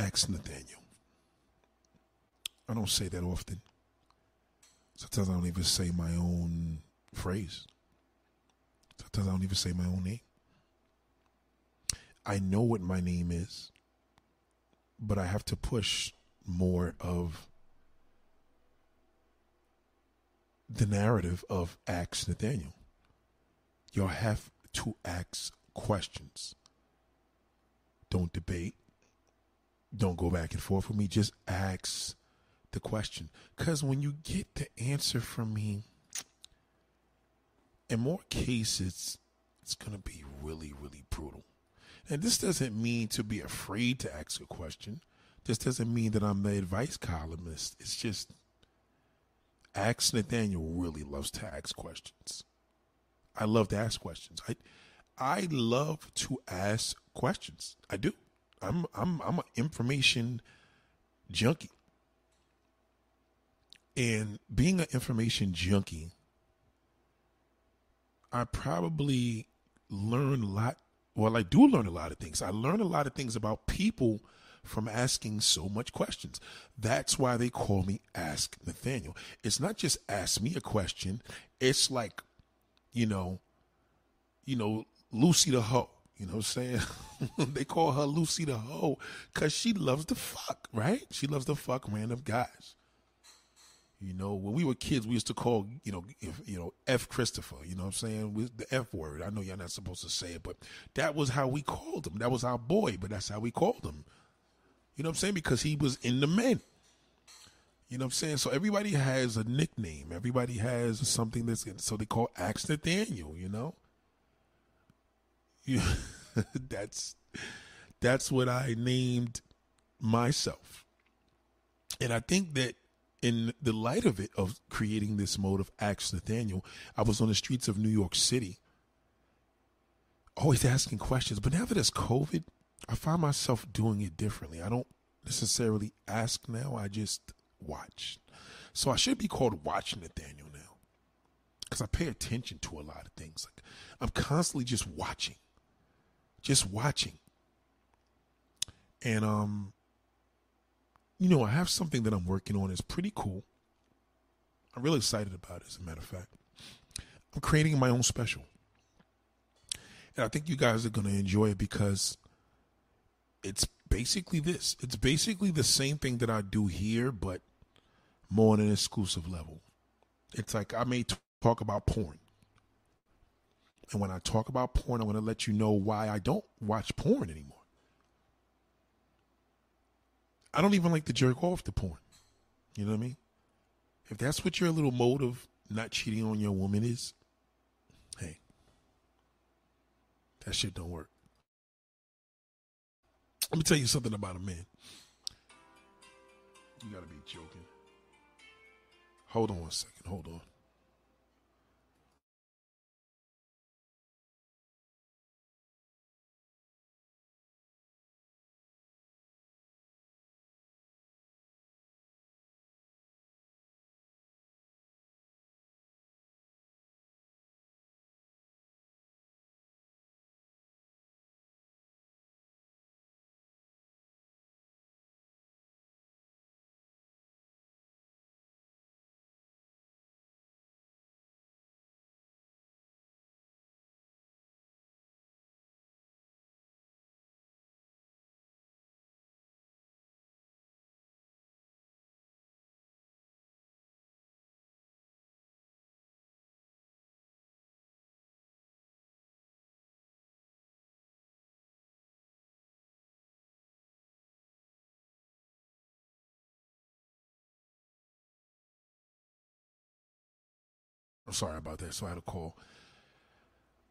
Ask Nathaniel. I don't say that often. Sometimes I don't even say my own phrase. Sometimes I don't even say my own name. I know what my name is, but I have to push more of the narrative of Ask Nathaniel. You'll have to ask questions. Don't debate. Don't go back and forth with me. Just ask the question. Because when you get the answer from me, in more cases, it's going to be really, really brutal. And this doesn't mean to be afraid to ask a question. This doesn't mean that I'm the advice columnist. It's just Ask Nathaniel really loves to ask questions. I love to ask questions. I I love to ask questions. I do. I'm I'm I'm an information junkie. And being an information junkie, I probably learn a lot. Well, I do learn a lot of things. I learn a lot of things about people from asking so much questions. That's why they call me Ask Nathaniel. It's not just ask me a question. It's like, you know, you know, Lucy the hoe. You know what I'm saying? they call her Lucy the hoe because she loves to fuck, right? She loves to fuck random guys. You know, when we were kids, we used to call, you know, if, you know, F Christopher, you know what I'm saying? With the F word. I know you're not supposed to say it, but that was how we called him. That was our boy, but that's how we called him. You know what I'm saying? Because he was in the men. You know what I'm saying? So everybody has a nickname. Everybody has something that's in. so they call Ask Nathaniel, you know? You, that's that's what I named myself. And I think that in the light of it, of creating this mode of Ask Nathaniel, I was on the streets of New York City, always asking questions. But now that it's COVID, I find myself doing it differently. I don't necessarily ask now, I just watch. So I should be called Watch Nathaniel now because I pay attention to a lot of things. Like I'm constantly just watching, just watching. And, um, you know, I have something that I'm working on. It's pretty cool. I'm really excited about it, as a matter of fact. I'm creating my own special. And I think you guys are going to enjoy it because it's basically this. It's basically the same thing that I do here, but more on an exclusive level. It's like I may t- talk about porn. And when I talk about porn, I want to let you know why I don't watch porn anymore. I don't even like to jerk off to porn. You know what I mean? If that's what your little mode of not cheating on your woman is, hey, that shit don't work. Let me tell you something about a man. You gotta be joking. Hold on one second. Hold on. I'm sorry about that. So I had a call.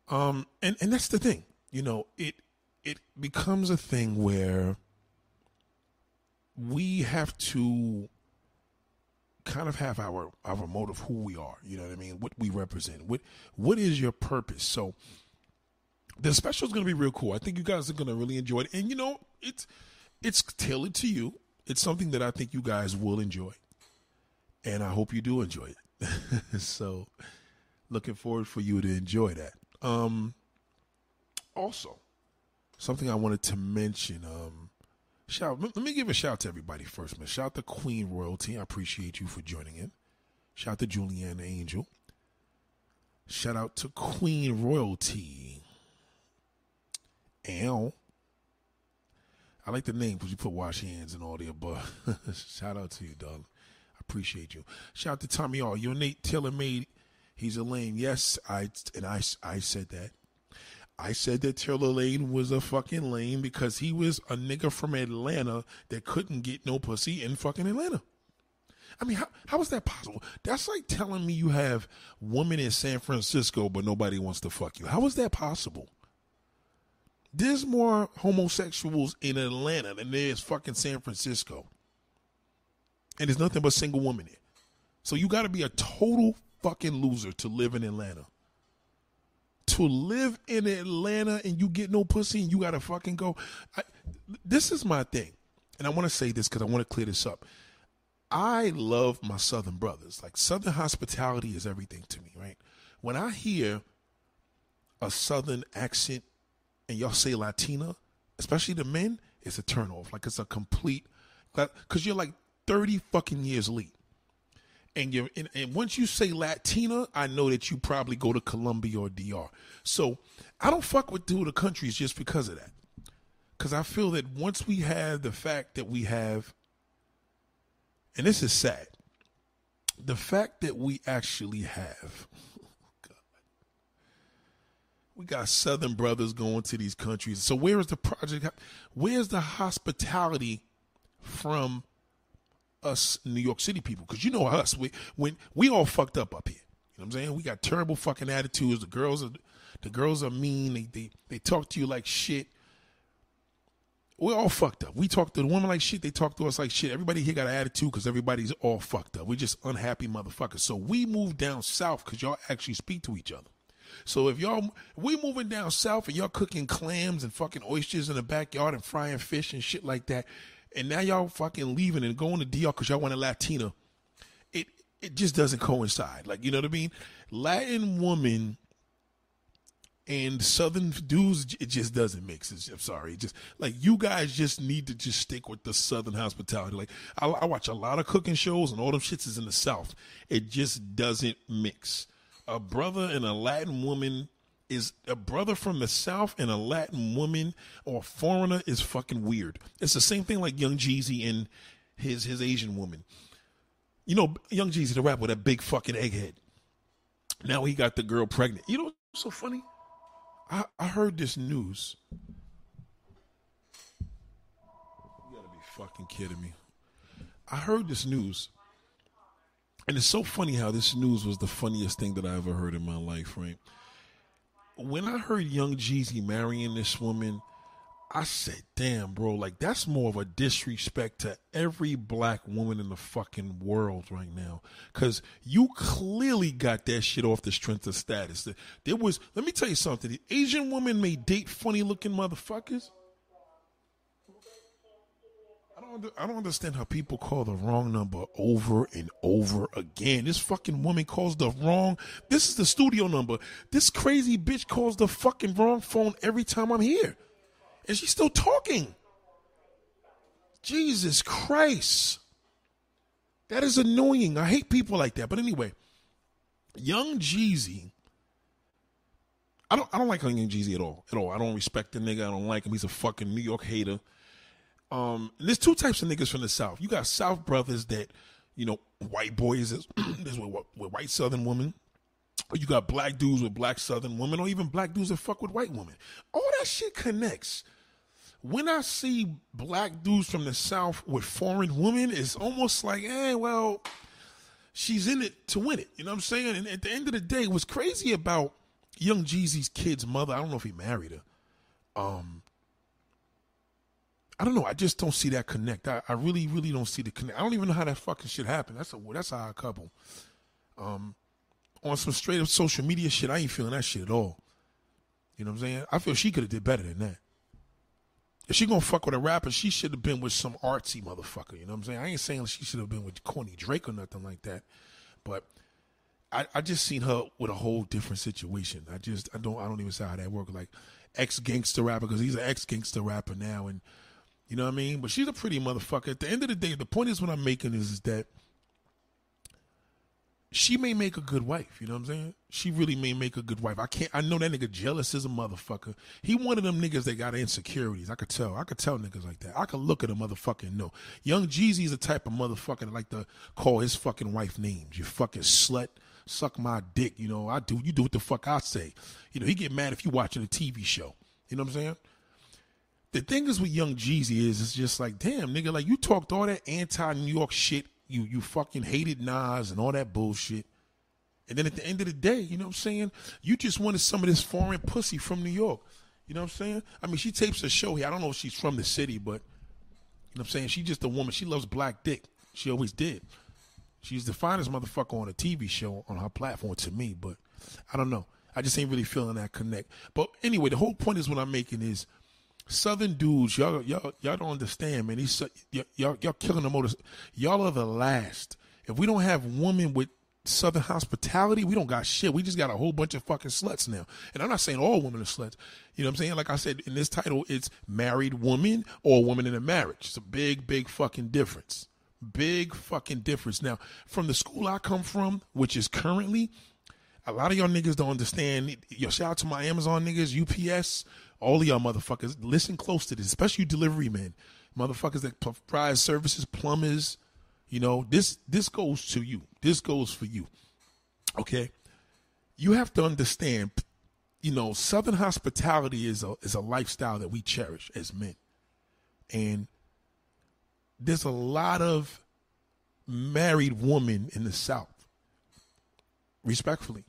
Um, and and that's the thing. You know, it it becomes a thing where we have to kind of have our our motive, who we are. You know what I mean? What we represent. What what is your purpose? So the special is going to be real cool. I think you guys are going to really enjoy it. And you know, it's it's tailored to you. It's something that I think you guys will enjoy, and I hope you do enjoy it. so looking forward for you to enjoy that. Um, also, something I wanted to mention. Um, Shout. Let me give a shout to everybody first, man. Shout to Queen Royalty. I appreciate you for joining in. Shout out to Julianne Angel. Shout out to Queen Royalty. Al. I like the name because you put wash hands and all the above. Shout out to you, darling. Appreciate you. Shout out to Tommy All. Your Nate Taylor made. He's a lame. Yes, I and I I said that. I said that Taylor Lane was a fucking lame because he was a nigga from Atlanta that couldn't get no pussy in fucking Atlanta. I mean, how, how is that possible? That's like telling me you have women in San Francisco, but nobody wants to fuck you. How is that possible? There's more homosexuals in Atlanta than there is fucking San Francisco. And there's nothing but single women here. So you got to be a total fucking loser to live in Atlanta. To live in Atlanta and you get no pussy and you got to fucking go. I, this is my thing. And I want to say this because I want to clear this up. I love my Southern brothers. Like Southern hospitality is everything to me, right? When I hear a Southern accent and y'all say Latina, especially the men, it's a turnoff. Like it's a complete, because you're like 30 fucking years late. And you're and, and once you say Latina, I know that you probably go to Colombia or DR. So I don't fuck with two of the countries just because of that. Because I feel that once we have the fact that we have and this is sad. The fact that we actually have, we got Southern brothers going to these countries. So where is the project? Where's the hospitality from us New York City people? Because you know us, we when we all fucked up up here. You know what I'm saying? We got terrible fucking attitudes. The girls are the girls are mean. They they they talk to you like shit we're all fucked up. We talk to the women like shit. They talk to us like shit. Everybody here got an attitude because everybody's all fucked up. We're just unhappy motherfuckers. So we move down south because y'all actually speak to each other. So if y'all we moving down south and y'all cooking clams and fucking oysters in the backyard and frying fish and shit like that, and now y'all fucking leaving and going to DR because y'all want a Latina, it it just doesn't coincide. Like you know what I mean? Latin woman and Southern dudes, it just doesn't mix. It's, I'm sorry, just like you guys just need to just stick with the Southern hospitality. Like I, I watch a lot of cooking shows, and all them shits is in the South. It just doesn't mix. A brother and a Latin woman is a brother from the South and a Latin woman or foreigner is fucking weird. It's the same thing like Young Jeezy and his his Asian woman. You know, Young Jeezy, the rapper that big fucking egghead. Now he got the girl pregnant. You know, so funny. I, I heard this news. You gotta be fucking kidding me. I heard this news. And it's so funny how this news was the funniest thing that I ever heard in my life, right? When I heard Young Jeezy marrying this woman, I said, damn, bro, like that's more of a disrespect to every black woman in the fucking world right now. Cause you clearly got that shit off the strength of status. There was, let me tell you something. The Asian woman may date funny looking motherfuckers. I don't, I don't understand how people call the wrong number over and over again. This fucking woman calls the wrong. This is the studio number. This crazy bitch calls the fucking wrong phone every time I'm here and she's still talking. Jesus Christ. That is annoying. I hate people like that. But anyway, Young Jeezy. I don't I don't like Young Jeezy at all. At all. I don't respect the nigga. I don't like him. He's a fucking New York hater. Um, there's two types of niggas from the South. You got South brothers that, you know, white boys is, with, with white Southern women. Or you got black dudes with black Southern women, or even black dudes that fuck with white women. All that shit connects when I see black dudes from the South with foreign women, it's almost like, eh, well, she's in it to win it. You know what I'm saying? And at the end of the day, what's crazy about Young Jeezy's kid's mother, I don't know if he married her. Um, I don't know. I just don't see that connect. I, I really, really don't see the connect. I don't even know how that fucking shit happened. That's a that's a odd couple. Um, on some straight up social media shit, I ain't feeling that shit at all. You know what I'm saying? I feel she could have did better than that. If she gonna fuck with a rapper, she should have been with some artsy motherfucker. You know what I'm saying? I ain't saying she should have been with Corny Drake or nothing like that, but I, I just seen her with a whole different situation. I just I don't I don't even see how that work. Like ex gangster rapper because he's an ex gangster rapper now, and You know what I mean? But she's a pretty motherfucker. At the end of the day, the point is what I'm making is, is that she may make a good wife. You know what I'm saying? She really may make a good wife. I can't. I know that nigga jealous is a motherfucker. He one of them niggas that got insecurities. I could tell. I could tell niggas like that. I could look at a motherfucker and know. Young Jeezy is the type of motherfucker that like to call his fucking wife names. You fucking slut. Suck my dick. You know I do. You do what the fuck I say. You know he get mad if you watching a TV show. You know what I'm saying? The thing is with Young Jeezy is it's just like damn nigga like you talked all that anti New York shit you you fucking hated Nas and all that bullshit. And then at the end of the day, you know what I'm saying? You just wanted some of this foreign pussy from New York. You know what I'm saying? I mean, she tapes a show here. I don't know if she's from the city, but you know what I'm saying? She's just a woman. She loves black dick. She always did. She's the finest motherfucker on a TV show on her platform to me, but I don't know. I just ain't really feeling that connect. But anyway, the whole point is what I'm making is Southern dudes, y'all, y'all, y'all don't understand, man. These y'all, y'all killing the motor. Y'all are the last. If we don't have women with Southern hospitality, we don't got shit. We just got a whole bunch of fucking sluts now. And I'm not saying all women are sluts. You know what I'm saying? Like I said in this title, it's married woman or woman in a marriage. It's a big, big fucking difference. Big fucking difference. Now, from the school I come from, which is currently, a lot of y'all niggas don't understand. Yo, shout out to my Amazon niggas, UPS, all of y'all motherfuckers, listen close to this, especially you delivery men, motherfuckers that provide services, plumbers. You know, this this goes to you. This goes for you. Okay, you have to understand. You know, Southern hospitality is a is a lifestyle that we cherish as men, and there's a lot of married women in the South. Respectfully,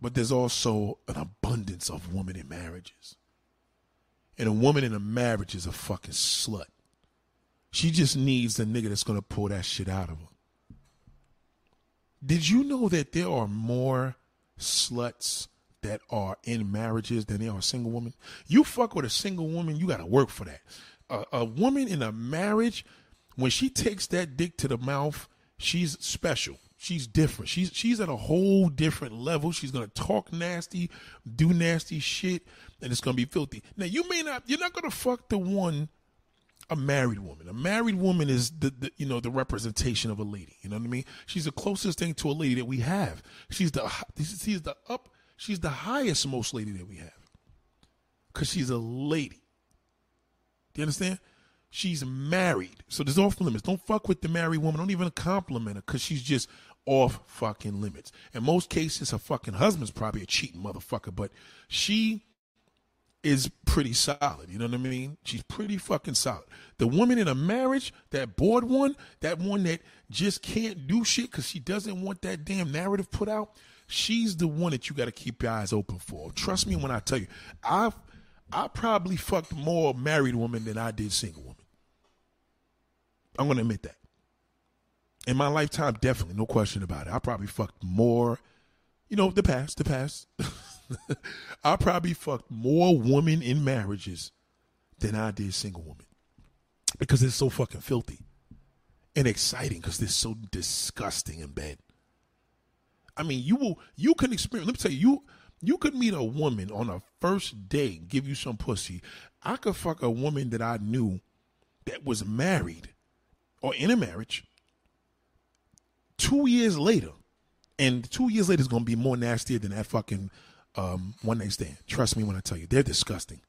but there's also an abundance of women in marriages. And a woman in a marriage is a fucking slut. She just needs a nigga that's gonna pull that shit out of her. Did you know that there are more sluts that are in marriages than there are single women? You fuck with a single woman, you gotta work for that. A, a woman in a marriage, when she takes that dick to the mouth, she's special. She's different. She's she's at a whole different level. She's gonna talk nasty, do nasty shit, and it's gonna be filthy. Now you may not you're not gonna fuck the one a married woman. A married woman is the, the, you know the representation of a lady. You know what I mean? She's the closest thing to a lady that we have. She's the she's the up she's the highest most lady that we have. Cause she's a lady. Do you understand? She's married. So there's off limits. Don't fuck with the married woman. Don't even compliment her because she's just off fucking limits. In most cases, her fucking husband's probably a cheating motherfucker, but she is pretty solid. You know what I mean? She's pretty fucking solid. The woman in a marriage, that bored one, that one that just can't do shit because she doesn't want that damn narrative put out, she's the one that you got to keep your eyes open for. Trust me when I tell you, I've I probably fucked more married women than I did single women. I'm gonna admit that in my lifetime, definitely, no question about it. I probably fucked more, you know, the past, the past. I probably fucked more women in marriages than I did single women because it's so fucking filthy and exciting because they're so disgusting in bed. I mean, you will, you can experience. Let me tell you, you you could meet a woman on a first date, give you some pussy. I could fuck a woman that I knew that was married or in a marriage two years later, and two years later is going to be more nastier than that fucking um, one night stand. Trust me when I tell you, they're disgusting.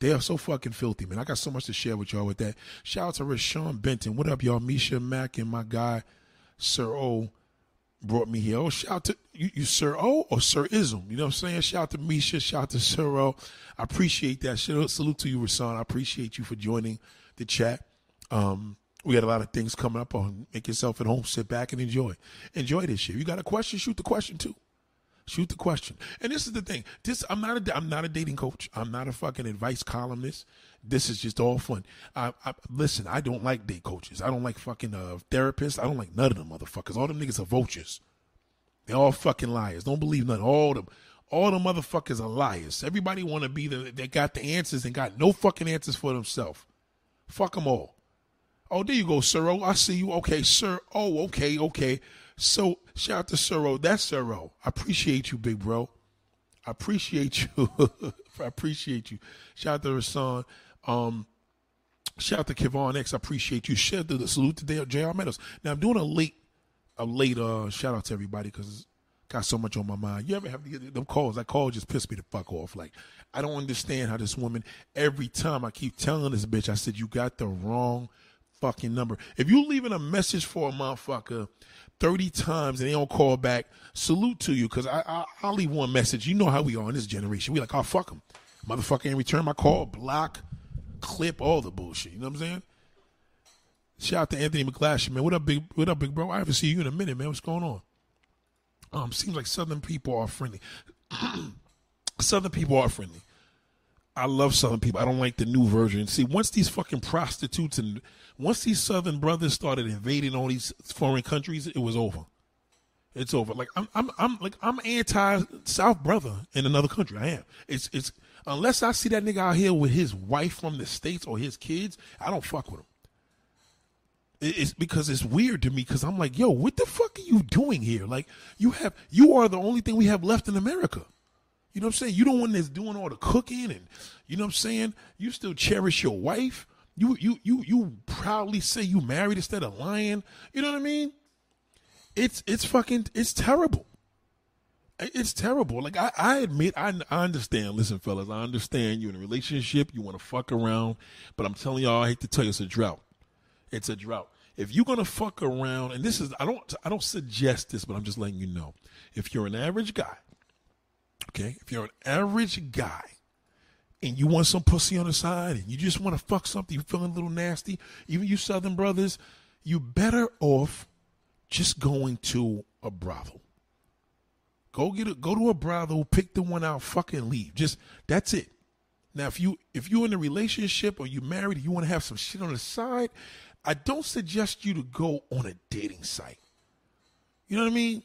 They are so fucking filthy, man. I got so much to share with y'all with that. Shout out to Rashawn Benton. What up, y'all? Misha Mack and my guy, Sir O, brought me here. Oh, shout out to you, you Sir O or Sir Ism. You know what I'm saying? Shout out to Misha. Shout out to Sir O. I appreciate that. Shout salute to you, Rashawn. I appreciate you for joining the chat. Um, we got a lot of things coming up on. Make yourself at home, sit back and enjoy. Enjoy this shit. You got a question? Shoot the question too. Shoot the question. And this is the thing. This I'm not a I'm not a dating coach. I'm not a fucking advice columnist. This is just all fun. I, I listen. I don't like date coaches. I don't like fucking uh, therapists. I don't like none of them motherfuckers. All them niggas are vultures. They all fucking liars. Don't believe none. All them. All the motherfuckers are liars. Everybody want to be the. They got the answers and got no fucking answers for themselves. Fuck them all. Oh, there you go, Siro. I see you. Okay, sir. Oh, okay, okay. So shout out to Siro. That's Siro. I appreciate you, big bro. I appreciate you. I appreciate you. Shout out to Rasan. Um, Shout out to Kevon X. I appreciate you. Share to the salute to JR Meadows. Now I'm doing a late, a late uh, shout out to everybody because got so much on my mind. You ever have them calls? That call just pissed me the fuck off. Like I don't understand how this woman. Every time I keep telling this bitch, I said you got the wrong fucking number. If you leaving a message for a motherfucker 30 times and they don't call back, salute to you because I, I, I'll leave one message. You know how we are in this generation. We like, oh, fuck them. Motherfucker ain't return my call, block, clip, all the bullshit. You know what I'm saying? Shout out to Anthony McClash, man. What up, big what up, big bro? I haven't seen you in a minute, man. What's going on? Um, seems like Southern people are friendly. Southern people are friendly. I love Southern people. I don't like the new version. See, once these fucking prostitutes and once these Southern brothers started invading all these foreign countries, it was over. It's over. Like I'm, I'm, I'm like I'm anti South brother in another country. I am. It's, it's unless I see that nigga out here with his wife from the states or his kids, I don't fuck with him. It's because it's weird to me because I'm like, yo, what the fuck are you doing here? Like, you have, you are the only thing we have left in America. You know what I'm saying? You don't one that's doing all the cooking and you know what I'm saying? You still cherish your wife. You you you you proudly say you married instead of lying. You know what I mean? It's it's fucking it's terrible. It's terrible. Like I, I admit, I, I understand. Listen, fellas, I understand you're in a relationship. You want to fuck around, but I'm telling y'all, I hate to tell you, it's a drought. It's a drought. If you're gonna fuck around, and this is, I don't, I don't suggest this, but I'm just letting you know. If you're an average guy, okay, if you're an average guy, and you want some pussy on the side, and you just want to fuck something, you're feeling a little nasty, even you Southern brothers, you better off just going to a brothel. Go get a, go to a brothel, pick the one out, fucking leave. Just that's it. Now, if you if you're in a relationship or you're married, and you want to have some shit on the side, I don't suggest you to go on a dating site. You know what I mean?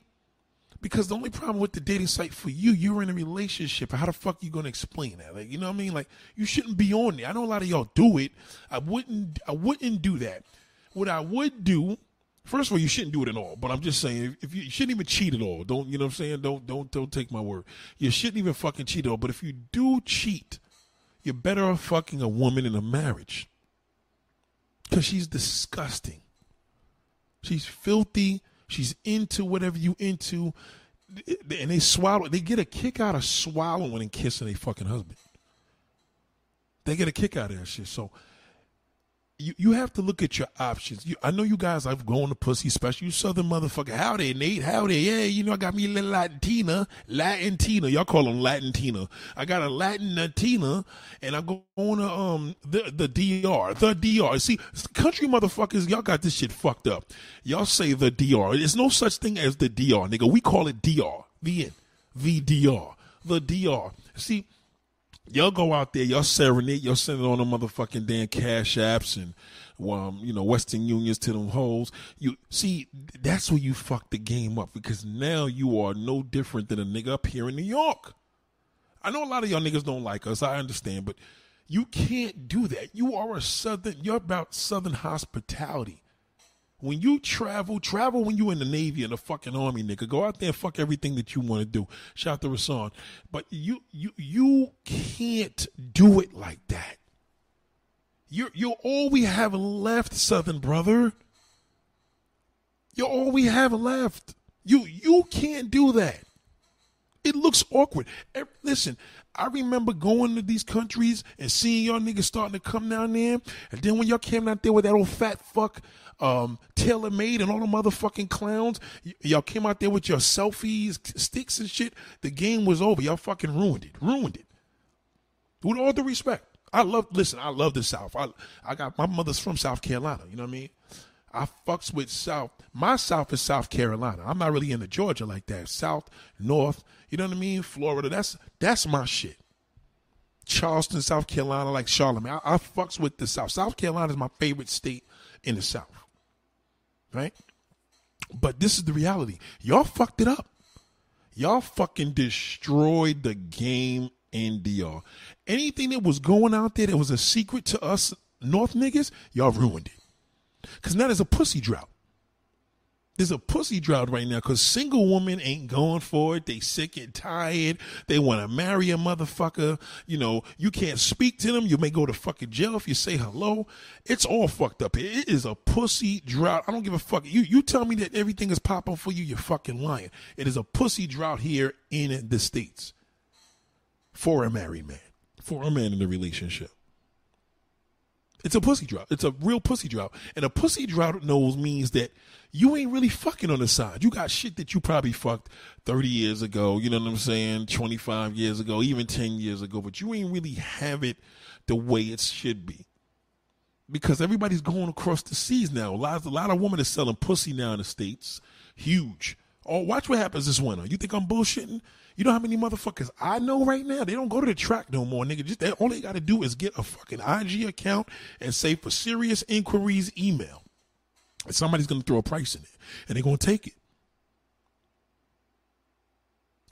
Because the only problem with the dating site for you, you're in a relationship. How the fuck are you gonna explain that? Like, you know what I mean? Like, you shouldn't be on there. I know a lot of y'all do it. I wouldn't. I wouldn't do that. What I would do, first of all, you shouldn't do it at all. But I'm just saying, if you, you shouldn't even cheat at all. Don't you know what I'm saying? Don't don't don't take my word. You shouldn't even fucking cheat at all. But if you do cheat, you're better off fucking a woman in a marriage. Because she's disgusting. She's filthy. She's into whatever you into. And they swallow, they get a kick out of swallowing and kissing a fucking husband. They get a kick out of that shit. So you, you have to look at your options. You, I know you guys I've gone to pussy special. You southern motherfucker. Howdy, Nate. Howdy. Yeah, you know, I got me a little Latina. Latina. Y'all call them Latin Tina. I got a Latin Tina, and I'm going to um the, the DR. The DR. See, country motherfuckers, y'all got this shit fucked up. Y'all say the DR. There's no such thing as the DR, nigga. We call it DR. The. The DR. The DR. See, y'all go out there, y'all serenade, y'all send it on the motherfucking damn cash apps and um, you know, Western Unions to them holes. You see, that's where you fuck the game up because now you are no different than a nigga up here in New York. I know a lot of y'all niggas don't like us, I understand, but you can't do that. You are a southern you're about southern hospitality. When you travel, travel when you in the Navy and the fucking Army, nigga. Go out there and fuck everything that you want to do. Shout out to Rasan. But you you you can't do it like that. You're you're all we have left, Southern brother. You're all we have left. You you can't do that. It looks awkward. Listen, I remember going to these countries and seeing y'all niggas starting to come down there, and then when y'all came out there with that old fat fuck um, Taylor Made and all the motherfucking clowns. Y- y'all came out there with your selfies, sticks and shit. The game was over. Y'all fucking ruined it. Ruined it. With all the respect. I love listen, I love the South. I I got my mother's from South Carolina, you know what I mean? I fucks with South. My South is South Carolina. I'm not really into Georgia like that. South, North, you know what I mean? Florida. That's that's my shit. Charleston, South Carolina, like Charlamagne. I, I fucks with the South. South Carolina is my favorite state in the South right? But this is the reality. Y'all fucked it up. Y'all fucking destroyed the game in DR. Anything that was going out there that was a secret to us North niggas, y'all ruined it. Cause now there's a pussy drought. there's a pussy drought right now because single women ain't going for it. They sick and tired. They want to marry a motherfucker. You know, you can't speak to them. You may go to fucking jail if you say hello. It's all fucked up. It is a pussy drought. I don't give a fuck. You you tell me that everything is popping for you, you're fucking lying. It is a pussy drought here in the states for a married man, for a man in a relationship. It's a pussy drought. It's a real pussy drought. And a pussy drought knows means that you ain't really fucking on the side. You got shit that you probably fucked 30 years ago, you know what I'm saying? 25 years ago, even 10 years ago, but you ain't really have it the way it should be. Because everybody's going across the seas now. A lot, a lot of women are selling pussy now in the States. Huge. Oh, watch what happens this winter. You think I'm bullshitting? You know how many motherfuckers I know right now? They don't go to the track no more, nigga. Just all they got to do is get a fucking IG account and say for serious inquiries, email. And somebody's gonna throw a price in it, and they're gonna take it.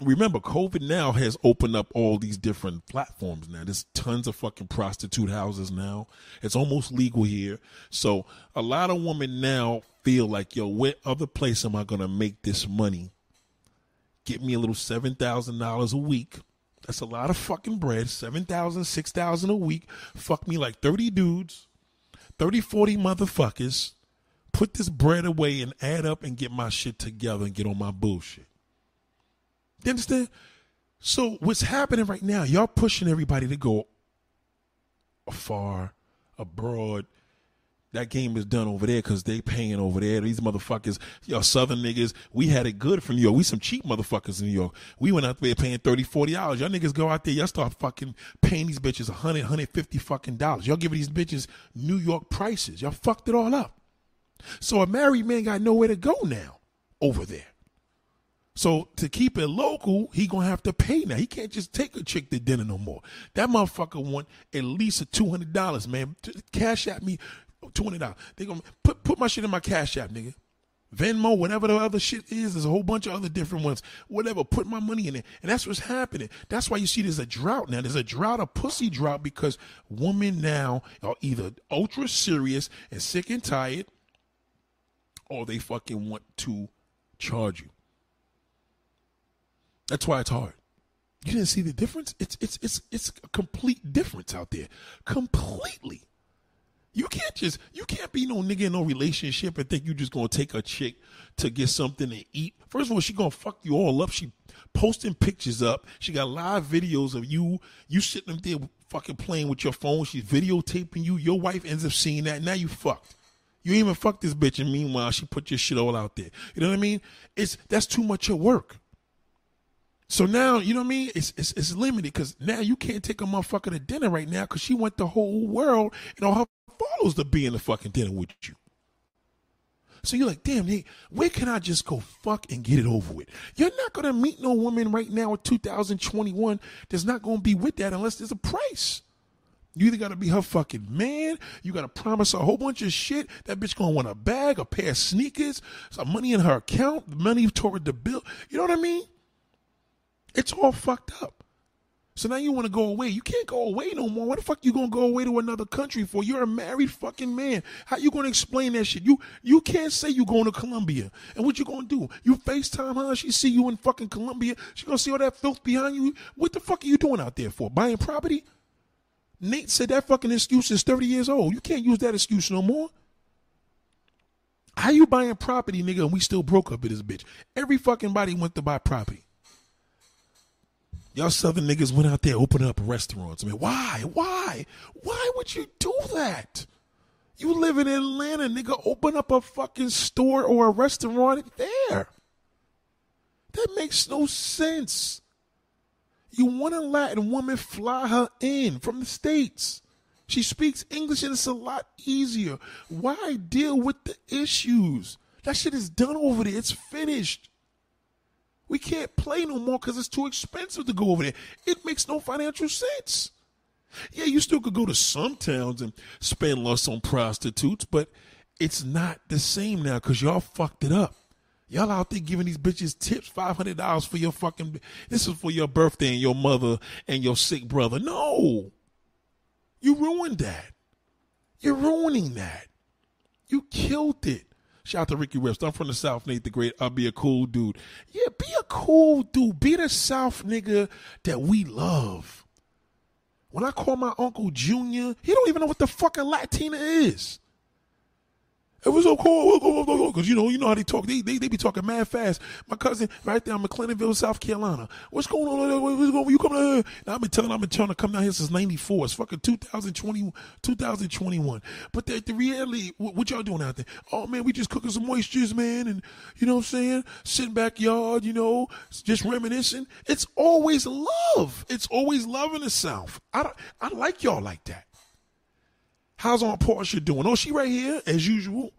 Remember, COVID now has opened up all these different platforms now. There's tons of fucking prostitute houses now. It's almost legal here. So a lot of women now feel like, yo, where other place am I gonna make this money get me a little seven thousand dollars a week. That's a lot of fucking bread. Seven thousand, six thousand a week. Fuck me like 30 dudes, 30, 40 motherfuckers. Put this bread away and add up and get my shit together and get on my bullshit. You understand? So what's happening right now, y'all pushing everybody to go afar, abroad, that game is done over there because they paying over there. These motherfuckers, y'all southern niggas, we had it good from New York. We some cheap motherfuckers in New York. We went out there paying 30 40 dollars. Y'all niggas go out there, y'all start fucking paying these bitches 100 150 fucking dollars. Y'all giving these bitches New York prices. Y'all fucked it all up. So a married man got nowhere to go now over there. So to keep it local, he gonna have to pay now. He can't just take a chick to dinner no more. That motherfucker want at least a two hundred dollars, man. Cash at me twenty dollars. They gonna put put my shit in my cash app, nigga. Venmo, whatever the other shit is, there's a whole bunch of other different ones. Whatever, put my money in it. And that's what's happening. That's why you see there's a drought now. There's a drought, a pussy drought, because women now are either ultra serious and sick and tired, or they fucking want to charge you. That's why it's hard. You didn't see the difference? It's it's it's it's a complete difference out there. Completely. You can't just you can't be no nigga in no relationship and think you just gonna take a chick to get something to eat. First of all, she gonna fuck you all up. She posting pictures up. She got live videos of you. You sitting up there fucking playing with your phone. She's videotaping you. Your wife ends up seeing that. Now you fucked. You even fucked this bitch, and meanwhile she put your shit all out there. You know what I mean? It's that's too much of work. So now, you know what I mean? It's it's, it's limited because now you can't take a motherfucker to dinner right now because she went the whole world and all her follows to be in the fucking dinner with you. So you're like, damn, hey, where can I just go fuck and get it over with? You're not gonna meet no woman right now in 2021 that's not gonna be with that unless there's a price. You either gotta be her fucking man, you gotta promise her a whole bunch of shit. That bitch gonna want a bag, a pair of sneakers, some money in her account, money toward the bill. You know what I mean? It's all fucked up. So now you want to go away. You can't go away no more. What the fuck you gonna go away to another country for? You're a married fucking man. How you gonna explain that shit? You you can't say you going to Colombia. And what you gonna do? You FaceTime her, she see you in fucking Colombia. She gonna see all that filth behind you. What the fuck are you doing out there for? Buying property? Nate said that fucking excuse is 30 years old. You can't use that excuse no more. How you buying property, nigga, and we still broke up with this bitch? Every fucking body went to buy property. Y'all southern niggas went out there opening up restaurants. I mean, why? Why? Why would you do that? You live in Atlanta, nigga. Open up a fucking store or a restaurant there. That makes no sense. You want a Latin woman, fly her in from the States. She speaks English and it's a lot easier. Why deal with the issues? That shit is done over there. It's finished. We can't play no more because it's too expensive to go over there. It makes no financial sense. Yeah, you still could go to some towns and spend less on prostitutes, but it's not the same now because y'all fucked it up. Y'all out there giving these bitches tips, five hundred dollars for your fucking. This is for your birthday and your mother and your sick brother. No, you ruined that. You're ruining that. You killed it. Shout out to Ricky Rips. I'm from the South, Nate the Great. I'll be a cool dude. Yeah, be a cool dude. Be the South nigga that we love. When I call my uncle Junior, he don't even know what the fucking Latina is. It was so cool because you know you know how they talk. They, they they be talking mad fast. My cousin right there I'm in McClellanville, South Carolina. What's going on? What's going on? You coming here? Now, I've been telling I've been telling to come down here since '94. It's fucking 2020, 2021. But the, the reality, what, what, y'all doing out there? Oh man, we just cooking some moistures, man, and you know what I'm saying? Sitting backyard, you know, just reminiscing. It's always love. It's always love in the South. I I like y'all like that. How's Aunt Portia doing? Oh, she right here as usual.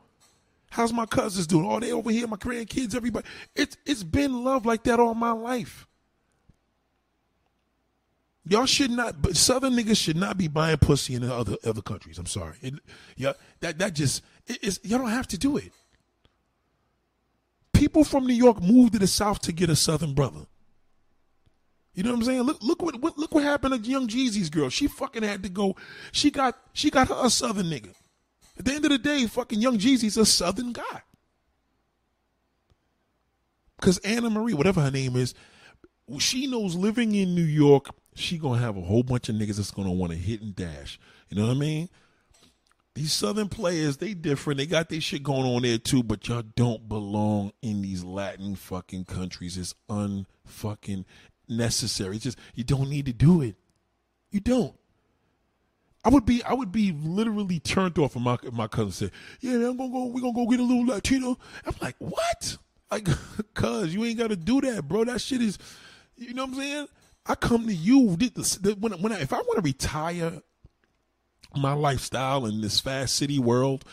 How's my cousins doing? Oh, they over here, my grandkids, everybody. It's it's been love like that all my life. Y'all should not, but Southern niggas should not be buying pussy in other other countries. I'm sorry. It, yeah, that that just it, it's y'all don't have to do it. People from New York moved to the South to get a Southern brother. You know what I'm saying? Look, look what, what look what happened to Young Jeezy's girl. She fucking had to go. She got she got her a Southern nigga. At the end of the day, fucking Young Jeezy's a Southern guy. Because Anna Marie, whatever her name is, she knows living in New York, she gonna have a whole bunch of niggas that's gonna want to hit and dash. You know what I mean? These Southern players, they different. They got their shit going on there too, but y'all don't belong in these Latin fucking countries. It's unfucking necessary. It's just you don't need to do it. You don't. I would be I would be literally turned off if my if my cousin said, "Yeah, I'm gonna go. We're gonna go get a little Latino." I'm like, "What?" Like, cuz you ain't got to do that, bro. That shit is, you know what I'm saying? I come to you when when I, if I want to retire my lifestyle in this fast city world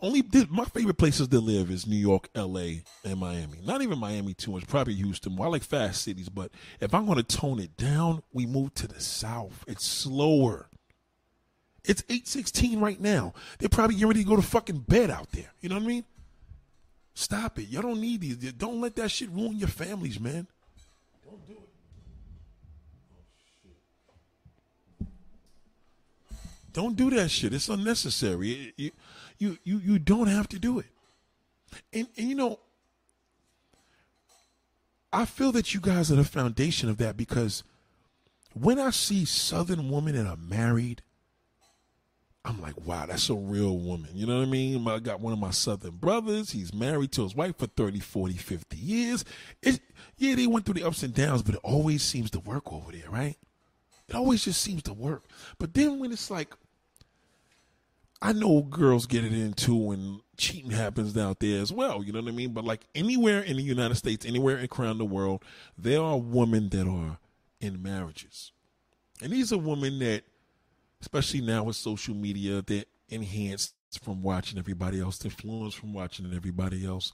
only my favorite places to live is New York, L.A., and Miami. Not even Miami too much. Probably Houston. Well, I like fast cities, but if I'm going to tone it down, we move to the south. It's slower. It's eight sixteen right now. They're probably getting ready to go to fucking bed out there. You know what I mean? Stop it. Y'all don't need these. Don't let that shit ruin your families, man. Don't do it. Oh, don't do that shit. It's unnecessary. It, it, you you you don't have to do it. And and you know, I feel that you guys are the foundation of that because when I see Southern women that are married, I'm like, wow, that's a real woman. You know what I mean? I got one of my Southern brothers. He's married to his wife for 30, 40, 50 years. It, yeah, they went through the ups and downs, but it always seems to work over there, right? It always just seems to work. But then when it's like, I know girls get it into when cheating happens out there as well. You know what I mean? But like anywhere in the United States, anywhere around the world, there are women that are in marriages, and these are women that, especially now with social media, they're enhanced from watching everybody else, influenced from watching everybody else,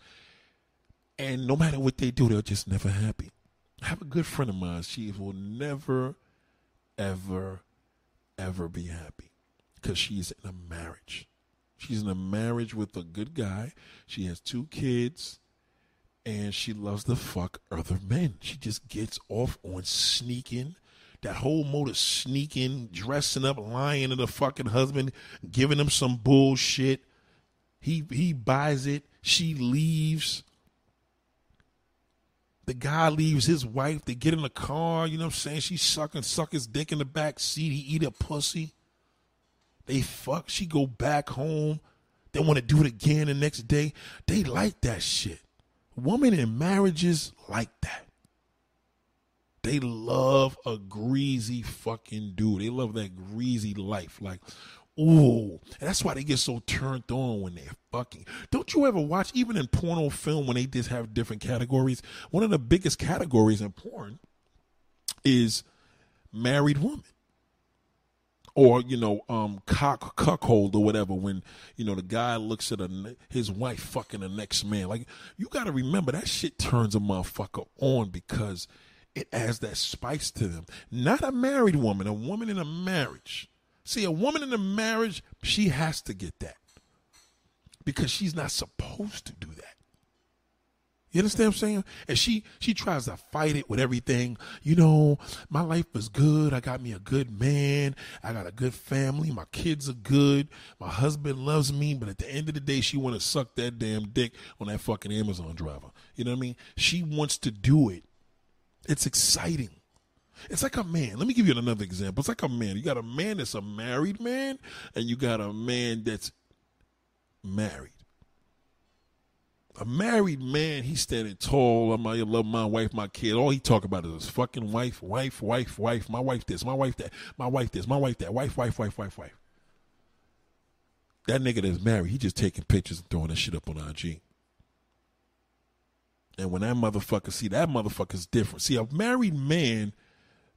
and no matter what they do, they're just never happy. I have a good friend of mine. She will never, ever, ever be happy because she's in a marriage. She's in a marriage with a good guy. She has two kids and she loves to fuck other men. She just gets off on sneaking. That whole mode of sneaking, dressing up, lying to the fucking husband, giving him some bullshit. He he buys it. She leaves. The guy leaves his wife. They get in the car. You know what I'm saying? She's sucking, suck his dick in the back seat. He eat a pussy. They fuck. She go back home. They want to do it again the next day. They like that shit. Women in marriages like that. They love a greasy fucking dude. They love that greasy life. Like, ooh. And that's why they get so turned on when they're fucking. Don't you ever watch, even in porno film, when they just have different categories? One of the biggest categories in porn is married woman or you know um cock cuckold or whatever when you know the guy looks at a, his wife fucking the next man. Like you got to remember that shit turns a motherfucker on because it adds that spice to them. Not a married woman a woman in a marriage. See a woman in a marriage she has to get that because she's not supposed to do that You understand what I'm saying? And she she tries to fight it with everything. You know, my life is good. I got me a good man. I got a good family. My kids are good. My husband loves me. But at the end of the day, she want to suck that damn dick on that fucking Amazon driver. You know what I mean? She wants to do it. It's exciting. It's like a man. Let me give you another example. It's like a man. You got a man that's a married man, and you got a man that's married. A married man, he's standing tall. I'm I love my wife, my kid. All he talk about is his fucking wife, wife, wife, wife. My wife this, my wife that, my wife this, my wife that, wife, wife, wife, wife, wife. That nigga that's married, he just taking pictures and throwing that shit up on IG. And when that motherfucker see that motherfucker's different. See, a married man,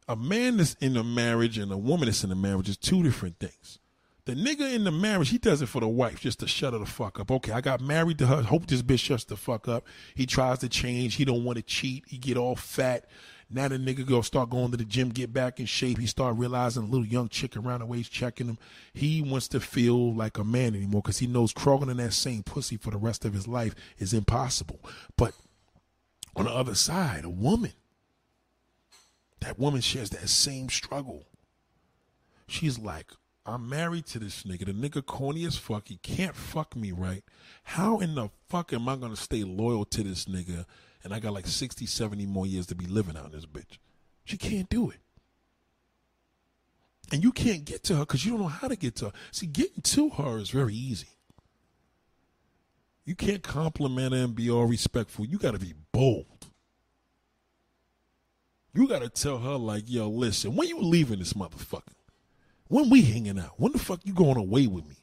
a man that's in a marriage and a woman that's in a marriage is two different things. The nigga in the marriage, he does it for the wife, just to shut her the fuck up. Okay, I got married to her. Hope this bitch shuts the fuck up. He tries to change. He don't want to cheat. He get all fat. Now the nigga go start going to the gym, get back in shape. He start realizing a little young chick around the waist checking him. He wants to feel like a man anymore because he knows crawling in that same pussy for the rest of his life is impossible. But on the other side, a woman, that woman shares that same struggle. She's like, I'm married to this nigga. The nigga corny as fuck. He can't fuck me right. How in the fuck am I gonna stay loyal to this nigga? And I got like 60, 70 more years to be living out in this bitch. She can't do it. And you can't get to her because you don't know how to get to her. See, getting to her is very easy. You can't compliment her and be all respectful. You got to be bold. You got to tell her, like, yo, listen, when you leaving this motherfucker? When we hanging out? When the fuck you going away with me?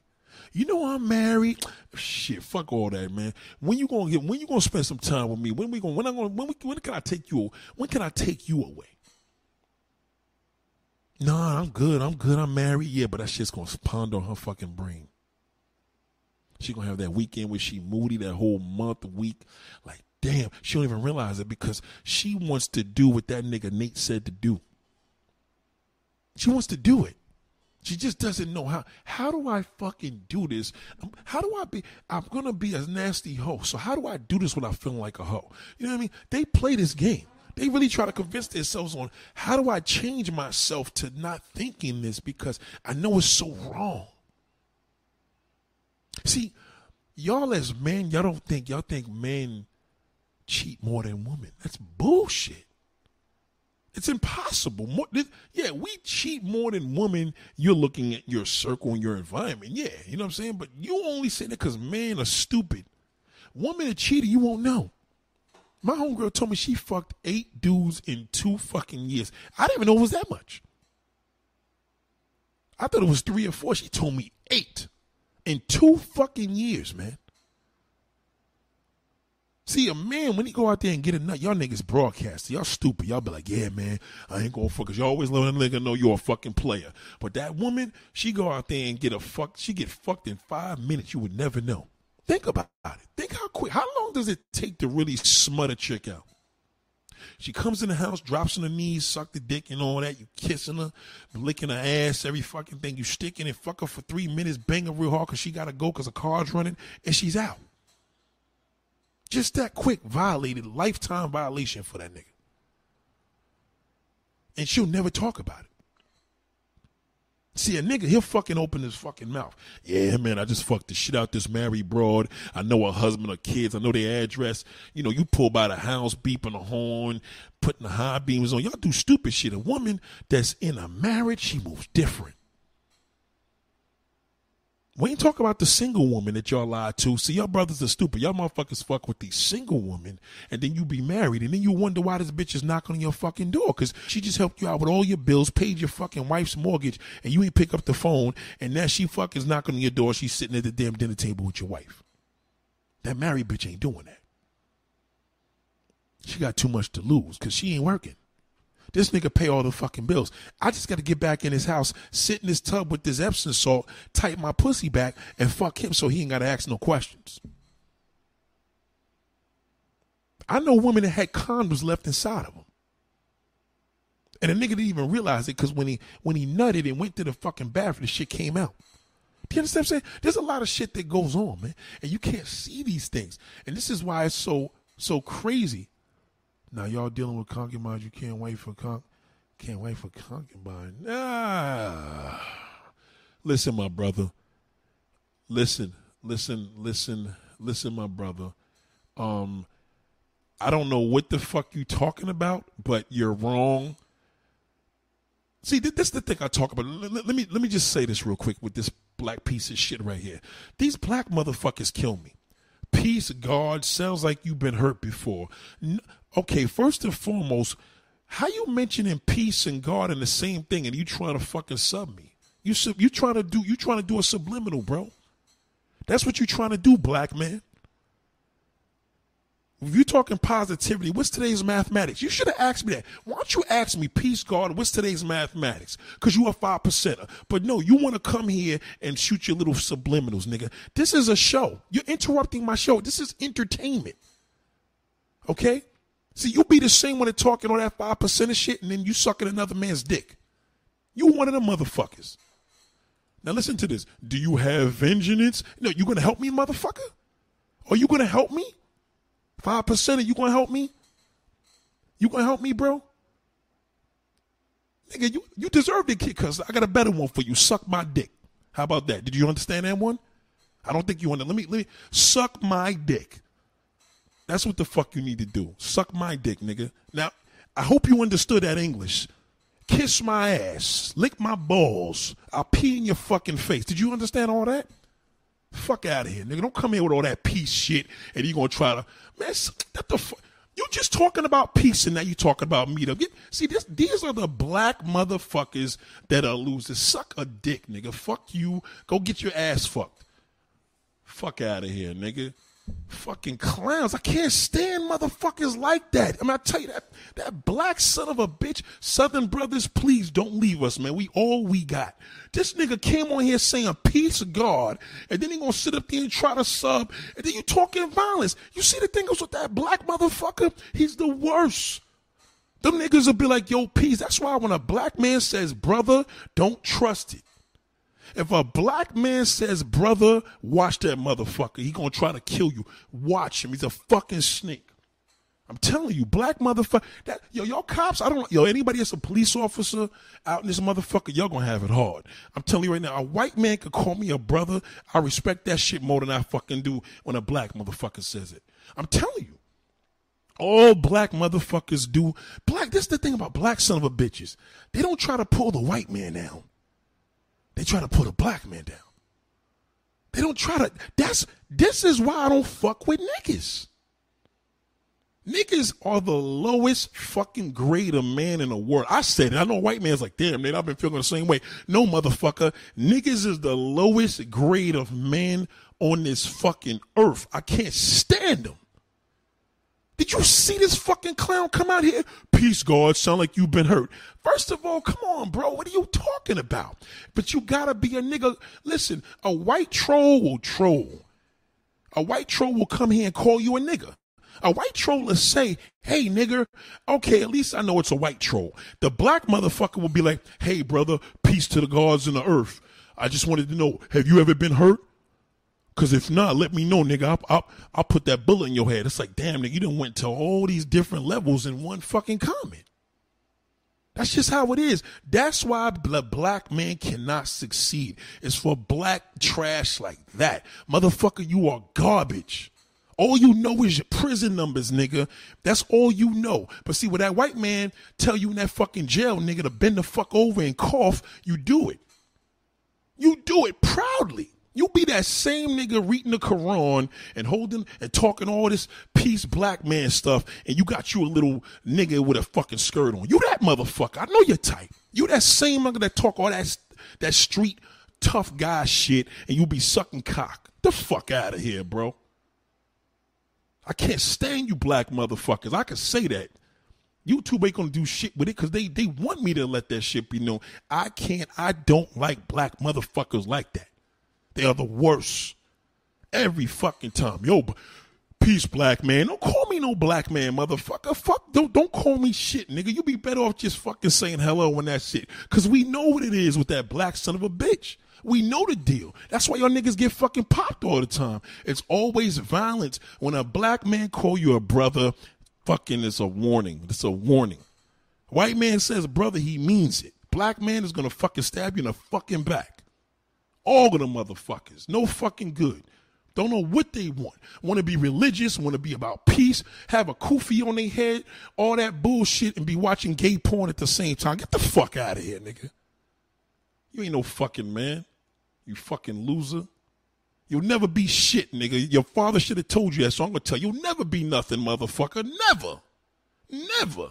You know I'm married. Shit, fuck all that, man. When you gonna get? When you gonna spend some time with me? When we gonna? When I gonna? When, we, when can I take you? When can I take you away? Nah, I'm good. I'm good. I'm married. Yeah, but that shit's gonna ponder on her fucking brain. She gonna have that weekend where she moody that whole month, week. Like, damn, she don't even realize it because she wants to do what that nigga Nate said to do. She wants to do it. She just doesn't know how. How do I fucking do this? Um, how do I be? I'm gonna be a nasty hoe. So how do I do this without feeling like a hoe? You know what I mean? They play this game. They really try to convince themselves on how do I change myself to not thinking this because I know it's so wrong. See, y'all as men, y'all don't think y'all think men cheat more than women. That's bullshit. It's impossible. More, yeah, we cheat more than women. You're looking at your circle and your environment. Yeah, you know what I'm saying? But you only say that because men are stupid. Woman that cheated, you won't know. My homegirl told me she fucked eight dudes in two fucking years. I didn't even know it was that much. I thought it was three or four. She told me eight in two fucking years, man. See, a man, when he go out there and get a nut, y'all niggas broadcast. Y'all stupid. Y'all be like, yeah, man, I ain't gonna fuck. Cause you always let a nigga know you're a fucking player. But that woman, she go out there and get a fuck. She get fucked in five minutes. You would never know. Think about it. Think how quick. How long does it take to really smut a chick out? She comes in the house, drops on her knees, suck the dick and all that. You kissing her, licking her ass, every fucking thing. You sticking and fuck her for three minutes, bang her real hard because she got to go because the car's running, and she's out. Just that quick violated lifetime violation for that nigga. And she'll never talk about it. See, a nigga, he'll fucking open his fucking mouth. Yeah, man, I just fucked the shit out this married broad. I know her husband or kids. I know their address. You know, you pull by the house, beeping the horn, putting the high beams on. Y'all do stupid shit. A woman that's in a marriage, she moves different. We ain't talk about the single woman that y'all lied to. See, y'all brothers are stupid. Y'all motherfuckers fuck with these single women, and then you be married, and then you wonder why this bitch is knocking on your fucking door because she just helped you out with all your bills, paid your fucking wife's mortgage, and you ain't pick up the phone, and now she fucking knocking on your door. She's sitting at the damn dinner table with your wife. That married bitch ain't doing that. She got too much to lose because she ain't working. This nigga pay all the fucking bills. I just got to get back in his house, sit in his tub with this Epsom salt, tighten my pussy back, and fuck him so he ain't got to ask no questions. I know women that had condoms left inside of them. And the nigga didn't even realize it because when he when he nutted and went to the fucking bathroom, the shit came out. Do you understand what I'm saying? There's a lot of shit that goes on, man. And you can't see these things. And this is why it's so So crazy. Now y'all dealing with concubines. You can't wait for con. Can't wait for concubine. Ah. Listen, my brother. Listen, listen, listen, listen, my brother. Um, I don't know what the fuck you talking about, but you're wrong. See, this is the thing I talk about. Let, me let me just say this real quick with this black piece of shit right here. These black motherfuckers kill me. Peace, God, sounds like you've been hurt before. Okay, first and foremost, how you mentioning peace and God in the same thing, and you trying to fucking sub me? You you trying to do you trying to do a subliminal, bro? That's what you trying to do, black man. If you're talking positivity, what's today's mathematics? You should have asked me that. Why don't you ask me, peace, God, what's today's mathematics? Because you a five percenter. But no, you want to come here and shoot your little subliminals, nigga. This is a show. You're interrupting my show. This is entertainment. Okay? See, you be the same when they're talking all that five percent of shit, and then you sucking another man's dick. You one of them motherfuckers. Now listen to this. Do you have vengeance? No, you gonna help me, motherfucker? Are you gonna help me? Five percent of you gonna help me? You gonna help me, bro? Nigga, you, you deserve it, kid, cause I got a better one for you. Suck my dick. How about that? Did you understand that one? I don't think you want to. Let me let me suck my dick. That's what the fuck you need to do. Suck my dick, nigga. Now, I hope you understood that English. Kiss my ass. Lick my balls. I'll pee in your fucking face. Did you understand all that? Fuck out of here, nigga. Don't come here with all that peace shit and you gonna try to man, that the fuck. You just talking about peace and now you talking about meet up. See, this, these are the black motherfuckers that are losers. Suck a dick, nigga. Fuck you. Go get your ass fucked. Fuck out of here, nigga. Fucking clowns. I can't stand motherfuckers like that. I mean, I tell you that that black son of a bitch, Southern brothers, please don't leave us, man. We all we got. This nigga came on here saying peace of God, and then he gonna sit up there and try to sub, and then you talking violence. You see the thing is with that black motherfucker? He's the worst. Them niggas will be like, yo, peace. That's why when a black man says brother, don't trust it. If a black man says, brother, watch that motherfucker. He gonna try to kill you. Watch him. He's a fucking snake. I'm telling you, black motherfucker. That yo, y'all cops. I don't yo anybody that's a police officer out in this motherfucker. Y'all gonna have it hard. I'm telling you right now. A white man could call me a brother. I respect that shit more than I fucking do when a black motherfucker says it. I'm telling you. All black motherfuckers do. Black. This is the thing about black son of a bitches. They don't try to pull the white man down. They try to put a black man down. They don't try to. That's this is why I don't fuck with niggas. Niggas are the lowest fucking grade of man in the world. I said it. I know white man's like, damn, man, I've been feeling the same way. No, motherfucker. Niggas is the lowest grade of man on this fucking earth. I can't stand them. Did you see this fucking clown come out here? Peace, God. Sound like you've been hurt. First of all, come on, bro. What are you talking about? But you gotta be a nigga. Listen, a white troll will troll. A white troll will come here and call you a nigga. A white troll will say, hey, nigger, okay, at least I know it's a white troll. The black motherfucker will be like, hey, brother, peace to the gods in the earth. I just wanted to know, have you ever been hurt? Cause if not, let me know, nigga. I'll, I'll, I'll put that bullet in your head. It's like, damn, nigga, you done went to all these different levels in one fucking comment. That's just how it is. That's why the black man cannot succeed. It's for black trash like that. Motherfucker, you are garbage. All you know is your prison numbers, nigga. That's all you know. But see, when that white man tell you in that fucking jail, nigga, to bend the fuck over and cough, you do it. You do it proudly. You be that same nigga reading the Quran and holding and talking all this peace black man stuff, and you got you a little nigga with a fucking skirt on. You that motherfucker. I know you're tight. You that same nigga that talk all that that street tough guy shit, and you be sucking cock. The fuck out of here, bro. I can't stand you black motherfuckers. I can say that. YouTube ain't gonna do shit with it because they they want me to let that shit be known. I can't. I don't like black motherfuckers like that. They are the worst. Every fucking time. Yo, Peace, black man. Don't call me no black man, motherfucker. Fuck, don't don't call me shit, nigga. You be better off just fucking saying hello when that shit. Cause we know what it is with that black son of a bitch. We know the deal. That's why y'all niggas get fucking popped all the time. It's always violence. When a black man call you a brother, fucking it's a warning. It's a warning. White man says brother, he means it. Black man is gonna fucking stab you in the fucking back. All of them motherfuckers. No fucking good. Don't know what they want. Want to be religious, want to be about peace, have a kufi on their head, all that bullshit, and be watching gay porn at the same time. Get the fuck out of here, nigga. You ain't no fucking man. You fucking loser. You'll never be shit, nigga. Your father should have told you that, so I'm gonna tell you, you'll never be nothing, motherfucker. Never. Never.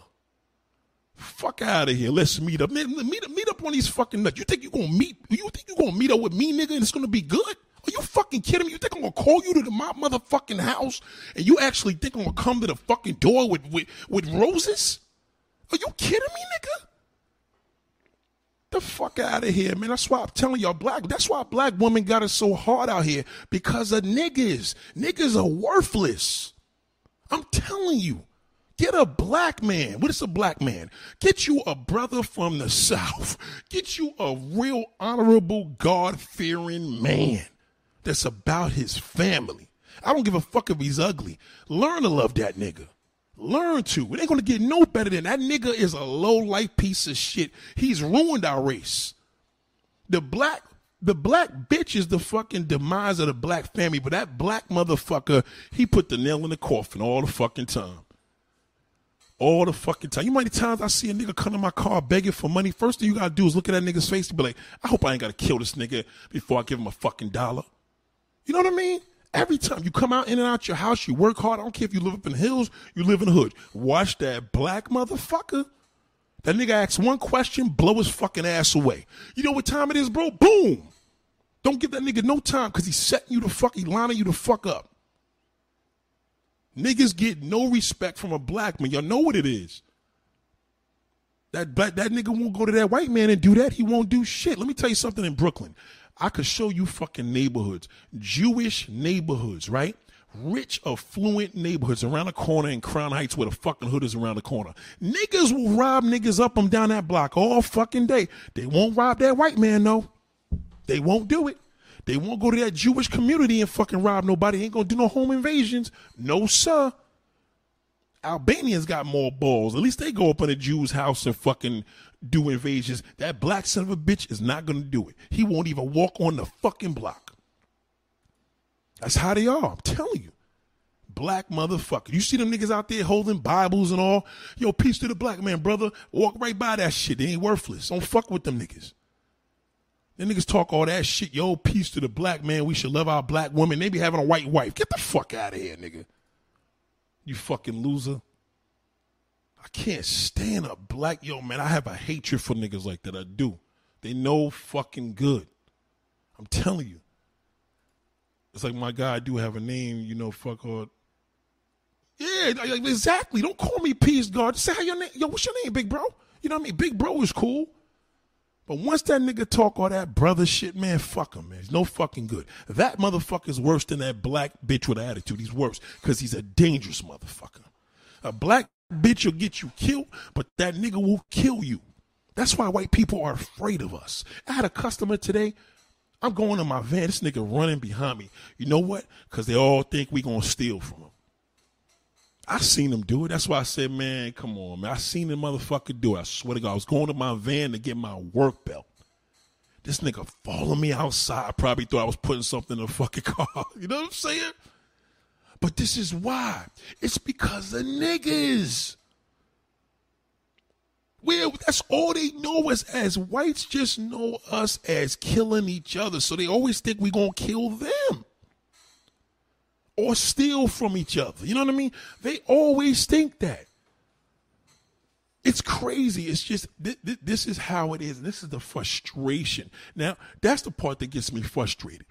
Fuck out of here. Let's meet up. Meet, meet, meet up on these fucking nuts. You think you gonna meet you think you gonna meet up with me, nigga, and it's gonna be good? Are you fucking kidding me? You think I'm gonna call you to the, my motherfucking house and you actually think I'm gonna come to the fucking door with, with, with roses? Are you kidding me, nigga? The fuck out of here, man. That's why I'm telling y'all, black. That's why black women got it so hard out here because of niggas. Niggas are worthless. I'm telling you. Get a black man. What is a black man? Get you a brother from the South. Get you a real honorable, God fearing man that's about his family. I don't give a fuck if he's ugly. Learn to love that nigga. Learn to. It ain't gonna get no better than that nigga is a low life piece of shit. He's ruined our race. The black the black bitch is the fucking demise of the black family, but that black motherfucker, he put the nail in the coffin all the fucking time. All the fucking time. You know how many times I see a nigga come to my car begging for money? First thing you gotta do is look at that nigga's face and be like, I hope I ain't gotta kill this nigga before I give him a fucking dollar. You know what I mean? Every time you come out in and out your house, you work hard. I don't care if you live up in the hills, you live in the hood. Watch that black motherfucker. That nigga asks one question, blow his fucking ass away. You know what time it is, bro? Boom. Don't give that nigga no time because he's setting you the fuck, he lining you the fuck up. Niggas get no respect from a black man. Y'all know what it is. That black that nigga won't go to that white man and do that. He won't do shit. Let me tell you something in Brooklyn. I could show you fucking neighborhoods, Jewish neighborhoods, right? Rich, affluent neighborhoods around the corner in Crown Heights where the fucking hood is around the corner. Niggas will rob niggas up them down that block all fucking day. They won't rob that white man though. They won't do it. They won't go to that Jewish community and fucking rob nobody. Ain't gonna do no home invasions. No, sir. Albanians got more balls. At least they go up in a Jew's house and fucking do invasions. That black son of a bitch is not to do it. He won't even walk on the fucking block. That's how they are. I'm telling you. Black motherfucker. You see them niggas out there holding Bibles and all. Yo, peace to the black man, brother. Walk right by that shit. They ain't worthless. Don't fuck with them niggas. Them niggas talk all that shit. Yo, peace to the black man. We should love our black woman. They be having a white wife. Get the fuck out of here, nigga. You fucking loser. I can't stand a black yo man. I have a hatred for niggas like that. I do. They know fucking good. I'm telling you. It's like my guy I do have a name, you know, fuck all. Yeah, exactly. Don't call me peace guard. Say how your name. Yo, what's your name, big bro? You know what I mean? Big bro is cool. But once that nigga talk all that brother shit, man, fuck him, man. He's no fucking good. That motherfucker's worse than that black bitch with attitude. He's worse because he's a dangerous motherfucker. A black bitch will get you killed, but that nigga will kill you. That's why white people are afraid of us. I had a customer today. I'm going in my van. This nigga running behind me. You know what? Because they all think we gonna steal from him. I seen him do it. That's why I said, man, come on, man. I seen the motherfucker do it. I swear to God, I was going to my van to get my work belt. This nigga followed me outside. I probably thought I was putting something in the fucking car. You know what I'm saying? But this is why. It's because the niggas. Well, that's all they know us as whites just know us as killing each other. So they always think we gonna kill them. Or steal from each other. You know what I mean? They always think that. It's crazy. It's just th- th- this is how it is. This is the frustration. Now, that's the part that gets me frustrated.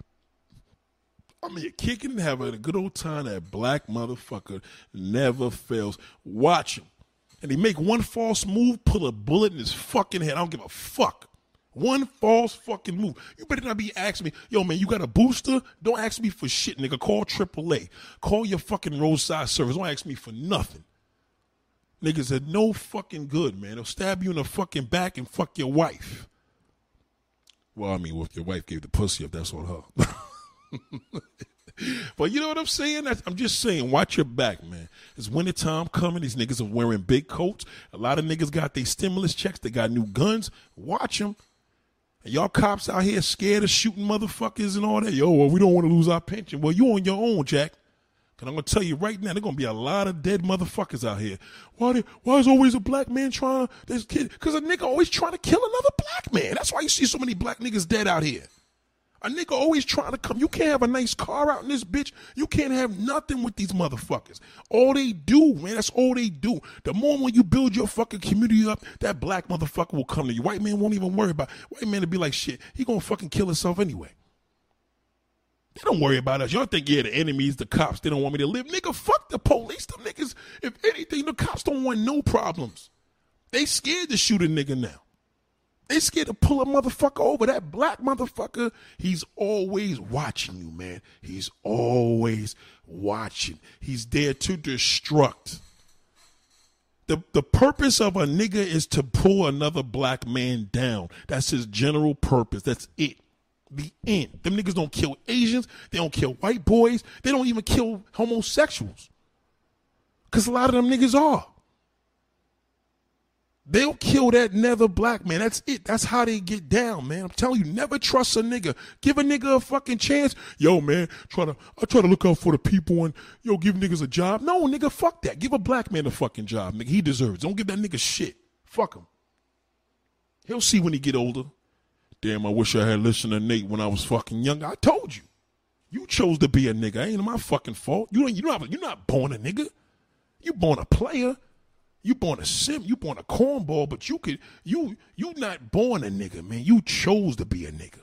I'm here kicking and having a good old time. That black motherfucker never fails. Watch him. And he make one false move, put a bullet in his fucking head. I don't give a fuck. One false fucking move. You better not be asking me, yo, man, you got a booster? Don't ask me for shit, nigga. Call AAA. Call your fucking roadside service. Don't ask me for nothing. Niggas are no fucking good, man. They'll stab you in the fucking back and fuck your wife. Well, I mean, if your wife gave the pussy up, that's on her. but you know what I'm saying? I'm just saying, watch your back, man. It's wintertime coming. These niggas are wearing big coats. A lot of niggas got their stimulus checks. They got new guns. Watch them. Y'all cops out here scared of shooting motherfuckers and all that. Yo, well, we don't want to lose our pension. Well, you on your own, Jack. And I'm gonna tell you right now, there's gonna be a lot of dead motherfuckers out here. Why? They, why is always a black man trying this kid? Because a nigga always trying to kill another black man. That's why you see so many black niggas dead out here. A nigga always trying to come. You can't have a nice car out in this bitch. You can't have nothing with these motherfuckers. All they do, man, that's all they do. The moment you build your fucking community up, that black motherfucker will come to you. White man won't even worry about. White man to be like, shit, he gonna fucking kill himself anyway. They don't worry about us. Y'all think, yeah, the enemies, the cops, they don't want me to live. Nigga, fuck the police. The niggas, if anything, the cops don't want no problems. They scared to shoot a nigga now. They scared to pull a motherfucker over. That black motherfucker, he's always watching you, man. He's always watching. He's there to destruct. The, the purpose of a nigga is to pull another black man down. That's his general purpose. That's it the end. Them niggas don't kill Asians. They don't kill white boys. They don't even kill homosexuals. Because a lot of them niggas are. They'll kill that nether black man. That's it. That's how they get down, man. I'm telling you, never trust a nigga. Give a nigga a fucking chance. Yo, man, try to I try to look out for the people and yo, give niggas a job. No, nigga, fuck that. Give a black man a fucking job, nigga. He deserves. Don't give that nigga shit. Fuck him. He'll see when he get older. Damn, I wish I had listened to Nate when I was fucking young. I told you. You chose to be a nigga. Ain't my fucking fault. You don't, you don't you're not born a nigga. You born a player. You born a sim. You born a cornball, but you could you you not born a nigga, man. You chose to be a nigga.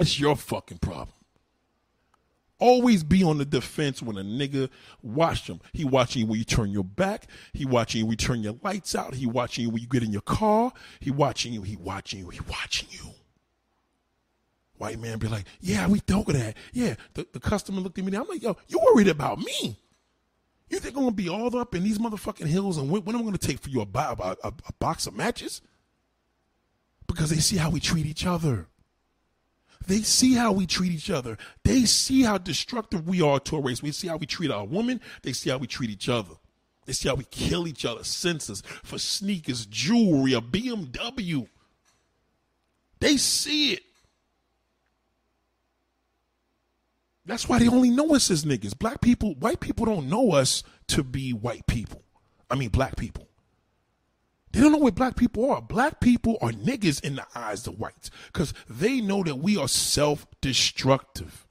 It's your fucking problem. Always be on the defense when a nigga watch him. He watching you when you turn your back. He watching you when you turn your lights out. He watching you when you get in your car. He watching you. He watching you. He watching you. White man be like, yeah, we of that. Yeah. The, the customer looked at me. I'm like, yo, you worried about me. You think I'm to be all up in these motherfucking hills and when, when am I to take for you a, a, a, a box of matches? Because they see how we treat each other. They see how we treat each other. They see how destructive we are to a race. We see how we treat our women. They see how we treat each other. They see how we kill each other, senses for sneakers, jewelry, a BMW. They see it. That's why they only know us as niggas. Black people, white people don't know us to be white people. I mean, black people. They don't know what black people are. Black people are niggas in the eyes of whites because they know that we are self destructive.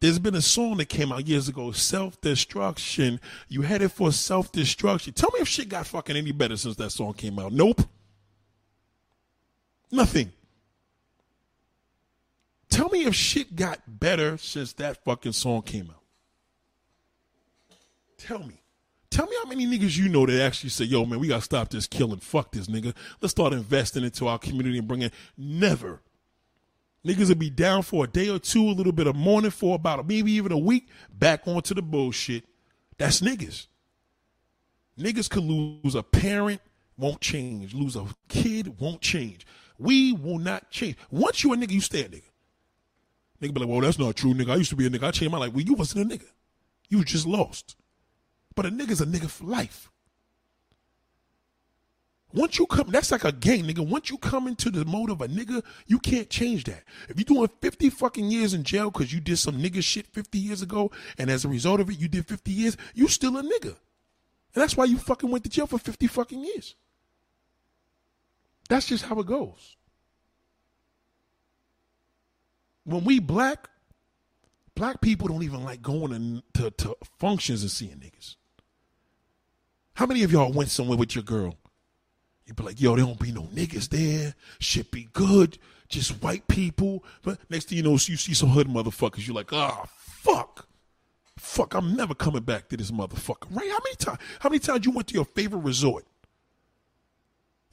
There's been a song that came out years ago, Self Destruction. You headed for self destruction. Tell me if shit got fucking any better since that song came out. Nope. Nothing. Tell me if shit got better since that fucking song came out. Tell me. Tell me how many niggas you know that actually say, yo, man, we gotta stop this killing. Fuck this nigga. Let's start investing into our community and bring bringing never. Niggas will be down for a day or two, a little bit of mourning for about maybe even a week, back onto the bullshit. That's niggas. Niggas could lose a parent, won't change. Lose a kid, won't change. We will not change. Once you a nigga, you stay a nigga. Nigga be like, well, that's not true, nigga. I used to be a nigga. I changed my life. Well, you wasn't a nigga. You just lost. But a nigga's a nigga for life. Once you come, that's like a game, nigga. Once you come into the mode of a nigga, you can't change that. If you're doing 50 fucking years in jail because you did some nigga shit 50 years ago, and as a result of it, you did 50 years, you still a nigga. And that's why you fucking went to jail for 50 fucking years. That's just how it goes when we black, black people don't even like going to, to functions and seeing niggas. How many of y'all went somewhere with your girl? You be like, yo, there don't be no niggas there. Shit be good. Just white people. But next thing you know, you see some hood motherfuckers. You're like, ah, oh, fuck. Fuck, I'm never coming back to this motherfucker. Right? How many times? How many times you went to your favorite resort?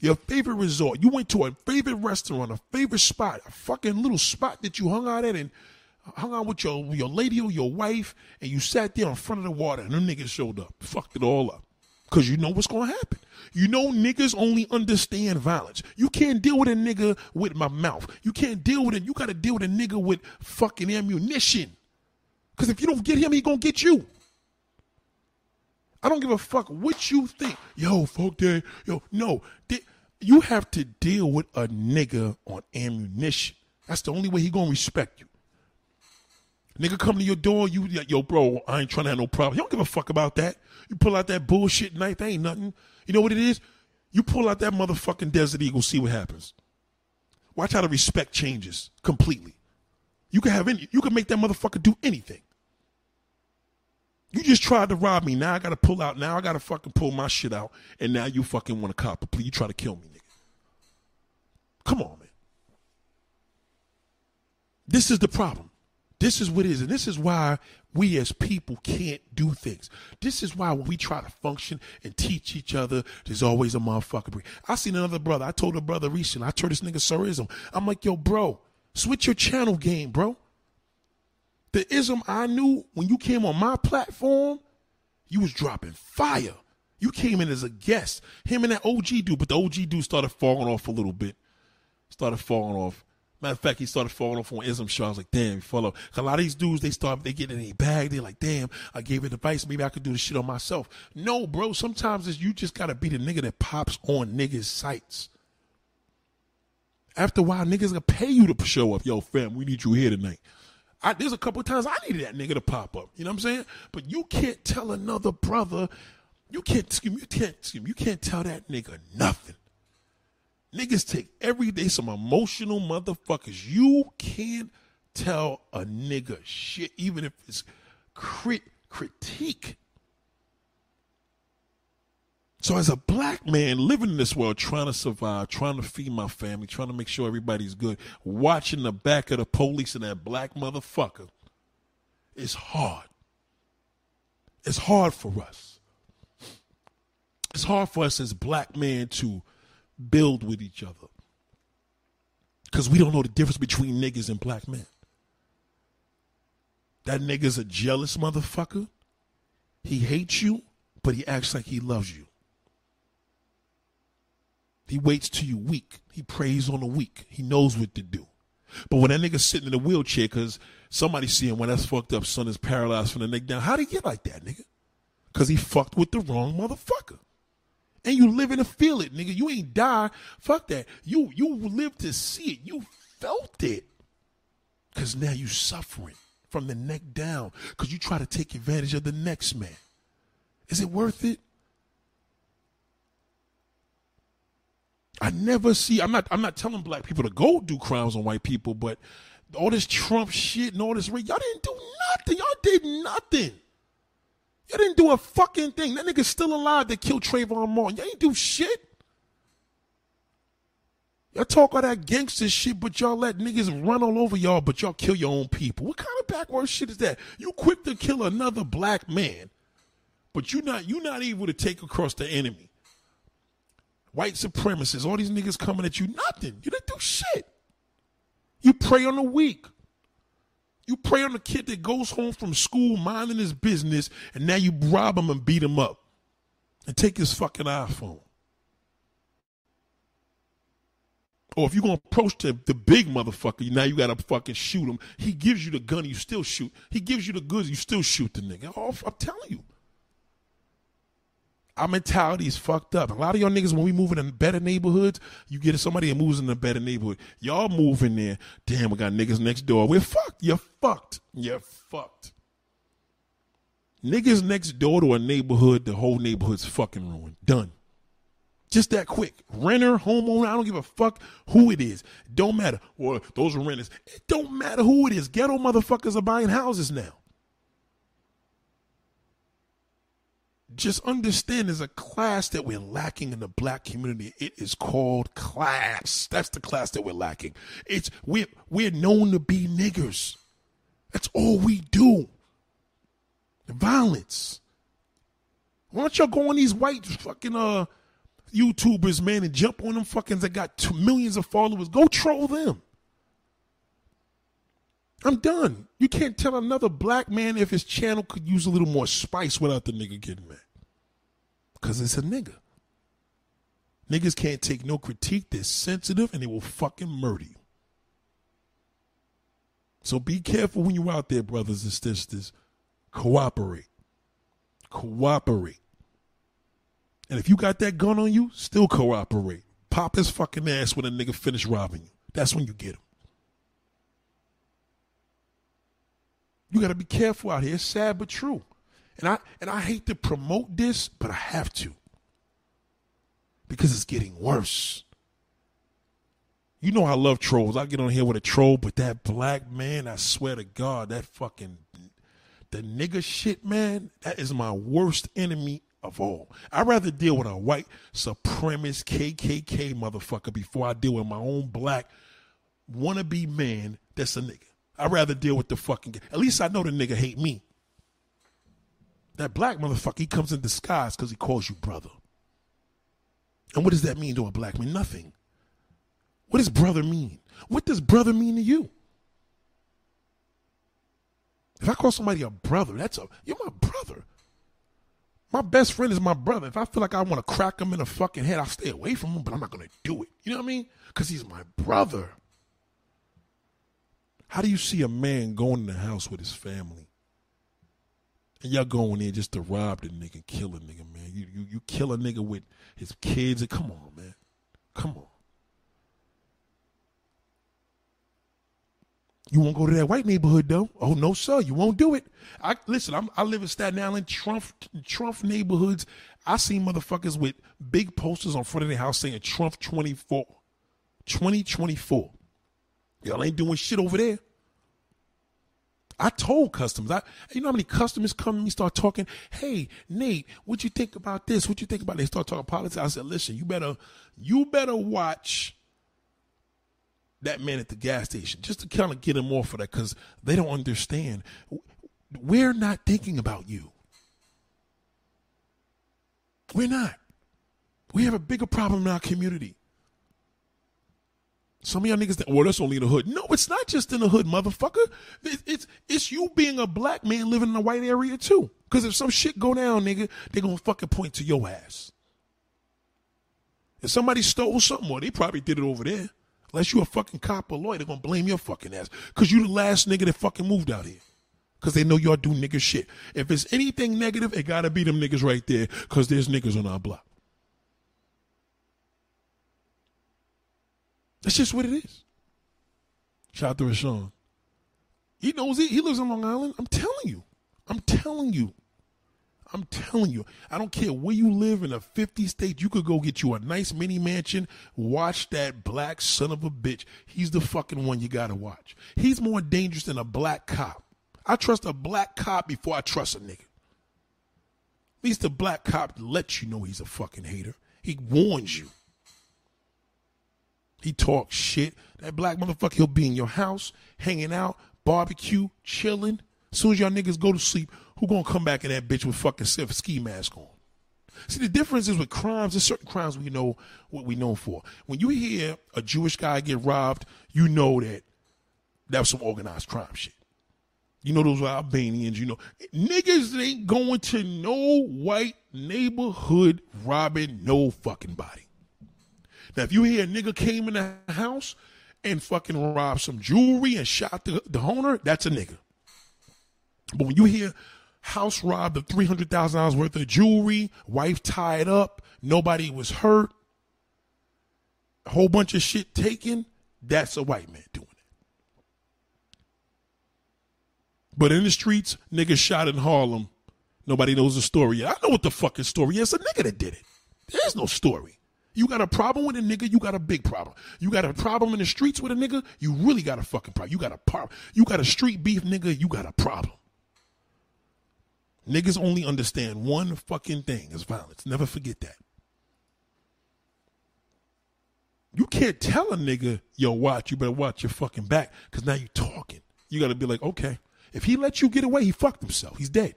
Your favorite resort. You went to a favorite restaurant, a favorite spot, a fucking little spot that you hung out at and hung out with your your lady or your wife, and you sat there in front of the water, and them niggas showed up, fucked it all up. Cause you know what's gonna happen. You know niggas only understand violence. You can't deal with a nigga with my mouth. You can't deal with it. You gotta deal with a nigga with fucking ammunition. Cause if you don't get him, he gonna get you. I don't give a fuck what you think. Yo, fuck that. Yo, no. You have to deal with a nigga on ammunition. That's the only way he gonna respect you. Nigga come to your door, you yo, bro, I ain't trying to have no problem. You don't give a fuck about that. You pull out that bullshit knife, ain't nothing. You know what it is? You pull out that motherfucking Desert Eagle, see what happens. Watch how the respect changes completely. You can have any, you can make that motherfucker do anything. You just tried to rob me. Now I gotta pull out. Now I gotta fucking pull my shit out. And now you fucking want a cop a plea. You try to kill me, nigga. Come on, man. This is the problem. This is what is. And this is why we as people can't do things. This is why when we try to function and teach each other, there's always a motherfucker. I seen another brother. I told a brother recently, I told this nigga Surism. I'm like, yo, bro, switch your channel game, bro. The ism I knew when you came on my platform, you was dropping fire. You came in as a guest. Him and that OG dude, but the OG dude started falling off a little bit. Started falling off. Matter of fact, he started falling off on ism show. I was like, damn, he fell off. A lot of these dudes, they start, they get in a bag. They're like, damn, I gave it advice. Maybe I could do the shit on myself. No, bro. Sometimes it's you just gotta be the nigga that pops on niggas' sites. After a while, niggas gonna pay you to show up. Yo, fam, we need you here tonight. I, there's a couple times I needed that nigga to pop up. You know what I'm saying? But you can't tell another brother, you can't, you can't, you can't tell that nigga nothing. Niggas take every day some emotional motherfuckers. You can't tell a nigga shit, even if it's crit critique. So as a black man living in this world, trying to survive, trying to feed my family, trying to make sure everybody's good, watching the back of the police and that black motherfucker, it's hard. It's hard for us. It's hard for us as black men to build with each other. Because we don't know the difference between niggas and black men. That nigga's a jealous motherfucker. He hates you, but he acts like he loves you. He waits till you weak. He preys on the weak. He knows what to do. But when that nigga sitting in a wheelchair because somebody see him when that's fucked up, son is paralyzed from the neck down. How'd he get like that, nigga? Because he fucked with the wrong motherfucker. And you live in to feel it, nigga. You ain't die. Fuck that. You you live to see it. You felt it. Cause now you suffering from the neck down. Cause you try to take advantage of the next man. Is it worth it? I never see. I'm not. I'm not telling black people to go do crimes on white people, but all this Trump shit and all this, y'all didn't do nothing. Y'all did nothing. Y'all didn't do a fucking thing. That nigga's still alive that killed Trayvon Martin. Y'all ain't do shit. Y'all talk all that gangster shit, but y'all let niggas run all over y'all, but y'all kill your own people. What kind of backwards shit is that? You quick to kill another black man, but you not you not able to take across the enemy white supremacists, all these niggas coming at you, nothing. You didn't do shit. You prey on the weak. You prey on the kid that goes home from school minding his business, and now you rob him and beat him up and take his fucking iPhone. Or if you're gonna approach the, the big motherfucker, now you gotta fucking shoot him. He gives you the gun, you still shoot. He gives you the goods, you still shoot the nigga. Oh, I'm telling you our mentality is fucked up. A lot of y'all niggas, when we move in better neighborhoods, you get somebody that moves in a better neighborhood. Y'all move in there. Damn, we got niggas next door. We're fucked. You're fucked. You're fucked. Niggas next door to a neighborhood, the whole neighborhood's fucking ruined. Done. Just that quick. Renter, homeowner, I don't give a fuck who it is. Don't matter. Or those are renters. It don't matter who it is. Ghetto motherfuckers are buying houses now. Just understand there's a class that we're lacking in the black community. It is called class. That's the class that we're lacking. It's we're we're known to be niggers. That's all we do. Violence. Why don't y'all go on these white fucking uh YouTubers, man, and jump on them fuckings that got two millions of followers. Go troll them. I'm done. You can't tell another black man if his channel could use a little more spice without the nigga getting mad. Because it's a nigga. Niggas can't take no critique. They're sensitive and they will fucking murder you. So be careful when you're out there, brothers and sisters. Cooperate. Cooperate. And if you got that gun on you, still cooperate. Pop his fucking ass when a nigga finish robbing you. That's when you get him. You got to be careful out here. It's sad but true. And I and I hate to promote this, but I have to. Because it's getting worse. You know I love trolls. I get on here with a troll, but that black man, I swear to God, that fucking the nigga shit, man, that is my worst enemy of all. I'd rather deal with a white supremacist KKK motherfucker before I deal with my own black wannabe man that's a nigga. I'd rather deal with the fucking At least I know the nigga hate me. That black motherfucker, he comes in disguise because he calls you brother. And what does that mean to a black man? Nothing. What does brother mean? What does brother mean to you? If I call somebody a brother, that's a you're my brother. My best friend is my brother. If I feel like I want to crack him in the fucking head, I'll stay away from him, but I'm not gonna do it. You know what I mean? Because he's my brother. How do you see a man going in the house with his family? And y'all going in just to rob the nigga, kill a nigga, man. You you you kill a nigga with his kids. And come on, man. Come on. You won't go to that white neighborhood though. Oh no, sir, you won't do it. I listen. I'm, i live in Staten Island, Trump, Trump neighborhoods. I see motherfuckers with big posters on front of their house saying Trump 24, 2024. Y'all ain't doing shit over there. I told customers, I you know how many customers come to me start talking, hey, Nate, what you think about this? What you think about this? They start talking politics. I said, listen, you better you better watch that man at the gas station just to kind of get him off of that because they don't understand. We're not thinking about you. We're not. We have a bigger problem in our community. Some of y'all niggas think, well, that's only in the hood. No, it's not just in the hood, motherfucker. It's it's you being a black man living in a white area too. Because if some shit go down, nigga, they gonna fucking point to your ass. If somebody stole something, well, they probably did it over there. Unless you a fucking cop or lawyer, they're gonna blame your fucking ass. Cause you the last nigga that fucking moved out here. Cause they know y'all do nigga shit. If it's anything negative, it gotta be them niggas right there. Cause there's niggas on our block. That's just what it is. Shout out to Rashawn. He knows it. He lives in Long Island. I'm telling you. I'm telling you. I'm telling you, I don't care where you live in a 50 state, you could go get you a nice mini mansion. Watch that black son of a bitch. He's the fucking one you gotta watch. He's more dangerous than a black cop. I trust a black cop before I trust a nigga. At least the black cop lets you know he's a fucking hater. He warns you. He talks shit. That black motherfucker, he'll be in your house, hanging out, barbecue, chilling. As soon as y'all niggas go to sleep, who gonna come back in that bitch with fucking ski mask on? See, the difference is with crimes, there's certain crimes we know what we know for. When you hear a Jewish guy get robbed, you know that that was some organized crime shit. You know those Albanians, you know. Niggas ain't going to no white neighborhood robbing no fucking body. Now, if you hear a nigga came in the house and fucking robbed some jewelry and shot the, the owner, that's a nigga. But when you hear house robbed of three hundred thousand dollars worth of jewelry, wife tied up, nobody was hurt, a whole bunch of shit taken, that's a white man doing it. But in the streets, niggas shot in Harlem. Nobody knows the story yet. I know what the fucking story is. It's a nigga that did it. There's no story. You got a problem with a nigga, you got a big problem. You got a problem in the streets with a nigga, you really got a fucking problem. You got a problem. You got a street beef nigga, you got a problem. Niggas only understand one fucking thing is violence. Never forget that. You can't tell a nigga, yo, watch, you better watch your fucking back, because now you talking. You got to be like, okay, if he lets you get away, he fucked himself. He's dead.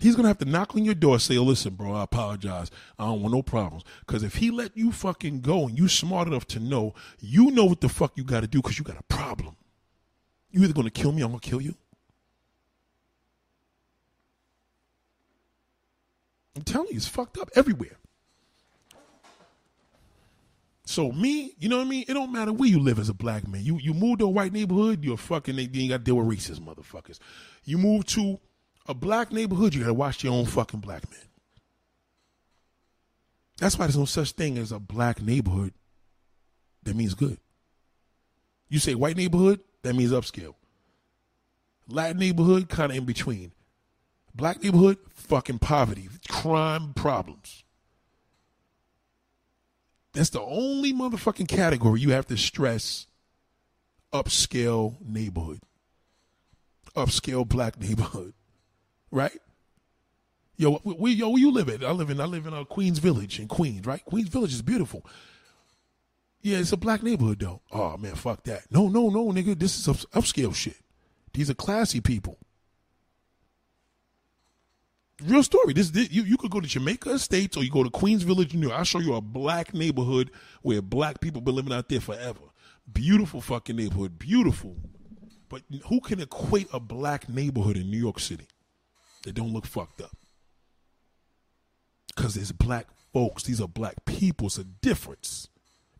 He's gonna have to knock on your door, say, "Listen, bro, I apologize. I don't want no problems." Because if he let you fucking go and you smart enough to know, you know what the fuck you got to do because you got a problem. You either gonna kill me, or I'm gonna kill you. I'm telling you, it's fucked up everywhere. So me, you know what I mean? It don't matter where you live as a black man. You you move to a white neighborhood, you're fucking. Ain't got to deal with racist motherfuckers. You move to a black neighborhood, you got to watch your own fucking black man. That's why there's no such thing as a black neighborhood. That means good. You say white neighborhood, that means upscale. Latin neighborhood, kind of in between. Black neighborhood, fucking poverty, crime, problems. That's the only motherfucking category you have to stress upscale neighborhood. Upscale black neighborhood. Right? Yo, we, yo, where you live at? I live in I live in uh, Queens Village in Queens, right? Queens Village is beautiful. Yeah, it's a black neighborhood though. Oh man, fuck that. No, no, no, nigga. This is upscale shit. These are classy people. Real story. This, this, you, you could go to Jamaica Estates or you go to Queens Village, New York. I'll show you a black neighborhood where black people been living out there forever. Beautiful fucking neighborhood. Beautiful. But who can equate a black neighborhood in New York City that don't look fucked up? Because it's black folks. These are black people. It's a difference.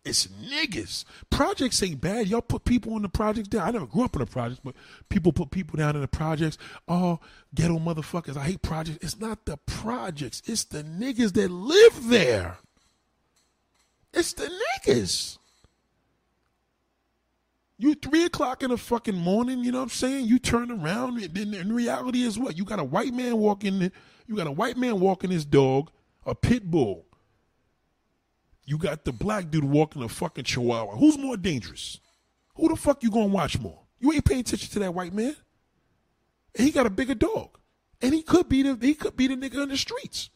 It's niggas. Projects ain't bad. Y'all put people in the projects down. I never grew up in the projects, but people put people down in the projects. Oh, ghetto motherfuckers. I hate projects. It's not the projects. It's the niggas that live there. It's the niggas. You three o'clock in the fucking morning, you know what I'm saying? You turn around, and then in reality is what? You got a white man walking, you got a white man walking his dog, a pit bull. You got the black dude walking a fucking chihuahua. Who's more dangerous? Who the fuck you gonna watch more? You ain't paying attention to that white man. And he got a bigger dog. And he could be the he could be the nigga in the streets.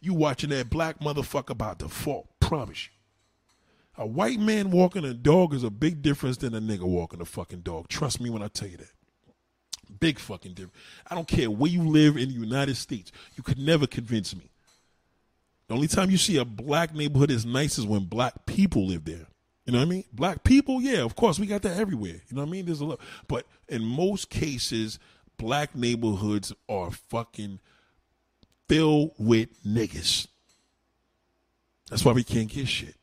You watching that black motherfucker about to fall. Promise you. A white man walking a dog is a big difference than a nigga walking a fucking dog. Trust me when I tell you that. Big fucking difference. I don't care where you live in the United States. You could never convince me. The only time you see a black neighborhood is nice is when black people live there. You know what I mean? Black people, yeah, of course, we got that everywhere. You know what I mean? There's a lot, but in most cases, black neighborhoods are fucking filled with niggas. That's why we can't get shit.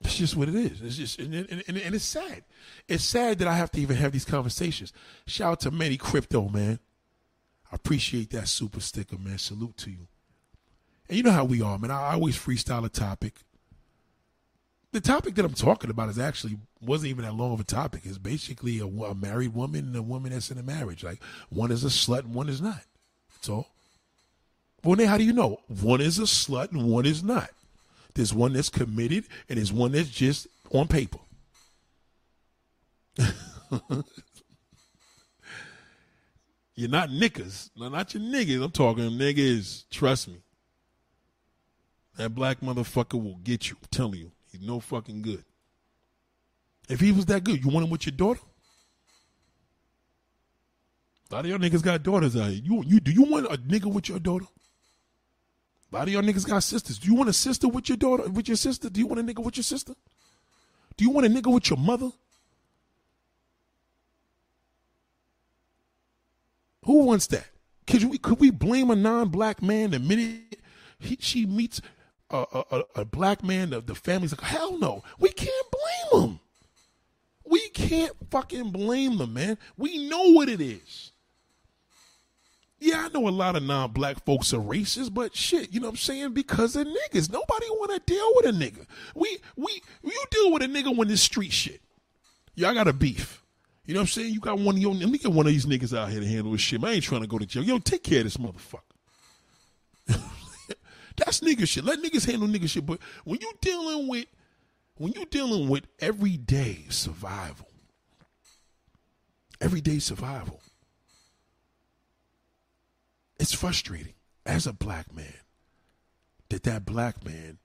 It's just what it is. It's just, and, and, and, and, it's sad. It's sad that I have to even have these conversations. Shout out to Manny Crypto, man. I appreciate that super sticker, man. Salute to you. And you know how we are, man. I always freestyle a topic. The topic that I'm talking about is actually wasn't even that long of a topic. It's basically a, a married woman and a woman that's in a marriage. Like one is a slut and one is not. That's all. Well, how do you know? One is a slut and one is not. There's one that's committed and there's one that's just on paper. You're not niggas. No, not your niggas. I'm talking niggas. Trust me. That black motherfucker will get you. I'm telling you. He's no fucking good. If he was that good, you want him with your daughter? A lot of y'all niggas got daughters out here. You, you, do you want a nigga with your daughter? A lot of y'all niggas got sisters. Do you want a sister with your daughter, with your sister? Do you want a nigga with your sister? Do you want a nigga with your mother? Who wants that? Could we could we blame a non-black man the minute he, she meets a, a, a black man? The, the family's like, hell no, we can't blame them. We can't fucking blame them, man. We know what it is. Yeah, I know a lot of non-black folks are racist, but shit, you know what I'm saying? Because of niggas. Nobody want to deal with a nigga. We we you deal with a nigga when this street shit. Y'all got a beef. You know what I'm saying? You got one of your let me get one of these niggas out here to handle this shit. I ain't trying to go to jail. Yo, take care of this motherfucker. That's nigga shit. Let niggas handle nigga shit. But when you dealing with when you dealing with everyday survival, everyday survival, it's frustrating as a black man that that black man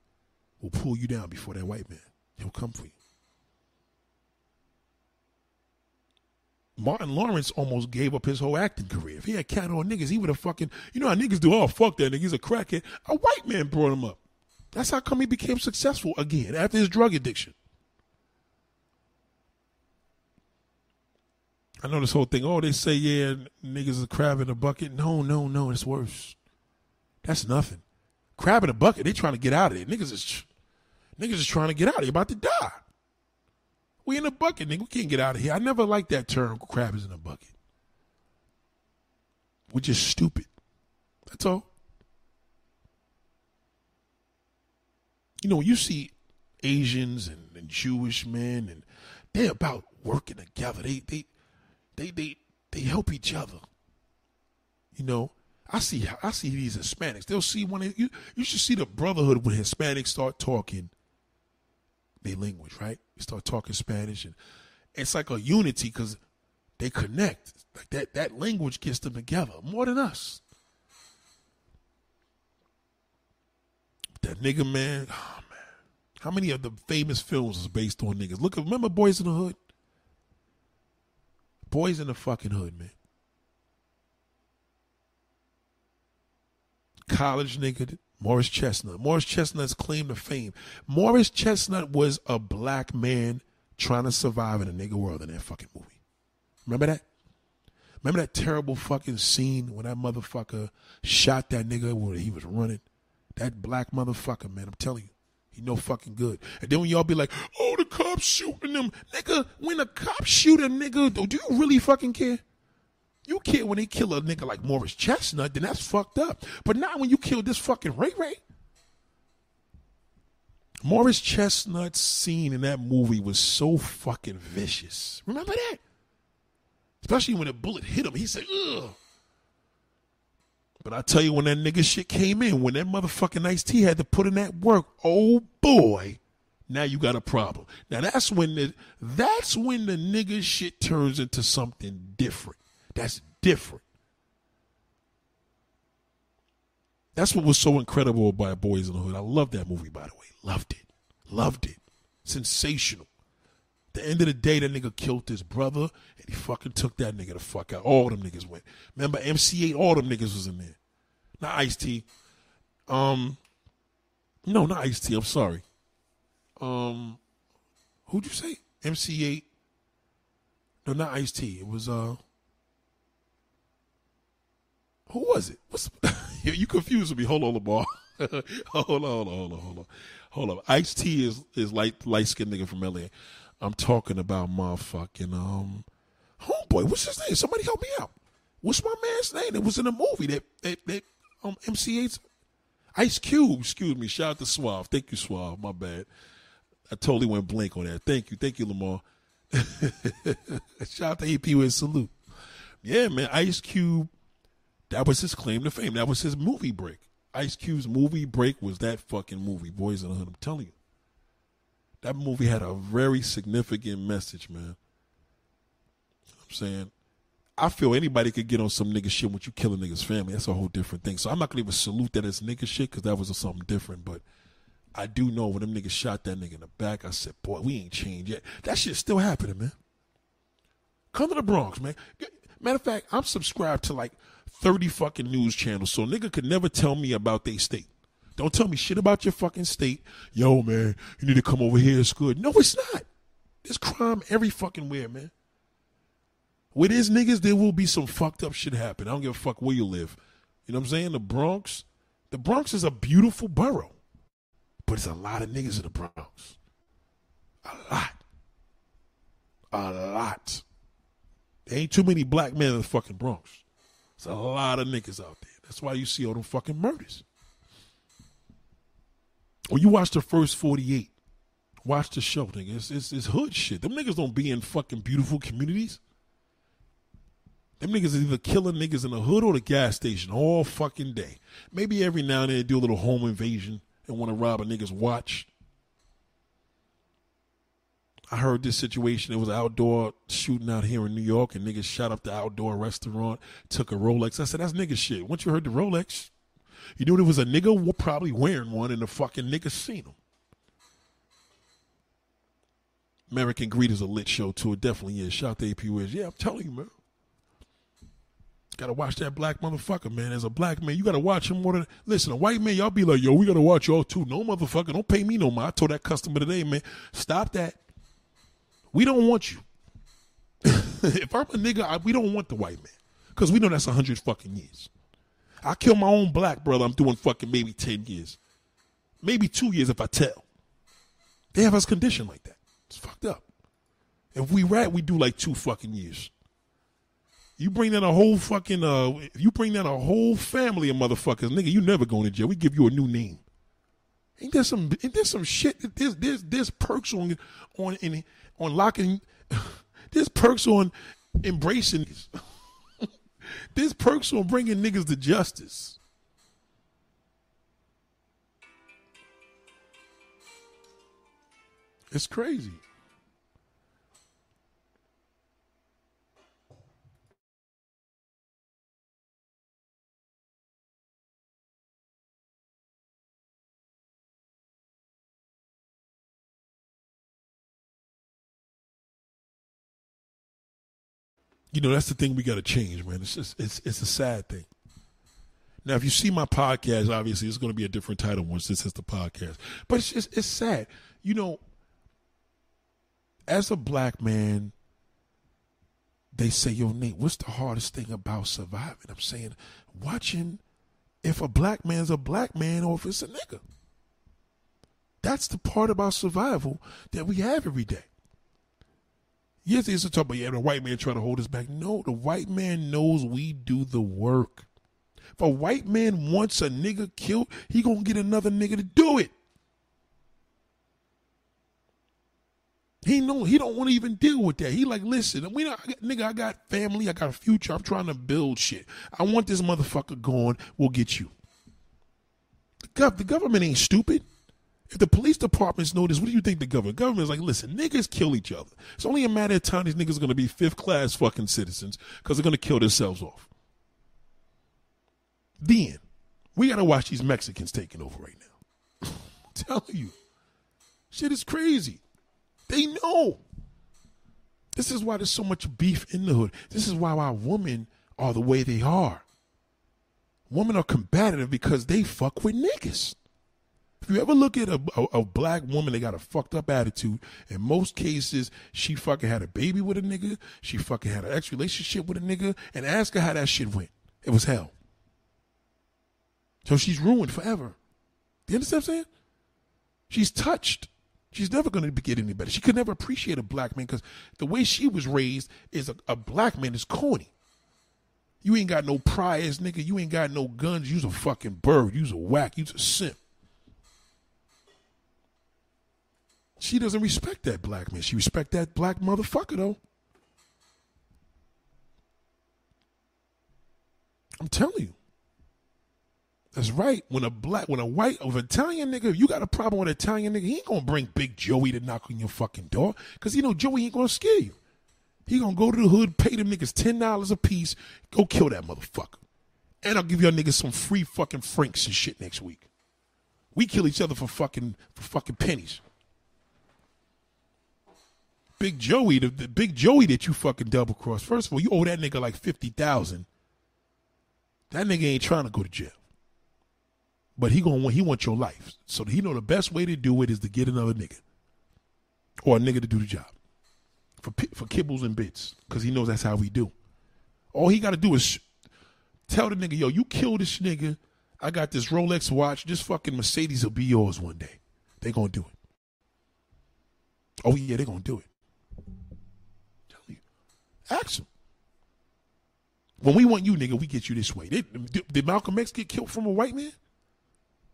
will pull you down before that white man. He'll come for you. Martin Lawrence almost gave up his whole acting career. If he had cat on niggas, he would have fucking, you know how niggas do, oh, fuck that nigga, he's a crackhead. A white man brought him up. That's how come he became successful again after his drug addiction. I know this whole thing, oh, they say, yeah, niggas is crab in a bucket. No, no, no, it's worse. That's nothing. Crab in a bucket, they trying to get out of it. Niggas is, niggas is trying to get out. They about to die. We in a bucket, nigga. We can't get out of here. I never liked that term, crab is in a bucket. We're just stupid. That's all. You know, you see Asians and, and Jewish men and they're about working together. They they they they they help each other. You know, I see I see these Hispanics. They'll see one. Of, you you should see the brotherhood when Hispanics start talking their language, right? They start talking Spanish, and it's like a unity because they connect. Like that, that language gets them together more than us. That nigga man, oh man, how many of the famous films is based on niggas? Look, remember Boys in the Hood? Boys in the fucking hood, man. College nigga Morris Chestnut. Morris Chestnut's claim to fame. Morris Chestnut was a black man trying to survive in a nigga world in that fucking movie. Remember that? Remember that terrible fucking scene when that motherfucker shot that nigga when he was running? That black motherfucker, man, I'm telling you. He no fucking good. And then when y'all be like, oh, the cops shooting them. Nigga, when the cops shoot a nigga, do you really fucking care? You care when they kill a nigga like Morris Chestnut, then that's fucked up. But not when you kill this fucking Ray Ray. Morris Chestnut's scene in that movie was so fucking vicious. Remember that? Especially when a bullet hit him. He said, ugh. But I tell you, when that nigga shit came in, when that motherfucking Ice T had to put in that work, oh boy, now you got a problem. Now that's when the that's when the nigga shit turns into something different. That's different. That's what was so incredible about Boys in the Hood. I love that movie, by the way. Loved it. Loved it. Sensational. The end of the day, that nigga killed his brother and he fucking took that nigga the fuck out. All them niggas went. Remember, MC Eiht, all them niggas was in there. Not Ice T. Um, no, not Ice T. I'm sorry. Um, who'd you say? MC Eiht. No, not Ice T. It was uh who was it? What's you confused with me? Hold on, Lamar. hold on, hold on, hold on, hold on, hold on. Ice T is is light light skinned nigga from LA. I'm talking about motherfucking um homeboy. What's his name? Somebody help me out. What's my man's name? It was in a movie that that, that um MC Eiht's Ice Cube. Excuse me. Shout out to Suave. Thank you, Suave. My bad. I totally went blank on that. Thank you, thank you, Lamar. Shout out to AP with salute. Yeah, man. Ice Cube that was his claim to fame. That was his movie break. Ice Cube's movie break was that fucking movie, Boys in the Hood. I'm telling you. That movie had a very significant message, man. I'm saying, I feel anybody could get on some nigga shit when you kill a nigga's family. That's a whole different thing. So I'm not gonna even salute that as nigga shit because that was something different. But I do know when them niggas shot that nigga in the back, I said, boy, we ain't changed yet. That shit's still happening, man. Come to the Bronx, man. Matter of fact, I'm subscribed to like 30 fucking news channels, so nigga could never tell me about their state. Don't tell me shit about your fucking state. Yo, man, you need to come over here. It's good. No, it's not. There's crime every fucking where, man. With these niggas, there will be some fucked up shit happen. I don't give a fuck where you live. You know what I'm saying? The Bronx, the Bronx is a beautiful borough, but it's a lot of niggas in the Bronx. A lot. A lot. There ain't too many black men in the fucking Bronx. There's a lot of niggas out there. That's why you see all them fucking murders. Or you watch the first 48. Watch the show, nigga. It's, it's, it's hood shit. Them niggas don't be in fucking beautiful communities. Them niggas is either killing niggas in the hood or the gas station all fucking day. Maybe every now and then they do a little home invasion and want to rob a nigga's watch. I heard this situation. It was outdoor shooting out here in New York, and niggas shot up the outdoor restaurant, took a Rolex. I said, that's nigga shit. Once you heard the Rolex, you knew there was a nigga probably wearing one, and the fucking nigga seen him. American Greed is a lit show too. It definitely is. Shout out to AP Wiz. Yeah, I'm telling you, man. Gotta watch that black motherfucker, man. As a black man, you gotta watch him more than listen. A white man, y'all be like, yo, we gotta watch y'all too. No motherfucker, don't pay me no more. I told that customer today, man, stop that. We don't want you. if I'm a nigga, I, we don't want the white man because we know that's a hundred fucking years. I kill my own black brother. I'm doing fucking maybe ten years, maybe two years if I tell. They have us conditioned like that. It's fucked up. If we rat, we do like two fucking years. You bring down a whole fucking uh, you bring down a whole family of motherfuckers, nigga, you never going to jail. We give you a new name. Ain't there some ain't there some shit there's there's there's perks on on on locking there's perks on embracing there's perks on bringing niggas to justice. It's crazy. You know, that's the thing we got to change, man. It's just it's it's a sad thing. Now, if you see my podcast, obviously it's going to be a different title once this is the podcast. But it's just it's sad. You know, as a black man, they say, "Yo, Nate, what's the hardest thing about surviving?" I'm saying, watching if a black man's a black man or if it's a nigga. That's the part about survival that we have every day. Yes, it's a talk about yeah, the white man trying to hold us back. No, the white man knows we do the work. If a white man wants a nigga killed, he gonna get another nigga to do it. He know he don't want to even deal with that. He like, listen, we not, nigga, I got family, I got a future. I'm trying to build shit. I want this motherfucker gone. We'll get you. The, gov- the government ain't stupid. If the police departments know this, what do you think the government? Government's like, listen, niggas kill each other. It's only a matter of time these niggas are gonna be fifth class fucking citizens because they're gonna kill themselves off. Then we gotta watch these Mexicans taking over right now. Telling you, shit is crazy. They know. This is why there's so much beef in the hood. This is why our women are the way they are. Women are combative because they fuck with niggas. If you ever look at a, a, a, black woman, they got a fucked up attitude. In most cases, she fucking had a baby with a nigga. She fucking had an ex relationship with a nigga. And ask her how that shit went. It was hell. So she's ruined forever. You understand what I'm saying? She's touched. She's never going to get any better. She could never appreciate a black man because the way she was raised is a, a black man is corny. You ain't got no priors, nigga. You ain't got no guns. You's a fucking bird. You's a whack. You's a simp. She doesn't respect that black man. She respect that black motherfucker though. I'm telling you. That's right. When a black, when a white, of Italian nigga, if you got a problem with Italian nigga, he ain't gonna bring Big Joey to knock on your fucking door. Cause you know Joey ain't gonna scare you. He gonna go to the hood, pay them niggas ten dollars a piece, go kill that motherfucker. And I'll give y'all niggas some free fucking franks and shit next week. We kill each other for fucking for fucking pennies. Big Joey, the, the Big Joey that you fucking double cross. First of all, you owe that nigga like fifty thousand. That nigga ain't trying to go to jail. But he gonna want he want your life. So he know the best way to do it is to get another nigga. Or a nigga to do the job. For for kibbles and bits. Cause he knows that's how we do. All he gotta do is sh- tell the nigga, yo, you kill this nigga. I got this Rolex watch. This fucking Mercedes will be yours one day. They gonna do it. Oh yeah, they gonna do it. Ask. When we want you, nigga, we get you this way. Did, did Malcolm X get killed from a white man?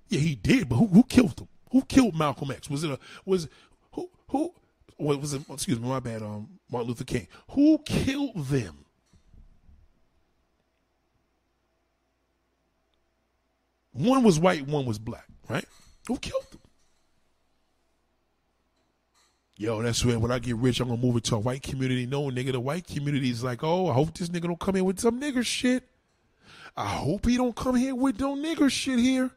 Yeah, he did, but who, who killed him? Who killed Malcolm X? Was it a was who who was it? Excuse me, my bad. Um, Martin Luther King. Who killed them? One was white, one was black, right? Who killed them? Yo, that's where when I get rich, I'm gonna move it to a white community. No, nigga, the white community is like, oh, I hope this nigga don't come in with some nigger shit. I hope he don't come here with no nigger shit here.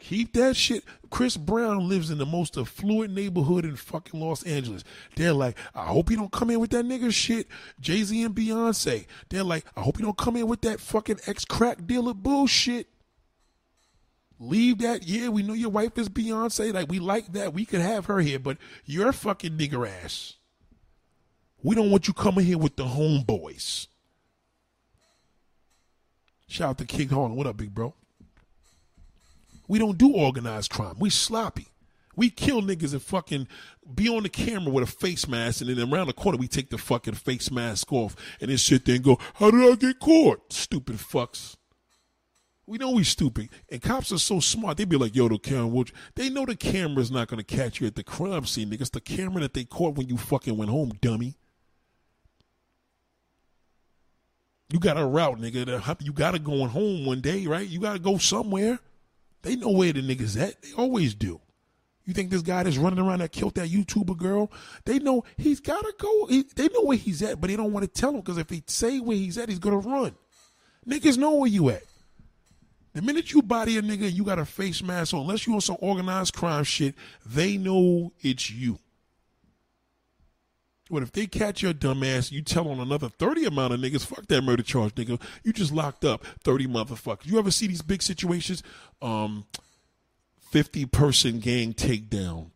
Keep that shit. Chris Brown lives in the most affluent neighborhood in fucking Los Angeles. They're like, I hope you don't come in with that nigga shit. Jay Z and Beyonce. They're like, I hope you don't come in with that fucking ex crack dealer bullshit. Leave that. Yeah, we know your wife is Beyonce. Like, we like that. We could have her here, but you're fucking nigger ass. We don't want you coming here with the homeboys. Shout out to King Harlan. What up, big bro? We don't do organized crime. We sloppy. We kill niggas and fucking be on the camera with a face mask, and then around the corner we take the fucking face mask off and then sit there and go, "How did I get caught?" Stupid fucks. We know we stupid, and cops are so smart. They be like, "Yo, the camera." They know the camera's not gonna catch you at the crime scene, nigga. It's the camera that they caught when you fucking went home, dummy. You got a route, nigga. You got to go home one day, right? You got to go somewhere. They know where the niggas at. They always do. You think this guy that's running around that killed that YouTuber girl? They know he's got to go. He, they know where he's at, but they don't want to tell him because if they say where he's at, he's going to run. Niggas know where you at. The minute you body a nigga, you got a face mask on. Unless you on some organized crime shit, they know it's you. But if they catch your dumb ass, you tell on another 30 amount of niggas, fuck that murder charge, nigga. You just locked up 30 motherfuckers. You ever see these big situations? Um, 50 person gang takedown.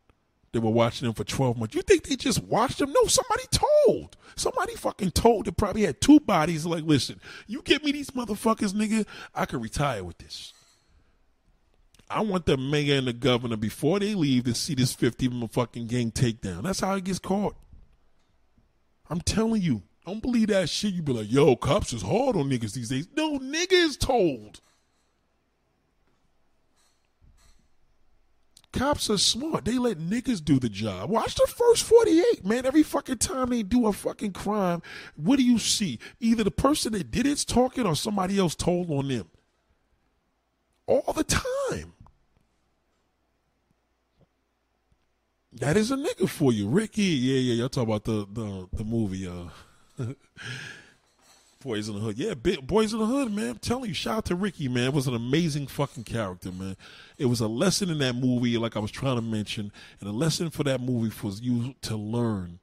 They were watching them for 12 months. You think they just watched them? No, somebody told. Somebody fucking told. They probably had two bodies. Like, listen, you get me these motherfuckers, nigga, I could retire with this. I want the mayor and the governor before they leave to see this 50 fucking gang takedown. That's how it gets caught. I'm telling you, don't believe that shit. You be like, yo, cops is hard on niggas these days. No, niggas told. Cops are smart. They let niggas do the job. Watch the first 48, man. Every fucking time they do a fucking crime, what do you see? Either the person that did it's talking or somebody else told on them. All the time. That is a nigga for you, Ricky. Yeah, yeah. Y'all talk about the the the movie, uh, Boys in the Hood. Yeah, Boys in the Hood, man. I'm telling you, shout out to Ricky, man. It was an amazing fucking character, man. It was a lesson in that movie, like I was trying to mention, and a lesson for that movie was you to learn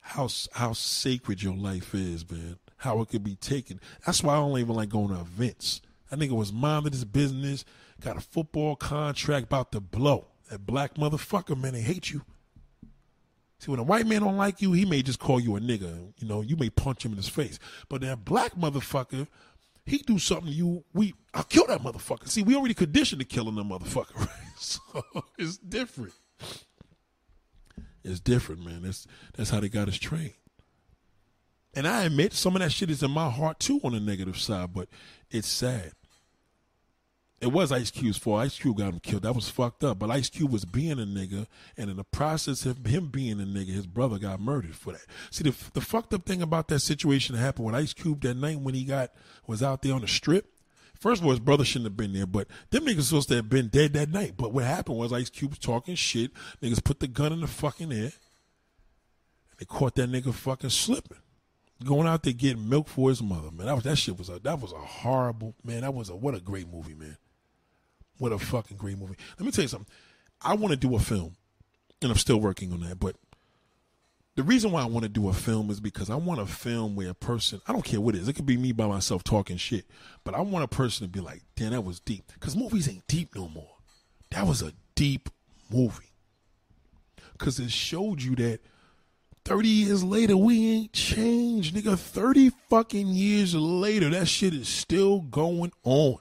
how how sacred your life is, man. How it could be taken. That's why I don't even like going to events. Think it was minding his business, got a football contract about to blow. That black motherfucker, man, they hate you. See, when a white man don't like you, he may just call you a nigga. You know, you may punch him in his face. But that black motherfucker, he do something to you we I'll kill that motherfucker. See, we already conditioned to killing the motherfucker, right? So it's different. It's different, man. That's that's how they got us trained. And I admit some of that shit is in my heart too on the negative side, but it's sad. It was Ice Cube's fault. Ice Cube got him killed. That was fucked up. But Ice Cube was being a nigga, and in the process of him being a nigga, his brother got murdered for that. See, the the fucked up thing about that situation that happened with Ice Cube that night when he got was out there on the strip. First of all, his brother shouldn't have been there, but them niggas supposed to have been dead that night. But what happened was Ice Cube was talking shit. Niggas put the gun in the fucking air. They caught that nigga fucking slipping going out there getting milk for his mother, man. That was that shit was a that was a horrible man. That was a what a great movie, man. What a fucking great movie. Let me tell you something. I want to do a film, and I'm still working on that. But the reason why I want to do a film is because I want a film where a person, I don't care what it is, it could be me by myself talking shit, but I want a person to be like, damn, that was deep. Because movies ain't deep no more. That was a deep movie. Because it showed you that 30 years later, we ain't changed, nigga. 30 fucking years later, that shit is still going on.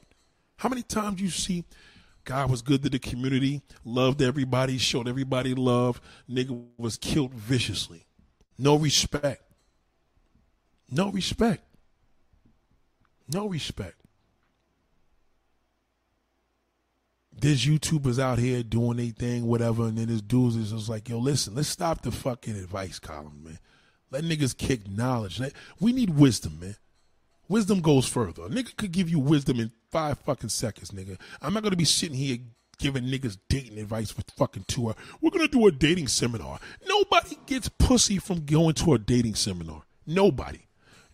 How many times you see God was good to the community, loved everybody, showed everybody love. Nigga was killed viciously. No respect. No respect. No respect. There's YouTubers out here doing their thing, whatever, and then there's dudes is just like, yo, listen, let's stop the fucking advice column, man. Let niggas kick knowledge. We need wisdom, man. Wisdom goes further. A nigga could give you wisdom in five fucking seconds, nigga. I'm not gonna be sitting here giving niggas dating advice for fucking two hours. We're gonna do a dating seminar. Nobody gets pussy from going to a dating seminar. Nobody.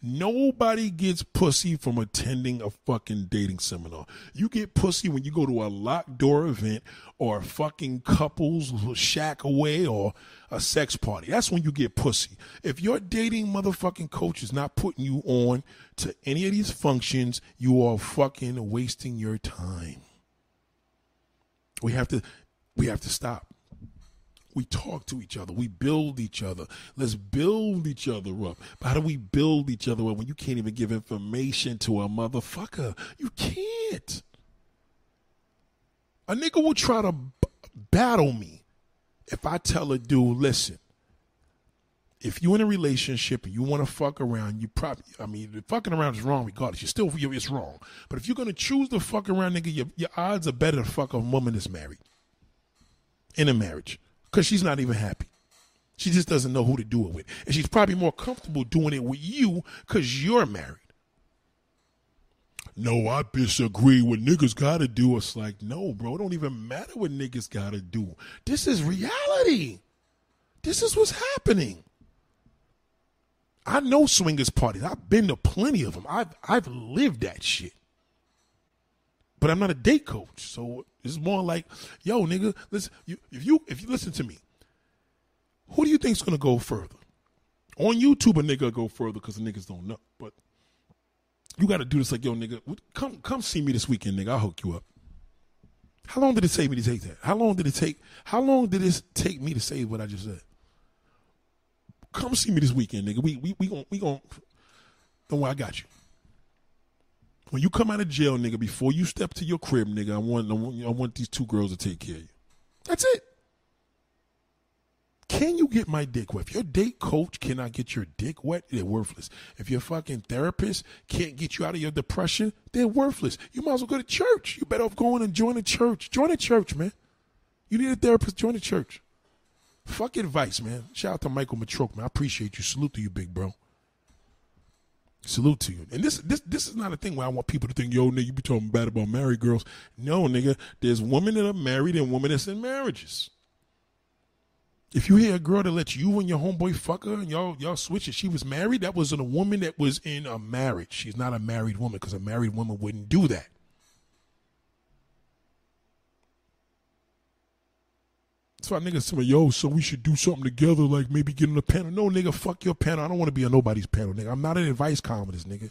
Nobody gets pussy from attending a fucking dating seminar. You get pussy when you go to a locked door event or a fucking couples shack away or a sex party. That's when you get pussy. If your dating motherfucking coach is not putting you on to any of these functions, you are fucking wasting your time. We have to we have to stop. We talk to each other. We build each other. Let's build each other up. But how do we build each other up when you can't even give information to a motherfucker? You can't. A nigga will try to b- battle me if I tell a dude, listen, if you're in a relationship and you want to fuck around, you probably, I mean, fucking around is wrong regardless. You're still, it's wrong. But if you're going to choose to fuck around, nigga, your, your odds are better to fuck a woman that's married in a marriage because she's not even happy. She just doesn't know who to do it with. And she's probably more comfortable doing it with you because you're married. No, I disagree. What niggas gotta do. It's like, no, bro, it don't even matter what niggas gotta do. This is reality. This is what's happening. I know swingers parties. I've been to plenty of them. I've I've lived that shit. But I'm not a date coach, so it's more like, yo, nigga, listen. You, if you if you listen to me, who do you think's gonna go further? On YouTube, a nigga go further because the niggas don't know. But you got to do this like, yo, nigga, come come see me this weekend, nigga. I'll hook you up. How long did it take me to take that? How long did it take? How long did it take me to say what I just said? Come see me this weekend, nigga. We we we gon' we gon' don't worry, I got you. When you come out of jail, nigga, before you step to your crib, nigga, I want I want, I want these two girls to take care of you. That's it. Can you get my dick wet? If your date coach cannot get your dick wet, they're worthless. If your fucking therapist can't get you out of your depression, they're worthless. You might as well go to church. You better off going and join a church. Join a church, man. You need a therapist, join a church. Fuck advice, man. Shout out to Michael Matroke, man. I appreciate you. Salute to you, big bro. Salute to you. And this this this is not a thing where I want people to think, yo, nigga, you be talking bad about married girls. No, nigga. There's women that are married and women that's in marriages. If you hear a girl that lets you and your homeboy fuck her and y'all y'all switch it, she was married. That was a woman that was in a marriage. She's not a married woman because a married woman wouldn't do that. That's why niggas tell me, yo, so we should do something together, like maybe get on a panel. No, nigga, fuck your panel. I don't want to be on nobody's panel, nigga. I'm not an advice columnist, nigga.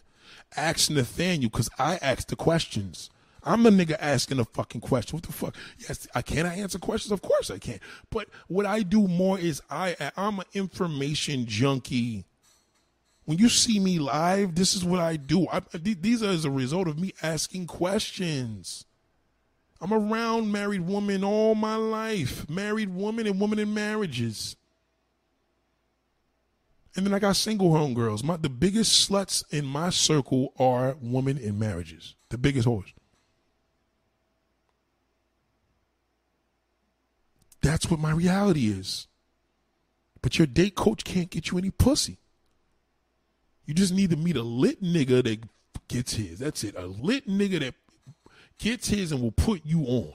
Ask Nathaniel, because I ask the questions. I'm the nigga asking the fucking question. What the fuck? Yes, I can I answer questions? Of course I can. But what I do more is I I'm an information junkie. When you see me live, this is what I do. I, these are as a result of me asking questions. I'm around married women all my life. Married women and women in marriages. And then I got single homegirls. My the biggest sluts in my circle are women in marriages. The biggest whores. That's what my reality is. But your date coach can't get you any pussy. You just need to meet a lit nigga that gets his. That's it. A lit nigga that gets his and will put you on.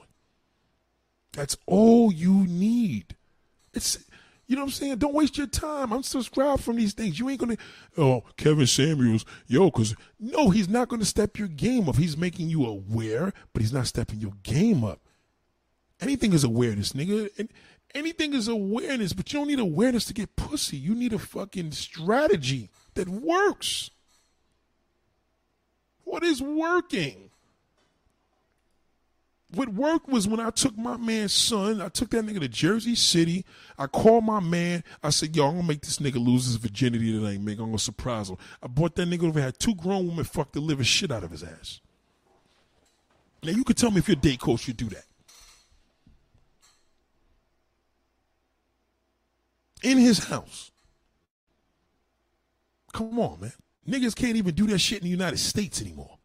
That's all you need. It's you know what I'm saying? Don't waste your time. I'm subscribed from these things. You ain't gonna oh Kevin Samuels, yo, cause no, he's not gonna step your game up. He's making you aware, but he's not stepping your game up. Anything is awareness, nigga. And anything is awareness, but you don't need awareness to get pussy. You need a fucking strategy that works. What is working? What worked was when I took my man's son, I took that nigga to Jersey City. I called my man. I said, yo, I'm gonna make this nigga lose his virginity tonight, man. I'm gonna surprise him. I brought that nigga over, had two grown women fuck the living shit out of his ass. Now you could tell me if your date coach should do that. in his house. Come on, man. Niggas can't even do that shit in the United States anymore.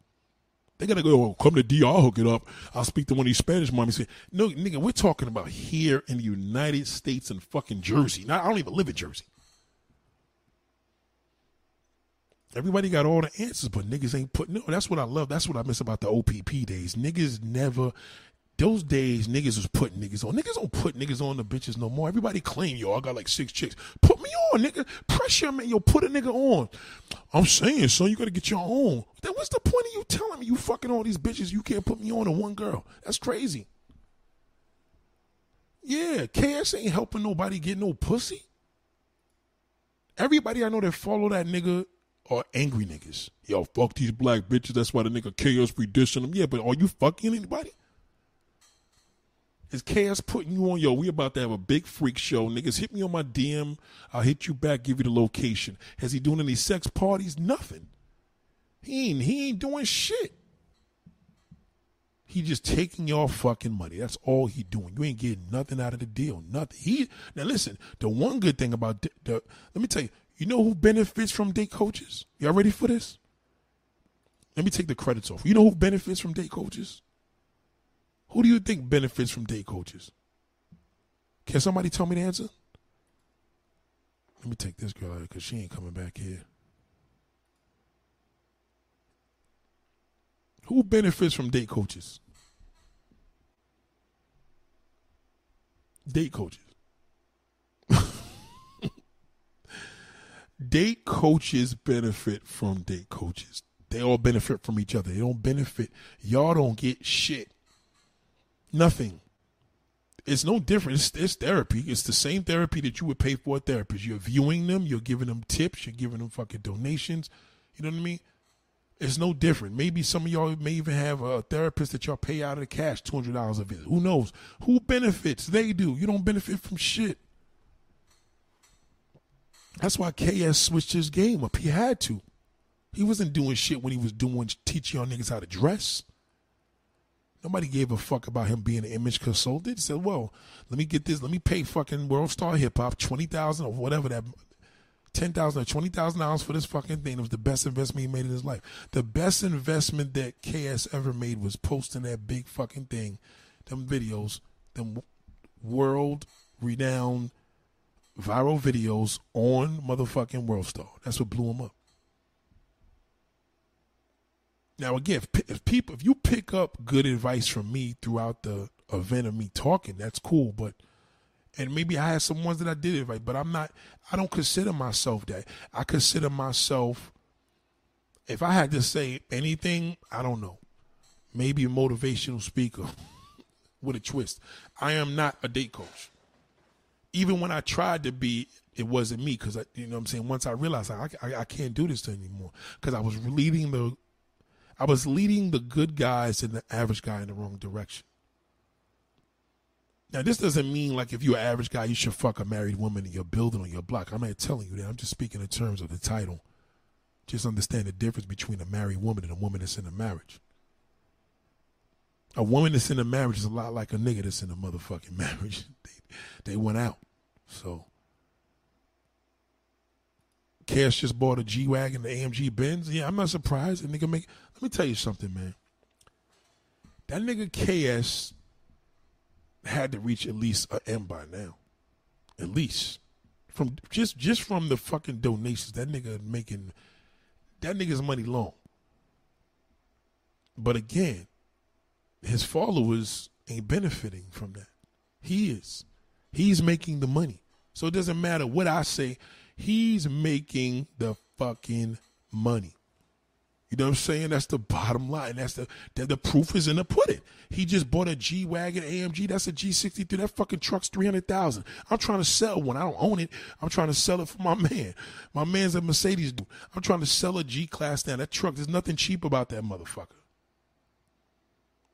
They gotta go, oh, come to DR, hook it up. I'll speak to one of these Spanish mommies. No, nigga, we're talking about here in the United States and fucking Jersey. Now, I don't even live in Jersey. Everybody got all the answers, but niggas ain't putting. No, that's what I love. That's what I miss about the OPP days. Niggas never those days niggas was putting niggas on. Niggas don't put niggas on the bitches no more. Everybody claim yo, I got like six chicks. Put me on, nigga. Pressure man, yo, put a nigga on. I'm saying, son, you gotta get your own. Then what's the point of you telling me you fucking all these bitches? You can't put me on to one girl. That's crazy. Yeah, KS ain't helping nobody get no pussy. Everybody I know that follow that nigga are angry niggas. Yo, fuck these black bitches. That's why the nigga KS be dissing them. Yeah, but are you fucking anybody? Is KS putting you on? Yo, we about to have a big freak show. Niggas hit me on my DM. I'll hit you back, give you the location. Has he doing any sex parties? Nothing. He ain't, he ain't doing shit. He just taking your fucking money. That's all he doing. You ain't getting nothing out of the deal. Nothing. He now listen. The one good thing about the, the let me tell you. You know who benefits from date coaches? Y'all ready for this? Let me take the credits off. You know who benefits from date coaches? Who do you think benefits from date coaches? Can somebody tell me the answer? Let me take this girl out because she ain't coming back here. Who benefits from date coaches? Date coaches. date coaches benefit from date coaches. They all benefit from each other. They don't benefit. Y'all don't get shit. Nothing. It's no different. It's, it's, therapy. It's the same therapy that you would pay for a therapist. You're viewing them. You're giving them tips. You're giving them fucking donations. You know what I mean? It's no different. Maybe some of y'all may even have a therapist that y'all pay out of the cash, two hundred dollars a visit. Who knows? Who benefits? They do. You don't benefit from shit. That's why KS switched his game up. He had to. He wasn't doing shit when he was doing teaching y'all niggas how to dress. Nobody gave a fuck about him being an image consultant. He said, "Well, let me get this. Let me pay fucking World Star Hip Hop twenty thousand or whatever that, ten thousand or twenty thousand dollars for this fucking thing. It was the best investment he made in his life. The best investment that KS ever made was posting that big fucking thing, them videos, them world renowned viral videos on motherfucking World Star. That's what blew him up. Now again, if, if, people, if you pick up good advice from me throughout the event of me talking, that's cool. But and maybe I had some ones that I did advice, but I'm not. I don't consider myself that. I consider myself. If I had to say anything, I don't know. Maybe a motivational speaker with a twist. I am not a date coach. Even when I tried to be, it wasn't me because you know what I'm saying. Once I realized I, I, I can't do this anymore because I was leading the I was leading the good guys and the average guy in the wrong direction. Now, this doesn't mean like if you're an average guy, you should fuck a married woman in your building or your block. I'm not telling you that. I'm just speaking in terms of the title. Just understand the difference between a married woman and a woman that's in a marriage. A woman that's in a marriage is a lot like a nigga that's in a motherfucking marriage. they, they went out. So Cash just bought a G Wagon, the AMG Benz. Yeah, I'm not surprised. A nigga make. Let me tell you something, man. That nigga KS had to reach at least a M by now. At least. From just just from the fucking donations, that nigga making that nigga's money long. But again, his followers ain't benefiting from that. He is. He's making the money. So it doesn't matter what I say. He's making the fucking money. You know what I'm saying? That's the bottom line. That's the the, the proof is in the pudding. He just bought a G wagon AMG. That's a G63. That fucking truck's three hundred thousand. I'm trying to sell one. I don't own it. I'm trying to sell it for my man. My man's a Mercedes dude. I'm trying to sell a G class now. That truck. There's nothing cheap about that motherfucker.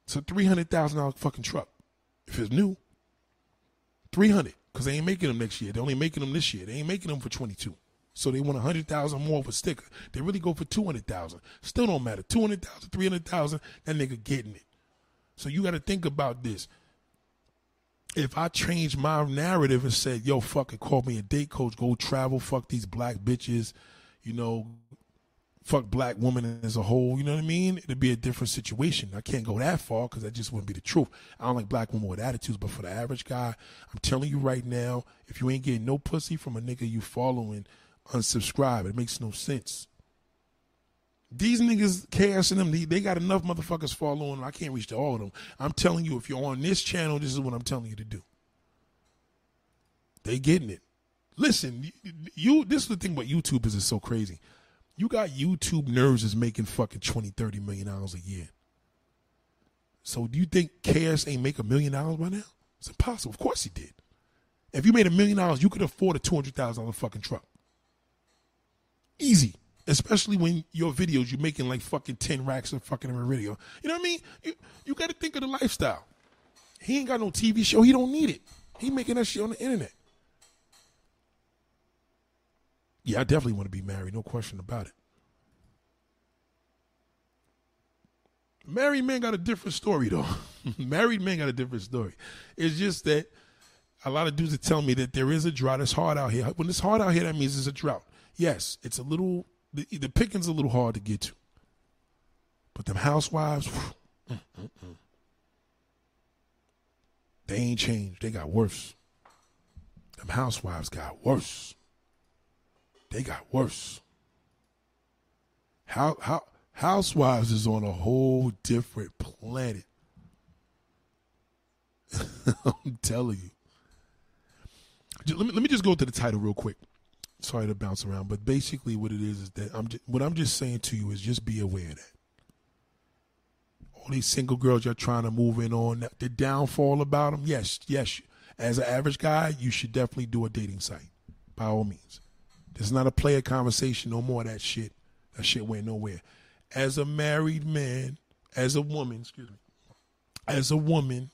It's a three hundred thousand dollar fucking truck. If it's new, three hundred because they ain't making them next year. They're only making them this year. They ain't making them for 22. So they want 100,000 more of a sticker. They really go for 200,000. Still don't matter. 200,000, 300,000, that nigga getting it. So you got to think about this. If I change my narrative and said, yo, fucking call me a date coach, go travel, fuck these black bitches, you know, fuck black women as a whole. You know what I mean? It'd be a different situation. I can't go that far because that just wouldn't be the truth. I don't like black women with attitudes, but for the average guy, I'm telling you right now, if you ain't getting no pussy from a nigga you following, unsubscribe. It makes no sense. These niggas, KS and them, they, they got enough motherfuckers following. I can't reach to all of them. I'm telling you, if you're on this channel, this is what I'm telling you to do. They getting it. Listen, you. This is the thing about YouTube is it's so crazy. You got YouTube nerds is making fucking 20, 30 million dollars a year. So do you think KS ain't make a million dollars by now? It's impossible. Of course he did. If you made a million dollars, you could afford a two hundred thousand dollar fucking truck. Easy. Especially when your videos you're making like fucking ten racks of fucking video. You know what I mean? You you gotta think of the lifestyle. He ain't got no TV show, he don't need it. He making that shit on the internet. Yeah, I definitely want to be married, no question about it. Married men got a different story though. Married men got a different story. It's just that a lot of dudes are telling me that there is a drought. It's hard out here. When it's hard out here, that means it's a drought. Yes, it's a little. The, the picking's a little hard to get to. But them housewives, whew, they ain't changed. They got worse. Them housewives got worse. They got worse. How how Housewives is on a whole different planet. I'm telling you. Let me, let me just go to the title real quick. Sorry to bounce around, but basically what it is is that I'm just, what I'm just saying to you is just be aware of that. All these single girls you're trying to move in on, the downfall about them, yes, yes. As an average guy, you should definitely do a dating site, by all means. There's not a player conversation no more. That shit, that shit went nowhere as a married man, as a woman, excuse me, as a woman,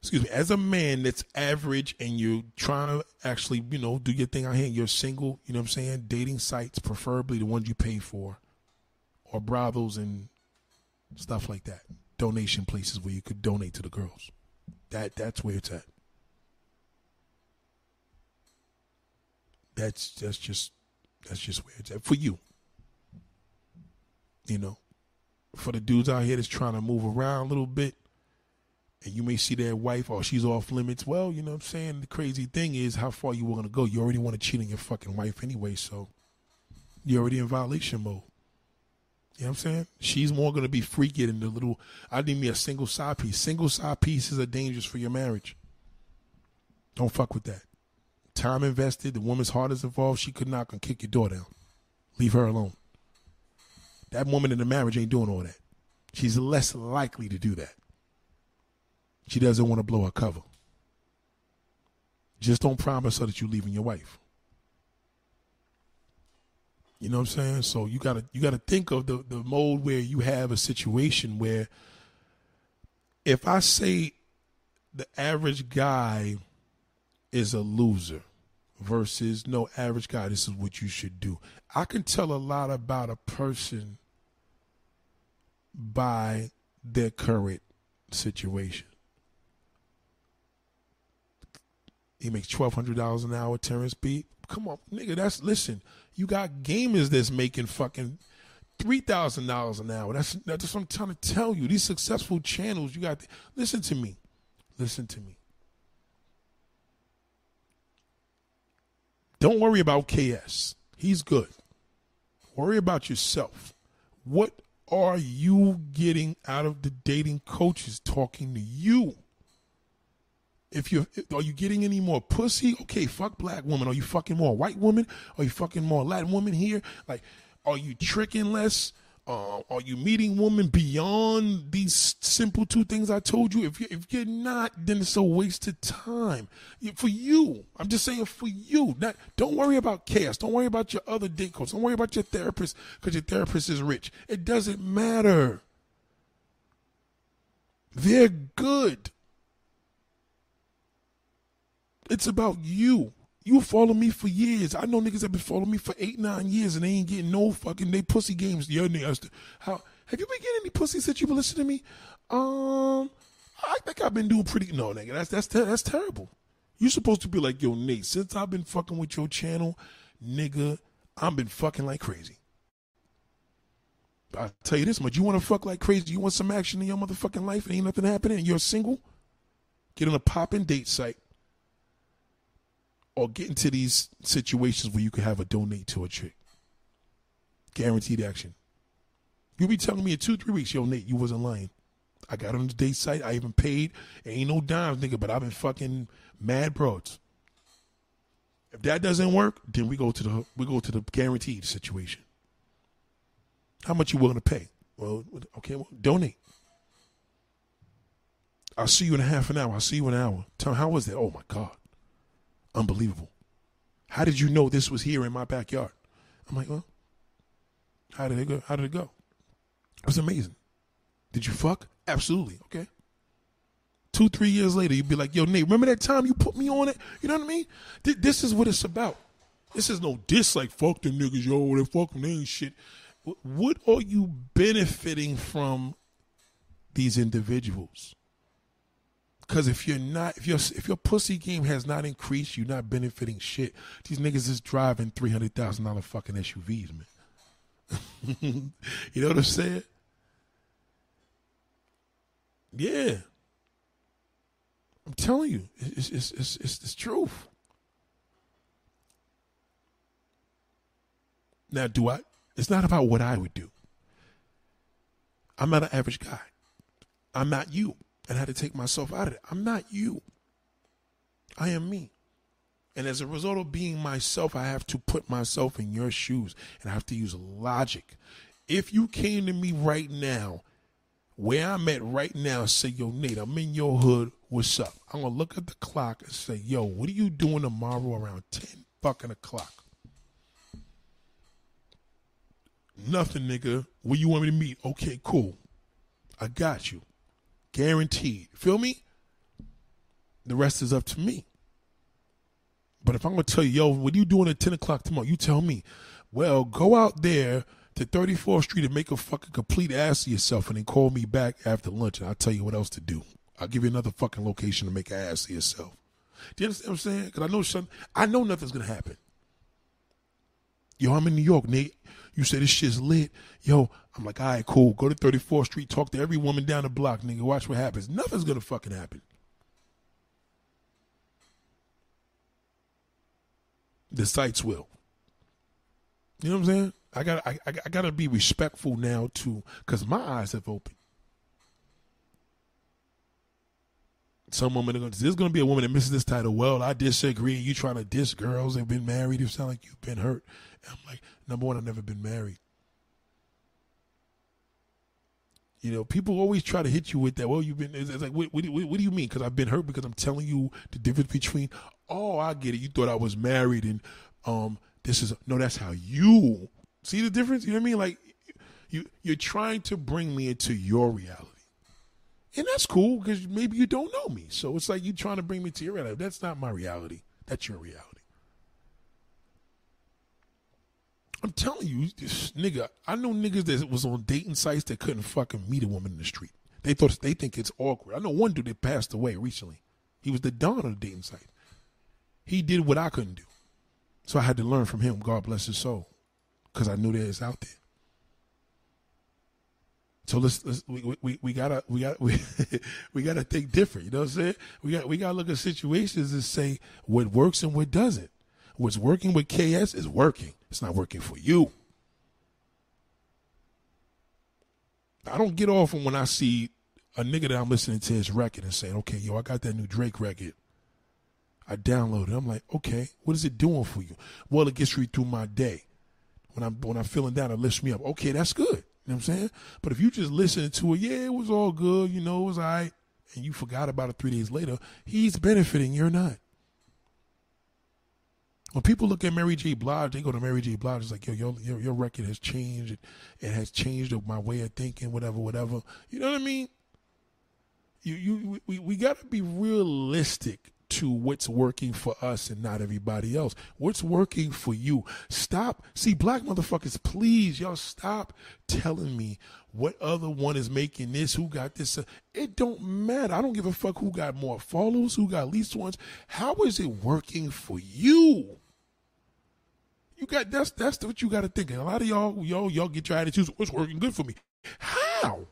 excuse me, as a man that's average and you're trying to actually, you know, do your thing out here, you're single, you know what I'm saying? Dating sites, preferably the ones you pay for, or brothels and stuff like that. Donation places where you could donate to the girls. That that's where it's at. That's that's just that's just where it's at for you. You know, for the dudes out here that's trying to move around a little bit, and you may see their wife, oh, she's off limits. Well, you know what I'm saying? The crazy thing is how far you were going to go. You already want to cheat on your fucking wife anyway, so you're already in violation mode. You know what I'm saying? She's more going to be freaky than the little, I need me a single side piece. Single side pieces are dangerous for your marriage. Don't fuck with that. Time invested, the woman's heart is involved. She could knock and kick your door down. Leave her alone. That woman in the marriage ain't doing all that. She's less likely to do that. She doesn't want to blow her cover. Just don't promise her that you're leaving your wife. You know what I'm saying? So you gotta you gotta think of the, the mode where you have a situation where if I say the average guy is a loser versus no average guy, this is what you should do. I can tell a lot about a person by their current situation. He makes twelve hundred dollars an hour, Terrence B. Come on, nigga. That's listen. You got gamers that's making fucking three thousand dollars an hour. That's that's what I'm trying to tell you. These successful channels, you got. Listen to me. Listen to me. Don't worry about KS. He's good. Worry about yourself. What are you getting out of the dating coaches talking to you? If you are you getting any more pussy? Okay, fuck black woman. Are you fucking more white woman? Are you fucking more Latin woman here? Like, are you tricking less? Uh, are you meeting women beyond these simple two things I told you? If you if you're not, then it's a waste of time for you. I'm just saying for you. Not, don't worry about KS. Don't worry about your other date coach. Don't worry about your therapist because your therapist is rich. It doesn't matter. They're good. It's about you. You follow me for years. I know niggas that been following me for eight, nine years and they ain't getting no fucking they pussy games. Your niggas. How have you been getting any pussy since you been listening to me? Um, I think I've been doing pretty. No, nigga, that's that's that's terrible. You're supposed to be like, yo, Nate. Since I've been fucking with your channel, nigga, I've been fucking like crazy. I tell you this much: you want to fuck like crazy? You want some action in your motherfucking life? And ain't nothing happening. And You're single. Get on a popping date site or get into these situations where you can have a donate to a chick. Guaranteed action. You'll be telling me in two, three weeks, yo, Nate, you wasn't lying. I got on the date site. I even paid. Ain't no dimes, nigga, but I've been fucking mad broads. If that doesn't work, then we go to the we go to the guaranteed situation. How much you willing to pay? Well, okay, well, donate. I'll see you in a half an hour. I'll see you in an hour. Tell me, how was that? Oh my God. Unbelievable. How did you know this was here in my backyard? I'm like, well, how did it go? How did it go? It was amazing. Did you fuck? Absolutely. Okay. Two, three years later, you'd be like, yo, Nate, remember that time you put me on it? You know what I mean? This is what it's about. This is no diss like fuck them niggas, yo, they fuck them, shit. What are you benefiting from these individuals? Because if you're not, if your if your pussy game has not increased, you're not benefiting shit. These niggas is driving three hundred thousand dollar fucking SUVs, man. you know what I'm saying? Yeah. I'm telling you, it's it's it's it's, it's truth. Now, do I? It's not about what I would do. I'm not an average guy. I'm not you, and had to take myself out of it. I'm not you. I am me. And as a result of being myself, I have to put myself in your shoes and I have to use logic. If you came to me right now where I'm at right now say, yo, Nate, I'm in your hood. What's up? I'm going to look at the clock and say, yo, what are you doing tomorrow around 10 fucking o'clock? Nothing, nigga. Where you want me to meet? Okay, cool. I got you. Guaranteed. Feel me? The rest is up to me. But if I'm to tell you, yo, what are you doing at 10 o'clock tomorrow? You tell me. Well, go out there to 34th Street and make a fucking complete ass of yourself and then call me back after lunch and I'll tell you what else to do. I'll give you another fucking location to make an ass of yourself. Do you understand what I'm saying? Because I know some, I know nothing's gonna happen. Yo, I'm in New York, Nate. You say this shit's lit. Yo, I'm like, all right, cool. Go to 34th Street, talk to every woman down the block, nigga. Watch what happens. Nothing's gonna fucking happen. The sites will. You know what I'm saying? I got I, I, got to be respectful now too, because my eyes have opened. Some women are to There's to be a woman that misses this title. Well, I disagree. You trying to diss girls that have been married? You sound like you've been hurt. And I'm like, number one, I've never been married. You know, people always try to hit you with that. Well, you've been. It's like, what, what, what do you mean? Because I've been hurt. Because I'm telling you the difference between. Oh, I get it. You thought I was married, and um, this is no. That's how you See the difference? You know what I mean? Like you you're trying to bring me into your reality. And that's cool because maybe you don't know me. So it's like you're trying to bring me to your reality. That's not my reality. That's your reality. I'm telling you, this nigga, I know niggas that was on dating sites that couldn't fucking meet a woman in the street. They thought they think it's awkward. I know one dude that passed away recently. He was the don of the dating site. He did what I couldn't do. So I had to learn from him. God bless his soul because I knew that it's out there. So let's, let's we, we, we gotta we got we, we gotta think different. You know what I'm saying? We got we gotta look at situations and say what works and what doesn't. What's working with KS is working. It's not working for you. I don't get off when I see a nigga that I'm listening to his record and saying, okay, yo, I got that new Drake record. I downloaded. It. I'm like, okay, what is it doing for you? Well, it gets me through my day when I'm when I'm feeling down, it lifts me up. Okay, that's good. You know what I'm saying? But if you just listen to it, yeah, it was all good, you know, it was all right, and you forgot about it three days later, he's benefiting, you're not. When people look at Mary J. Blige, they go to Mary J. Blige, it's like, yo, your, your, your record has changed. It, has changed my way of thinking, whatever, whatever. You know what I mean? You, you, we, we got to be realistic to what's working for us and not everybody else. What's working for you? Stop. See, black motherfuckers, please, y'all stop telling me what other one is making this, who got this. It don't matter. I don't give a fuck who got more followers, who got least ones. How is it working for you? You got that's that's what you got to think. And a lot of y'all, y'all, y'all get your attitudes. What's working good for me? How?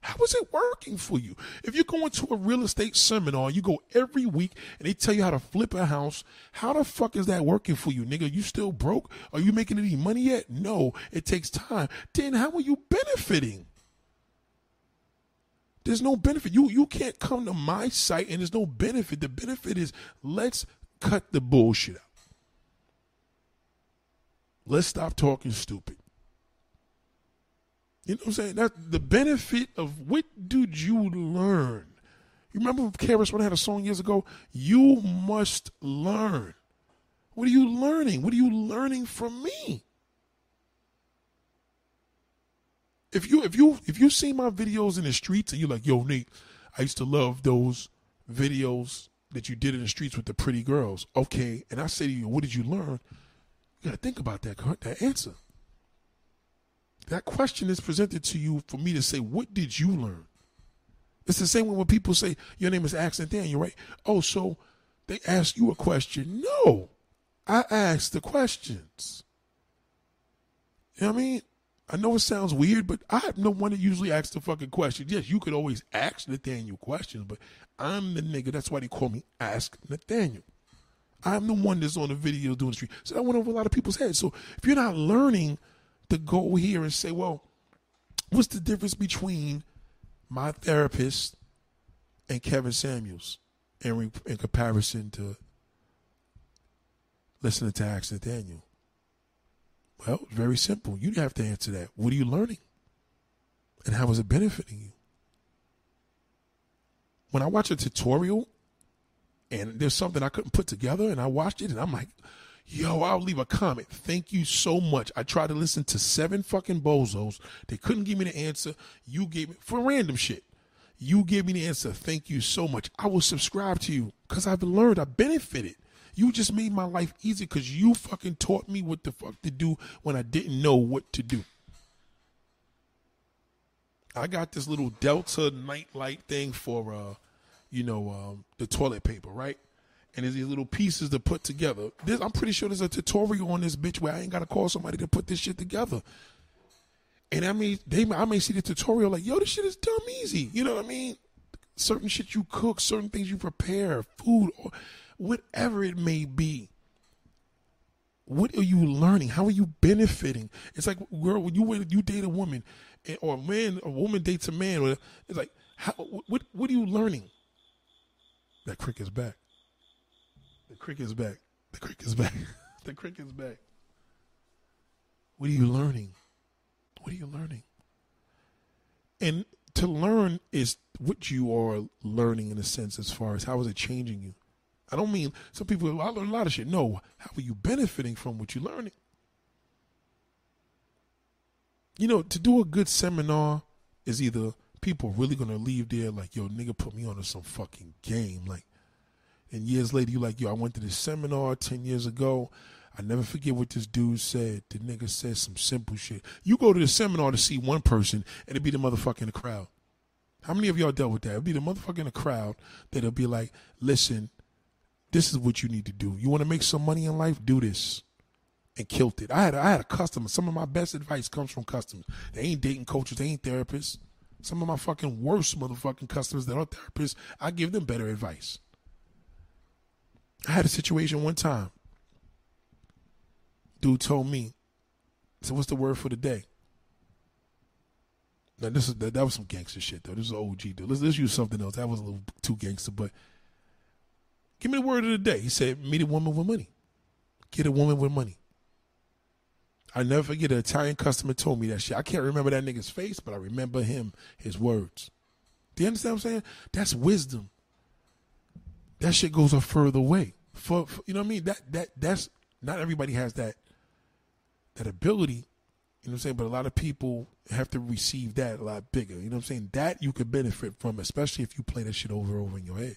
How is it working for you? If you're going to a real estate seminar, you go every week and they tell you how to flip a house, how the fuck is that working for you, nigga? You still broke? Are you making any money yet? No, it takes time. Then how are you benefiting? There's no benefit. You you can't come to my site and there's no benefit. The benefit is let's cut the bullshit out. Let's stop talking stupid. You know what I'm saying? That the benefit of what did you learn? You remember KRS when I had a song years ago? You must learn. What are you learning? What are you learning from me? If you if you if you see my videos in the streets and you're like, yo, Nate, I used to love those videos that you did in the streets with the pretty girls. Okay, and I say to you, what did you learn? You gotta think about that that answer. That question is presented to you for me to say, what did you learn? It's the same way when people say, your name is Ask Nathaniel, right? Oh, so they ask you a question. No, I ask the questions. You know what I mean? I know it sounds weird, but I'm the one that usually asks the fucking questions. Yes, you could always ask Nathaniel questions, but I'm the nigga. That's why they call me Ask Nathaniel. I'm the one that's on the video doing the street. So that went over a lot of people's heads. So if you're not learning to go here and say, well, what's the difference between my therapist and Kevin Samuels in, re- in comparison to listening to Ask Nathaniel? Well, it's very simple. You have to answer that. What are you learning? And how is it benefiting you? When I watch a tutorial and there's something I couldn't put together and I watched it and I'm like, Yo, I'll leave a comment. Thank you so much. I tried to listen to seven fucking bozos. They couldn't give me the answer. You gave me for random shit. You gave me the answer. Thank you so much. I will subscribe to you because I've learned. I benefited. You just made my life easy because you fucking taught me what the fuck to do when I didn't know what to do. I got this little Delta nightlight thing for, uh, you know, um, the toilet paper, right? and there's these little pieces to put together. This, I'm pretty sure there's a tutorial on this bitch where I ain't gotta call somebody to put this shit together. And I mean, they I may see the tutorial like, yo, this shit is dumb easy. You know what I mean? Certain shit you cook, certain things you prepare, food, or whatever it may be. What are you learning? How are you benefiting? It's like, girl, when you you date a woman, or a man, a woman dates a man, it's like, how, what what are you learning? That crick is back. The cricket's back. The cricket's back. the cricket's back. What are you learning? What are you learning? And to learn is what you are learning in a sense as far as how is it changing you. I don't mean some people I learn a lot of shit. No, how are you benefiting from what you're learning? You know, to do a good seminar is either people really gonna leave there like, yo, nigga put me on to some fucking game. Like and years later, you like, yo, I went to this seminar 10 years ago. I never forget what this dude said. The nigga said some simple shit. You go to the seminar to see one person, and it be the motherfucker in the crowd. How many of y'all dealt with that? It'll be the motherfucker in the crowd that'll be like, listen, this is what you need to do. You want to make some money in life? Do this. And killed it. I had I had a customer. Some of my best advice comes from customers. They ain't dating coaches. They ain't therapists. Some of my fucking worst motherfucking customers that are therapists, I give them better advice. I had a situation one time. Dude told me, so what's the word for the day? Now this is that, that was some gangster shit though. This is OG dude. Let's let's use something else. That was a little too gangster, but give me the word of the day. He said, meet a woman with money. Get a woman with money. I never forget an Italian customer told me that shit. I can't remember that nigga's face, but I remember him, his words. Do you understand what I'm saying? That's wisdom that shit goes a further way. For, for, you know what I mean? That that that's not everybody has that that ability. You know what I'm saying? But a lot of people have to receive that a lot bigger. You know what I'm saying? That you could benefit from, especially if you play that shit over and over in your head.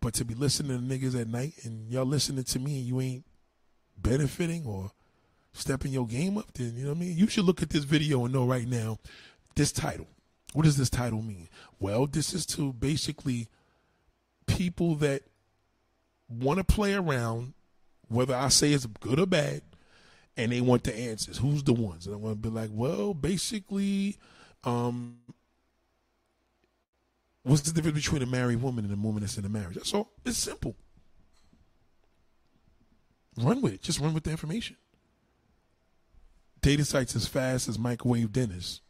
But to be listening to niggas at night and y'all listening to me and you ain't benefiting or stepping your game up, then you know what I mean? You should look at this video and know right now this title. What does this title mean? Well, this is to basically people that want to play around, whether I say it's good or bad, and they want the answers. Who's the ones? And I'm going to be like, well, basically, Um, what's the difference between a married woman and a woman that's in a marriage? That's all. It's simple. Run with it. Just run with the information. Dating sites as fast as microwave dinners.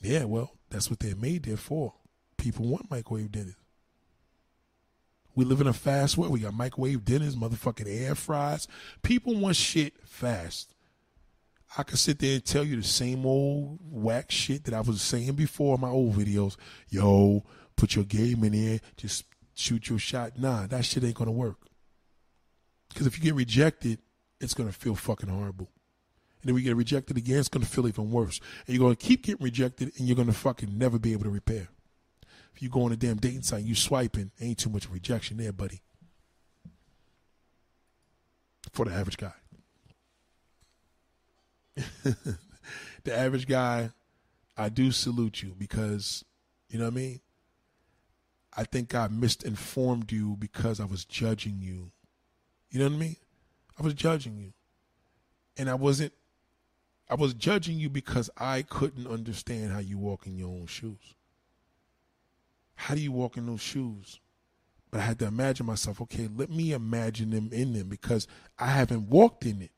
Yeah, well, that's what they're made there for. People want microwave dinners. We live in a fast world. We got microwave dinners, motherfucking air fries. People want shit fast. I could sit there and tell you the same old whack shit that I was saying before in my old videos. Yo, put your game in there, just shoot your shot. Nah, that shit ain't gonna work. Because if you get rejected, it's gonna feel fucking horrible. Then we get rejected again, it's gonna feel even worse. And you're gonna keep getting rejected and you're gonna fucking never be able to repair. If you go on a damn dating site, you swiping, ain't too much rejection there, buddy. For the average guy. the average guy, I do salute you because, you know what I mean? I think I misinformed you because I was judging you. You know what I mean? I was judging you. And I wasn't, I was judging you because I couldn't understand how you walk in your own shoes. How do you walk in those shoes? But I had to imagine myself, okay, let me imagine them in them because I haven't walked in it.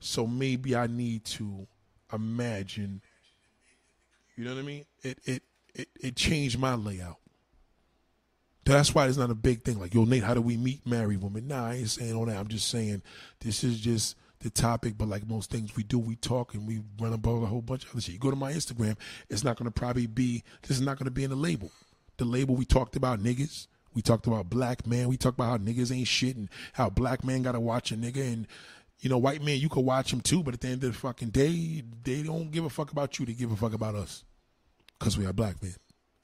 So maybe I need to imagine. You know what I mean? It it it, it changed my layout. That's why it's not a big thing. Like, yo, Nate, how do we meet married women? Nah, I ain't saying all that. I'm just saying this is just the topic. But like most things we do, we talk and we run about a whole bunch of other shit. You go to my Instagram, it's not going to probably be, this is not going to be in the label. The label we talked about niggas. We talked about black man. We talked about how niggas ain't shit and how black man got to watch a nigga. And, you know, white man, you could watch him too. But at the end of the fucking day, they don't give a fuck about you. They give a fuck about us because we are black men.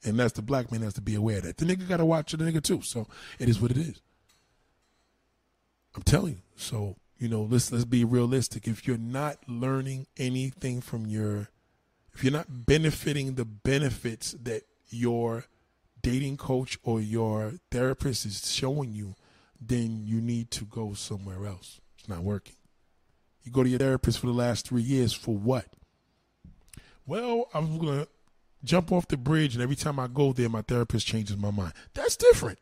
And that's the black man has to be aware that the nigga got to watch the nigga too. So it is what it is. I'm telling you. So you know, let's let's be realistic. If you're not learning anything from your, if you're not benefiting the benefits that your dating coach or your therapist is showing you, then you need to go somewhere else. It's not working. You go to your therapist for the last three years for what? Well, I'm gonna jump off the bridge, and every time I go there, my therapist changes my mind. That's different.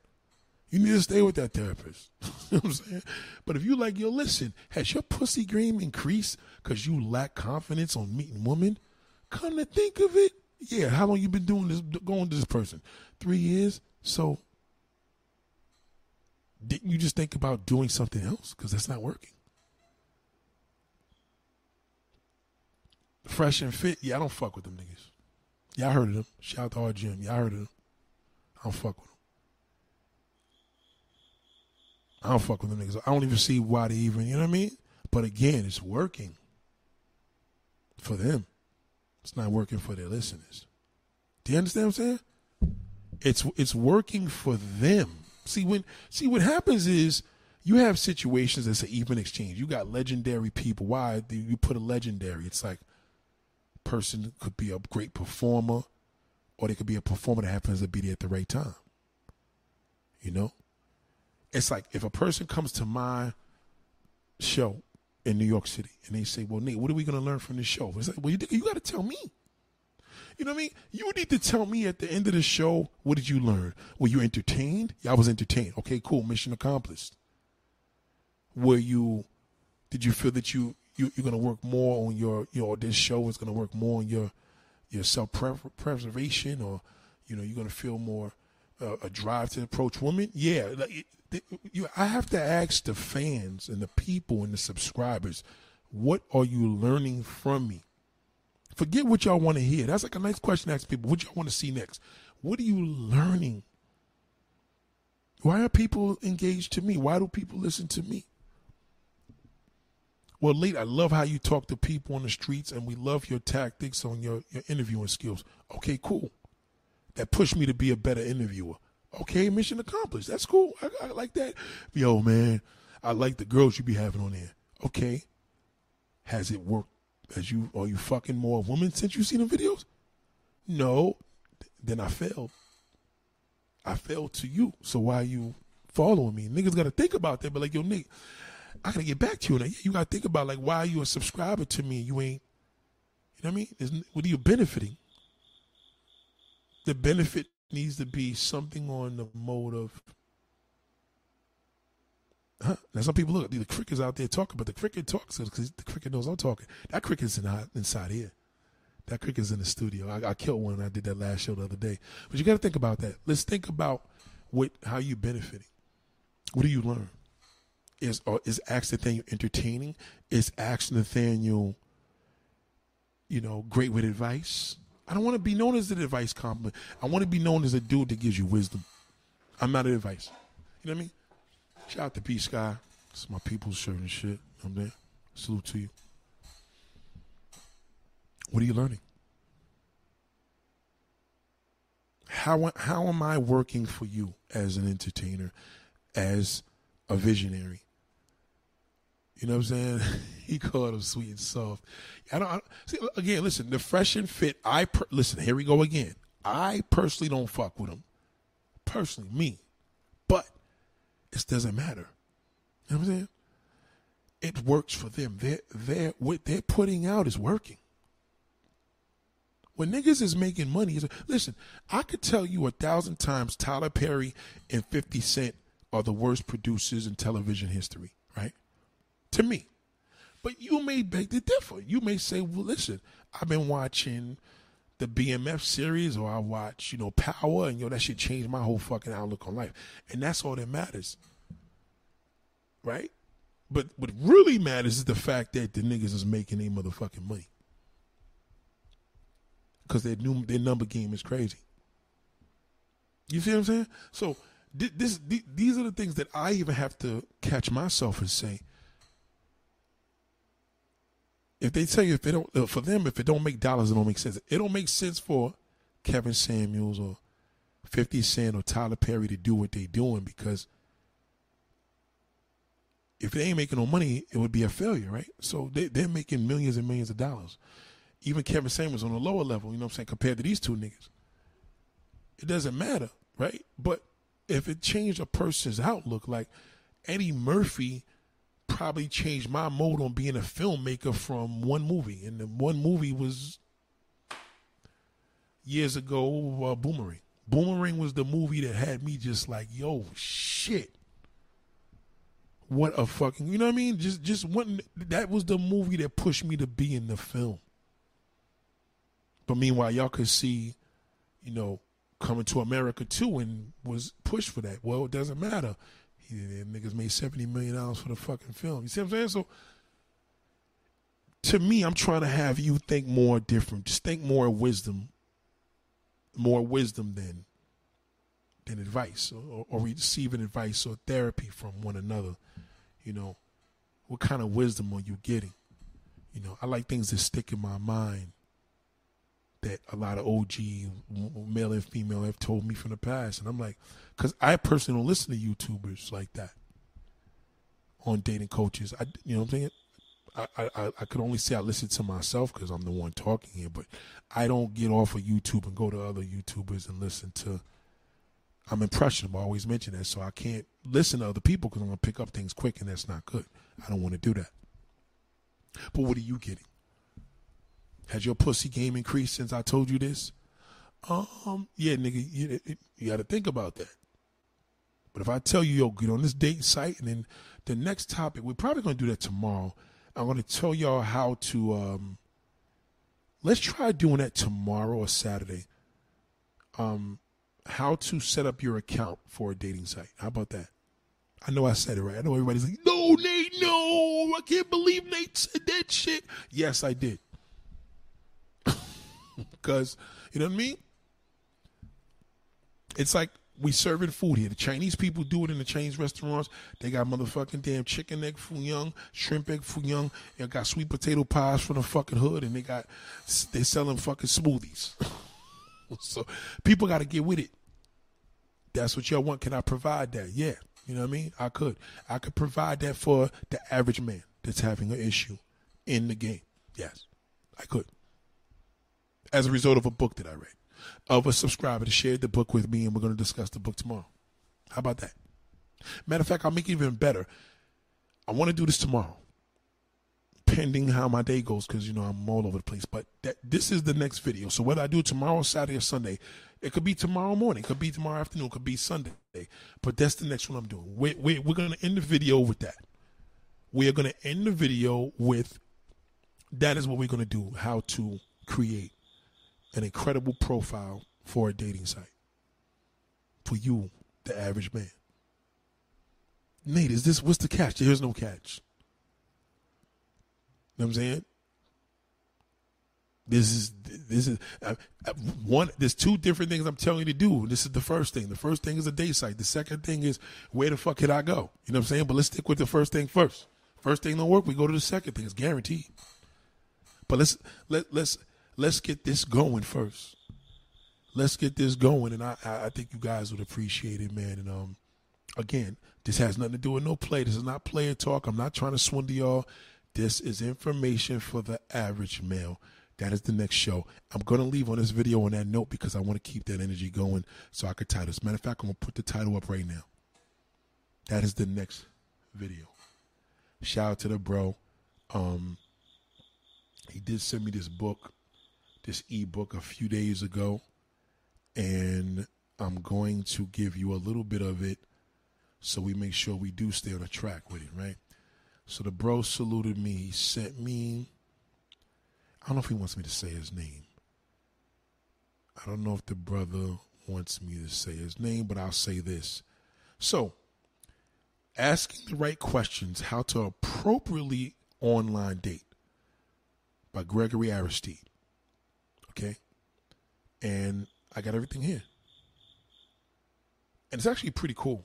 You need to stay with that therapist. you know what I'm saying? But if you like, yo, listen, has your pussy game increased because you lack confidence on meeting women? Come to think of it, yeah. How long you been doing this, going to this person? Three years. So didn't you just think about doing something else? Because that's not working. Fresh and fit, yeah, I don't fuck with them niggas. I heard of them. Shout out to our gym. I heard of them. I don't fuck with them. I don't fuck with them niggas. I don't even see why they even, you know what I mean? But again, it's working for them. It's not working for their listeners. Do you understand what I'm saying? It's it's working for them. See when see what happens is you have situations that's an even exchange. You got legendary people. Why do you put a legendary? It's like person could be a great performer, or they could be a performer that happens to be there at the right time. You know, it's like if a person comes to my show in New York City and they say, "Well, Nate, what are we going to learn from this show?" It's like, "Well, you, you got to tell me." You know what I mean? You need to tell me at the end of the show, what did you learn? Were you entertained? Yeah, I was entertained. Okay, cool. Mission accomplished. Were you, did you feel that you you, you're going to work more on your, you know, this show is going to work more on your, your self preservation, or, you know, you're going to feel more uh, a drive to approach women. Yeah, like, you, I have to ask the fans and the people and the subscribers, what are you learning from me? Forget what y'all want to hear. That's like a nice question to ask people. What y'all want to see next? What are you learning? Why are people engaged to me? Why do people listen to me? Well, late, I love how you talk to people on the streets, and we love your tactics on your, your interviewing skills. Okay, cool. That pushed me to be a better interviewer. Okay, mission accomplished. That's cool. I, I like that. Yo, man, I like the girls you be having on there. Okay, has it worked? As you are you fucking more of women since you seen the videos? No, then I failed. I failed to you. So why you following me? Niggas gotta think about that. But like, yo, Nick, I gotta get back to you. Now, you gotta think about like why you a subscriber to me. You ain't, you know what I mean? What are you benefiting? the benefit needs to be something on the mode of. Huh? Now some people look at the crickets out there talking, but the cricket talks because the cricket knows I'm talking. That cricket's in, inside here. That cricket's in the studio. I, I killed one. I did that last show the other day. But you got to think about that. Let's think about what how you benefiting. What do you learn? Is or is Ask Nathaniel entertaining? Is Ask Nathaniel, you know, great with advice? I don't want to be known as an advice compliment. I want to be known as a dude that gives you wisdom. I'm not an advice. You know what I mean? Shout out to P Sky. It's my people's shirt and shit. I'm there. Salute to you. What are you learning? How how am I working for you as an entertainer, as a visionary? You know what I'm saying? he called him sweet and soft. I don't, I don't see again. Listen, the fresh and fit. I per, listen. Here we go again. I personally don't fuck with him. Personally, me, but it doesn't matter. You know what I'm saying? It works for them. They're, they're, what they're putting out is working. When niggas is making money, listen, I could tell you a thousand times Tyler Perry and 50 Cent are the worst producers in television history? To me. But you may beg to differ. You may say, well, listen, I've been watching the BMF series or I watch, you know, Power and, yo, that shit changed my whole fucking outlook on life. And that's all that matters. Right? But what really matters is the fact that the niggas is making a motherfucking money. Because their new their number game is crazy. You see what I'm saying? So this, this these are the things that I even have to catch myself and say, if they tell you if it don't uh, for them if it don't make dollars it don't make sense. It don't make sense for kevin samuels or 50 cent or tyler perry to do what they doing because if they ain't making no money it would be a failure right? So they, they're making millions and millions of dollars. Even kevin samuels on a lower level you know what i'm saying compared to these two niggas. It doesn't matter right? But if it changed a person's outlook like eddie murphy probably changed my mode on being a filmmaker from one movie, and the one movie was years ago, uh, Boomerang. Boomerang was the movie that had me just like, yo, shit. What a fucking, you know what I mean? Just, just one. That was the movie that pushed me to be in the film. But meanwhile, y'all could see, you know, coming to America too, and was pushed for that. Well, it doesn't matter. Yeah, niggas made seventy million dollars for the fucking film. You see what I'm saying? So to me, I'm trying to have you think more different. Just think more wisdom, more wisdom than than advice or, or receiving advice or therapy from one another. You know, what kind of wisdom are you getting? You know, I like things that stick in my mind that a lot of OG male and female have told me from the past, and I'm like, because I personally don't listen to YouTubers like that on dating coaches. I, you know what I'm saying? I, I, I could only say I listen to myself because I'm the one talking here, but I don't get off of YouTube and go to other YouTubers and listen to. I'm impressionable. I always mention that, so I can't listen to other people because I'm gonna pick up things quick, and that's not good. I don't want to do that. But what are you getting? Has your pussy game increased since I told you this? Um, yeah, nigga, you, you got to think about that. But if I tell you, yo, get on this date site, and then the next topic, we're probably going to do that tomorrow. I'm going to tell y'all how to, um, let's try doing that tomorrow or Saturday. Um, how to set up your account for a dating site. How about that? I know I said it right. I know everybody's like, no, Nate, no, I can't believe Nate said that shit. Yes, I did. Because, you know what I mean? It's like we serving food here. The Chinese people do it in the Chinese restaurants. They got motherfucking damn chicken egg foo young, shrimp egg foo young. They got sweet potato pies from the fucking hood, and they got they selling fucking smoothies. so people got to get with it. That's what y'all want. Can I provide that? Yeah, you know what I mean. I could. I could provide that for the average man that's having an issue in the game. Yes, I could. As a result of a book that I read of a subscriber to share the book with me, and we're going to discuss the book tomorrow. How about that? Matter of fact, I'll make it even better. I want to do this tomorrow. pending how my day goes, because you know I'm all over the place. But that this is the next video. So whether I do it tomorrow, Saturday, or Sunday, it could be tomorrow morning, it could be tomorrow afternoon, it could be Sunday. But that's the next one I'm doing. We're, we're, we're going to end the video with that. We are going to end the video with that is what we're going to do how to create an incredible profile for a dating site for you, the average man. Nate, is this what's the catch? There's no catch. You know what I'm saying? This is this is uh, uh, one. There's two different things I'm telling you to do. This is the first thing. The first thing is a day site. The second thing is where the fuck could I go? You know what I'm saying? But let's stick with the first thing first. First thing don't work, we go to the second thing. It's guaranteed. But let's let let's let's get this going first. Let's get this going, and I I think you guys would appreciate it, man. And um, again, this has nothing to do with no play. This is not player talk. I'm not trying to swindle y'all. This is information for the average male. That is the next show. I'm going to leave on this video on that note because I want to keep that energy going so I could title this. Matter of fact, I'm going to put the title up right now. That is the next video. Shout out to the bro. Um, he did send me this book, this ebook a few days ago, and I'm going to give you a little bit of it so we make sure we do stay on the track with it, right? So the bro saluted me. He sent me, I don't know if he wants me to say his name. I don't know if the brother wants me to say his name, but I'll say this. So, asking the right questions, how to appropriately online date by Gregory Aristide. Okay? And I got everything here. And it's actually pretty cool.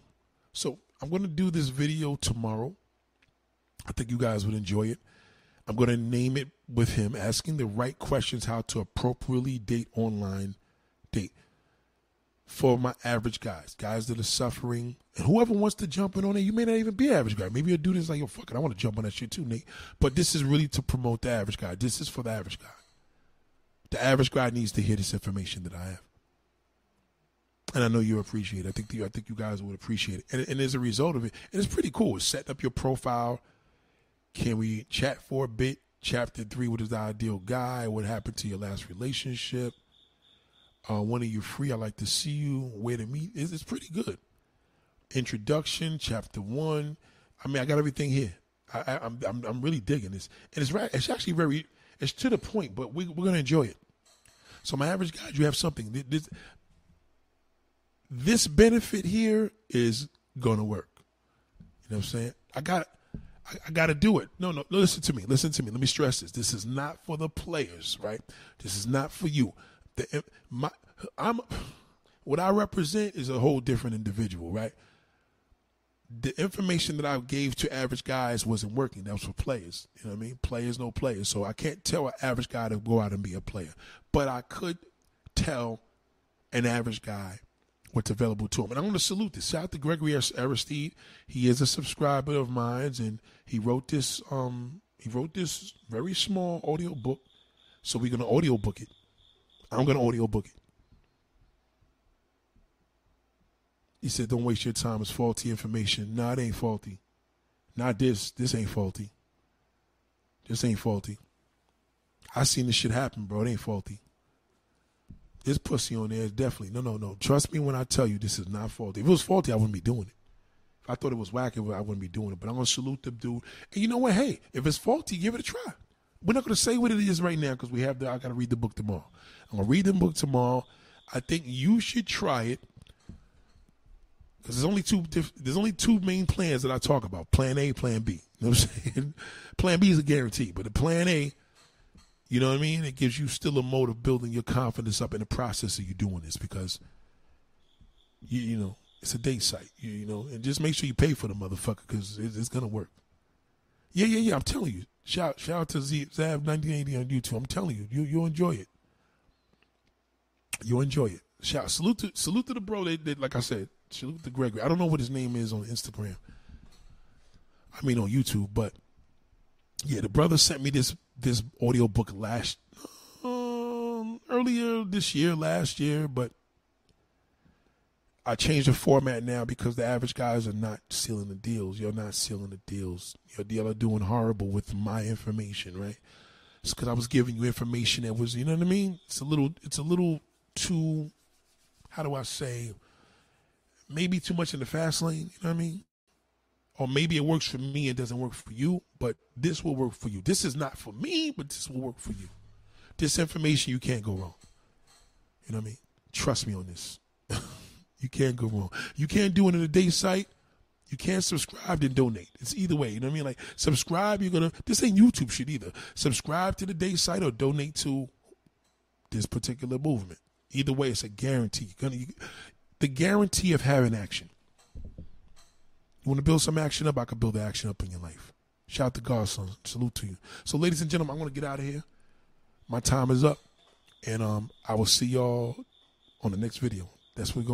So I'm going to do this video tomorrow. I think you guys would enjoy it. I'm going to name it with him, asking the right questions how to appropriately date online date for my average guys, guys that are suffering, and whoever wants to jump in on it. You may not even be average guy. Maybe a dude is like, yo, fuck it, I want to jump on that shit too, Nate. But this is really to promote the average guy. This is for the average guy. The average guy needs to hear this information that I have and I know you appreciate it. I think the, I think you guys would appreciate it. And, and as a result of it, and it's pretty cool. It's setting up your profile. Can we chat for a bit? Chapter three: What is the ideal guy? What happened to your last relationship? Uh, when are you free? I like to see you. Where to meet? It's, it's pretty good. Introduction, chapter one. I mean, I got everything here. I, am I'm, I'm I'm really digging this, and it's. It's actually very. It's to the point, but we, we're gonna enjoy it. So my average guy, you have something. This, this benefit here is gonna work. You know what I'm saying? I got I, I got to do it. No, no, listen to me. Listen to me. Let me stress this. This is not for the players, right? This is not for you. The, eh, my, I'm what I represent is a whole different individual, right? The information that I gave to average guys wasn't working. That was for players. You know what I mean? Players, no players. So I can't tell an average guy to go out and be a player, but I could tell an average guy what's available to him. And I want to salute this. Shout out to Gregory Aristide. He is a subscriber of mine, and he wrote this. Um, he wrote this very small audio book. So we're gonna audio book it. I'm gonna audio book it. He said, "Don't waste your time. It's faulty information. Nah, it ain't faulty. Not this. This ain't faulty. This ain't faulty. I seen this shit happen, bro. It ain't faulty." This pussy on there is definitely no, no, no. Trust me when I tell you this is not faulty. If it was faulty, I wouldn't be doing it. If I thought it was whack, I wouldn't be doing it. But I'm gonna salute the dude. And you know what? Hey, if it's faulty, give it a try. We're not gonna say what it is right now because we have the. I gotta read the book tomorrow. I'm gonna read the book tomorrow. I think you should try it because there's only two. There's only two main plans that I talk about: Plan A, Plan B. You know what I'm saying? plan B is a guarantee, but the Plan A you know what I mean? It gives you still a mode of building your confidence up in the process of you doing this because you you know it's a date site. You, you know, and just make sure you pay for the motherfucker because it, it's gonna work. Yeah, yeah, yeah. I'm telling you. Shout shout out to Z, Zav 1980 on YouTube. I'm telling you, you you'll enjoy it. You'll enjoy it. Shout salute to salute to the bro. They like I said, to Gregory. I don't know what his name is on Instagram. I mean on YouTube, but yeah, the brother sent me this this audio book last um, earlier this year, last year, but I changed the format now because the average guys are not sealing the deals. You're not sealing the deals. Your deal are doing horrible with my information, right? It's because I was giving you information that was, you know what I mean? It's a little, it's a little too, how do I say, maybe too much in the fast lane. You know what I mean? Or maybe it works for me and doesn't work for you, but this will work for you. This is not for me, but this will work for you. This information you can't go wrong. You know what I mean? Trust me on this. you can't go wrong. You can't do it in a day site. You can't subscribe and donate. It's either way. You know what I mean? Like subscribe, you're gonna this ain't YouTube shit either. Subscribe to the day site or donate to this particular movement. Either way, it's a guarantee. You're gonna you, the guarantee of having action. You want to build some action up? I can build the action up in your life. Shout out to Godson. Salute to you. So, ladies and gentlemen, I'm going to get out of here. My time is up. And um, I will see y'all on the next video. That's what we're going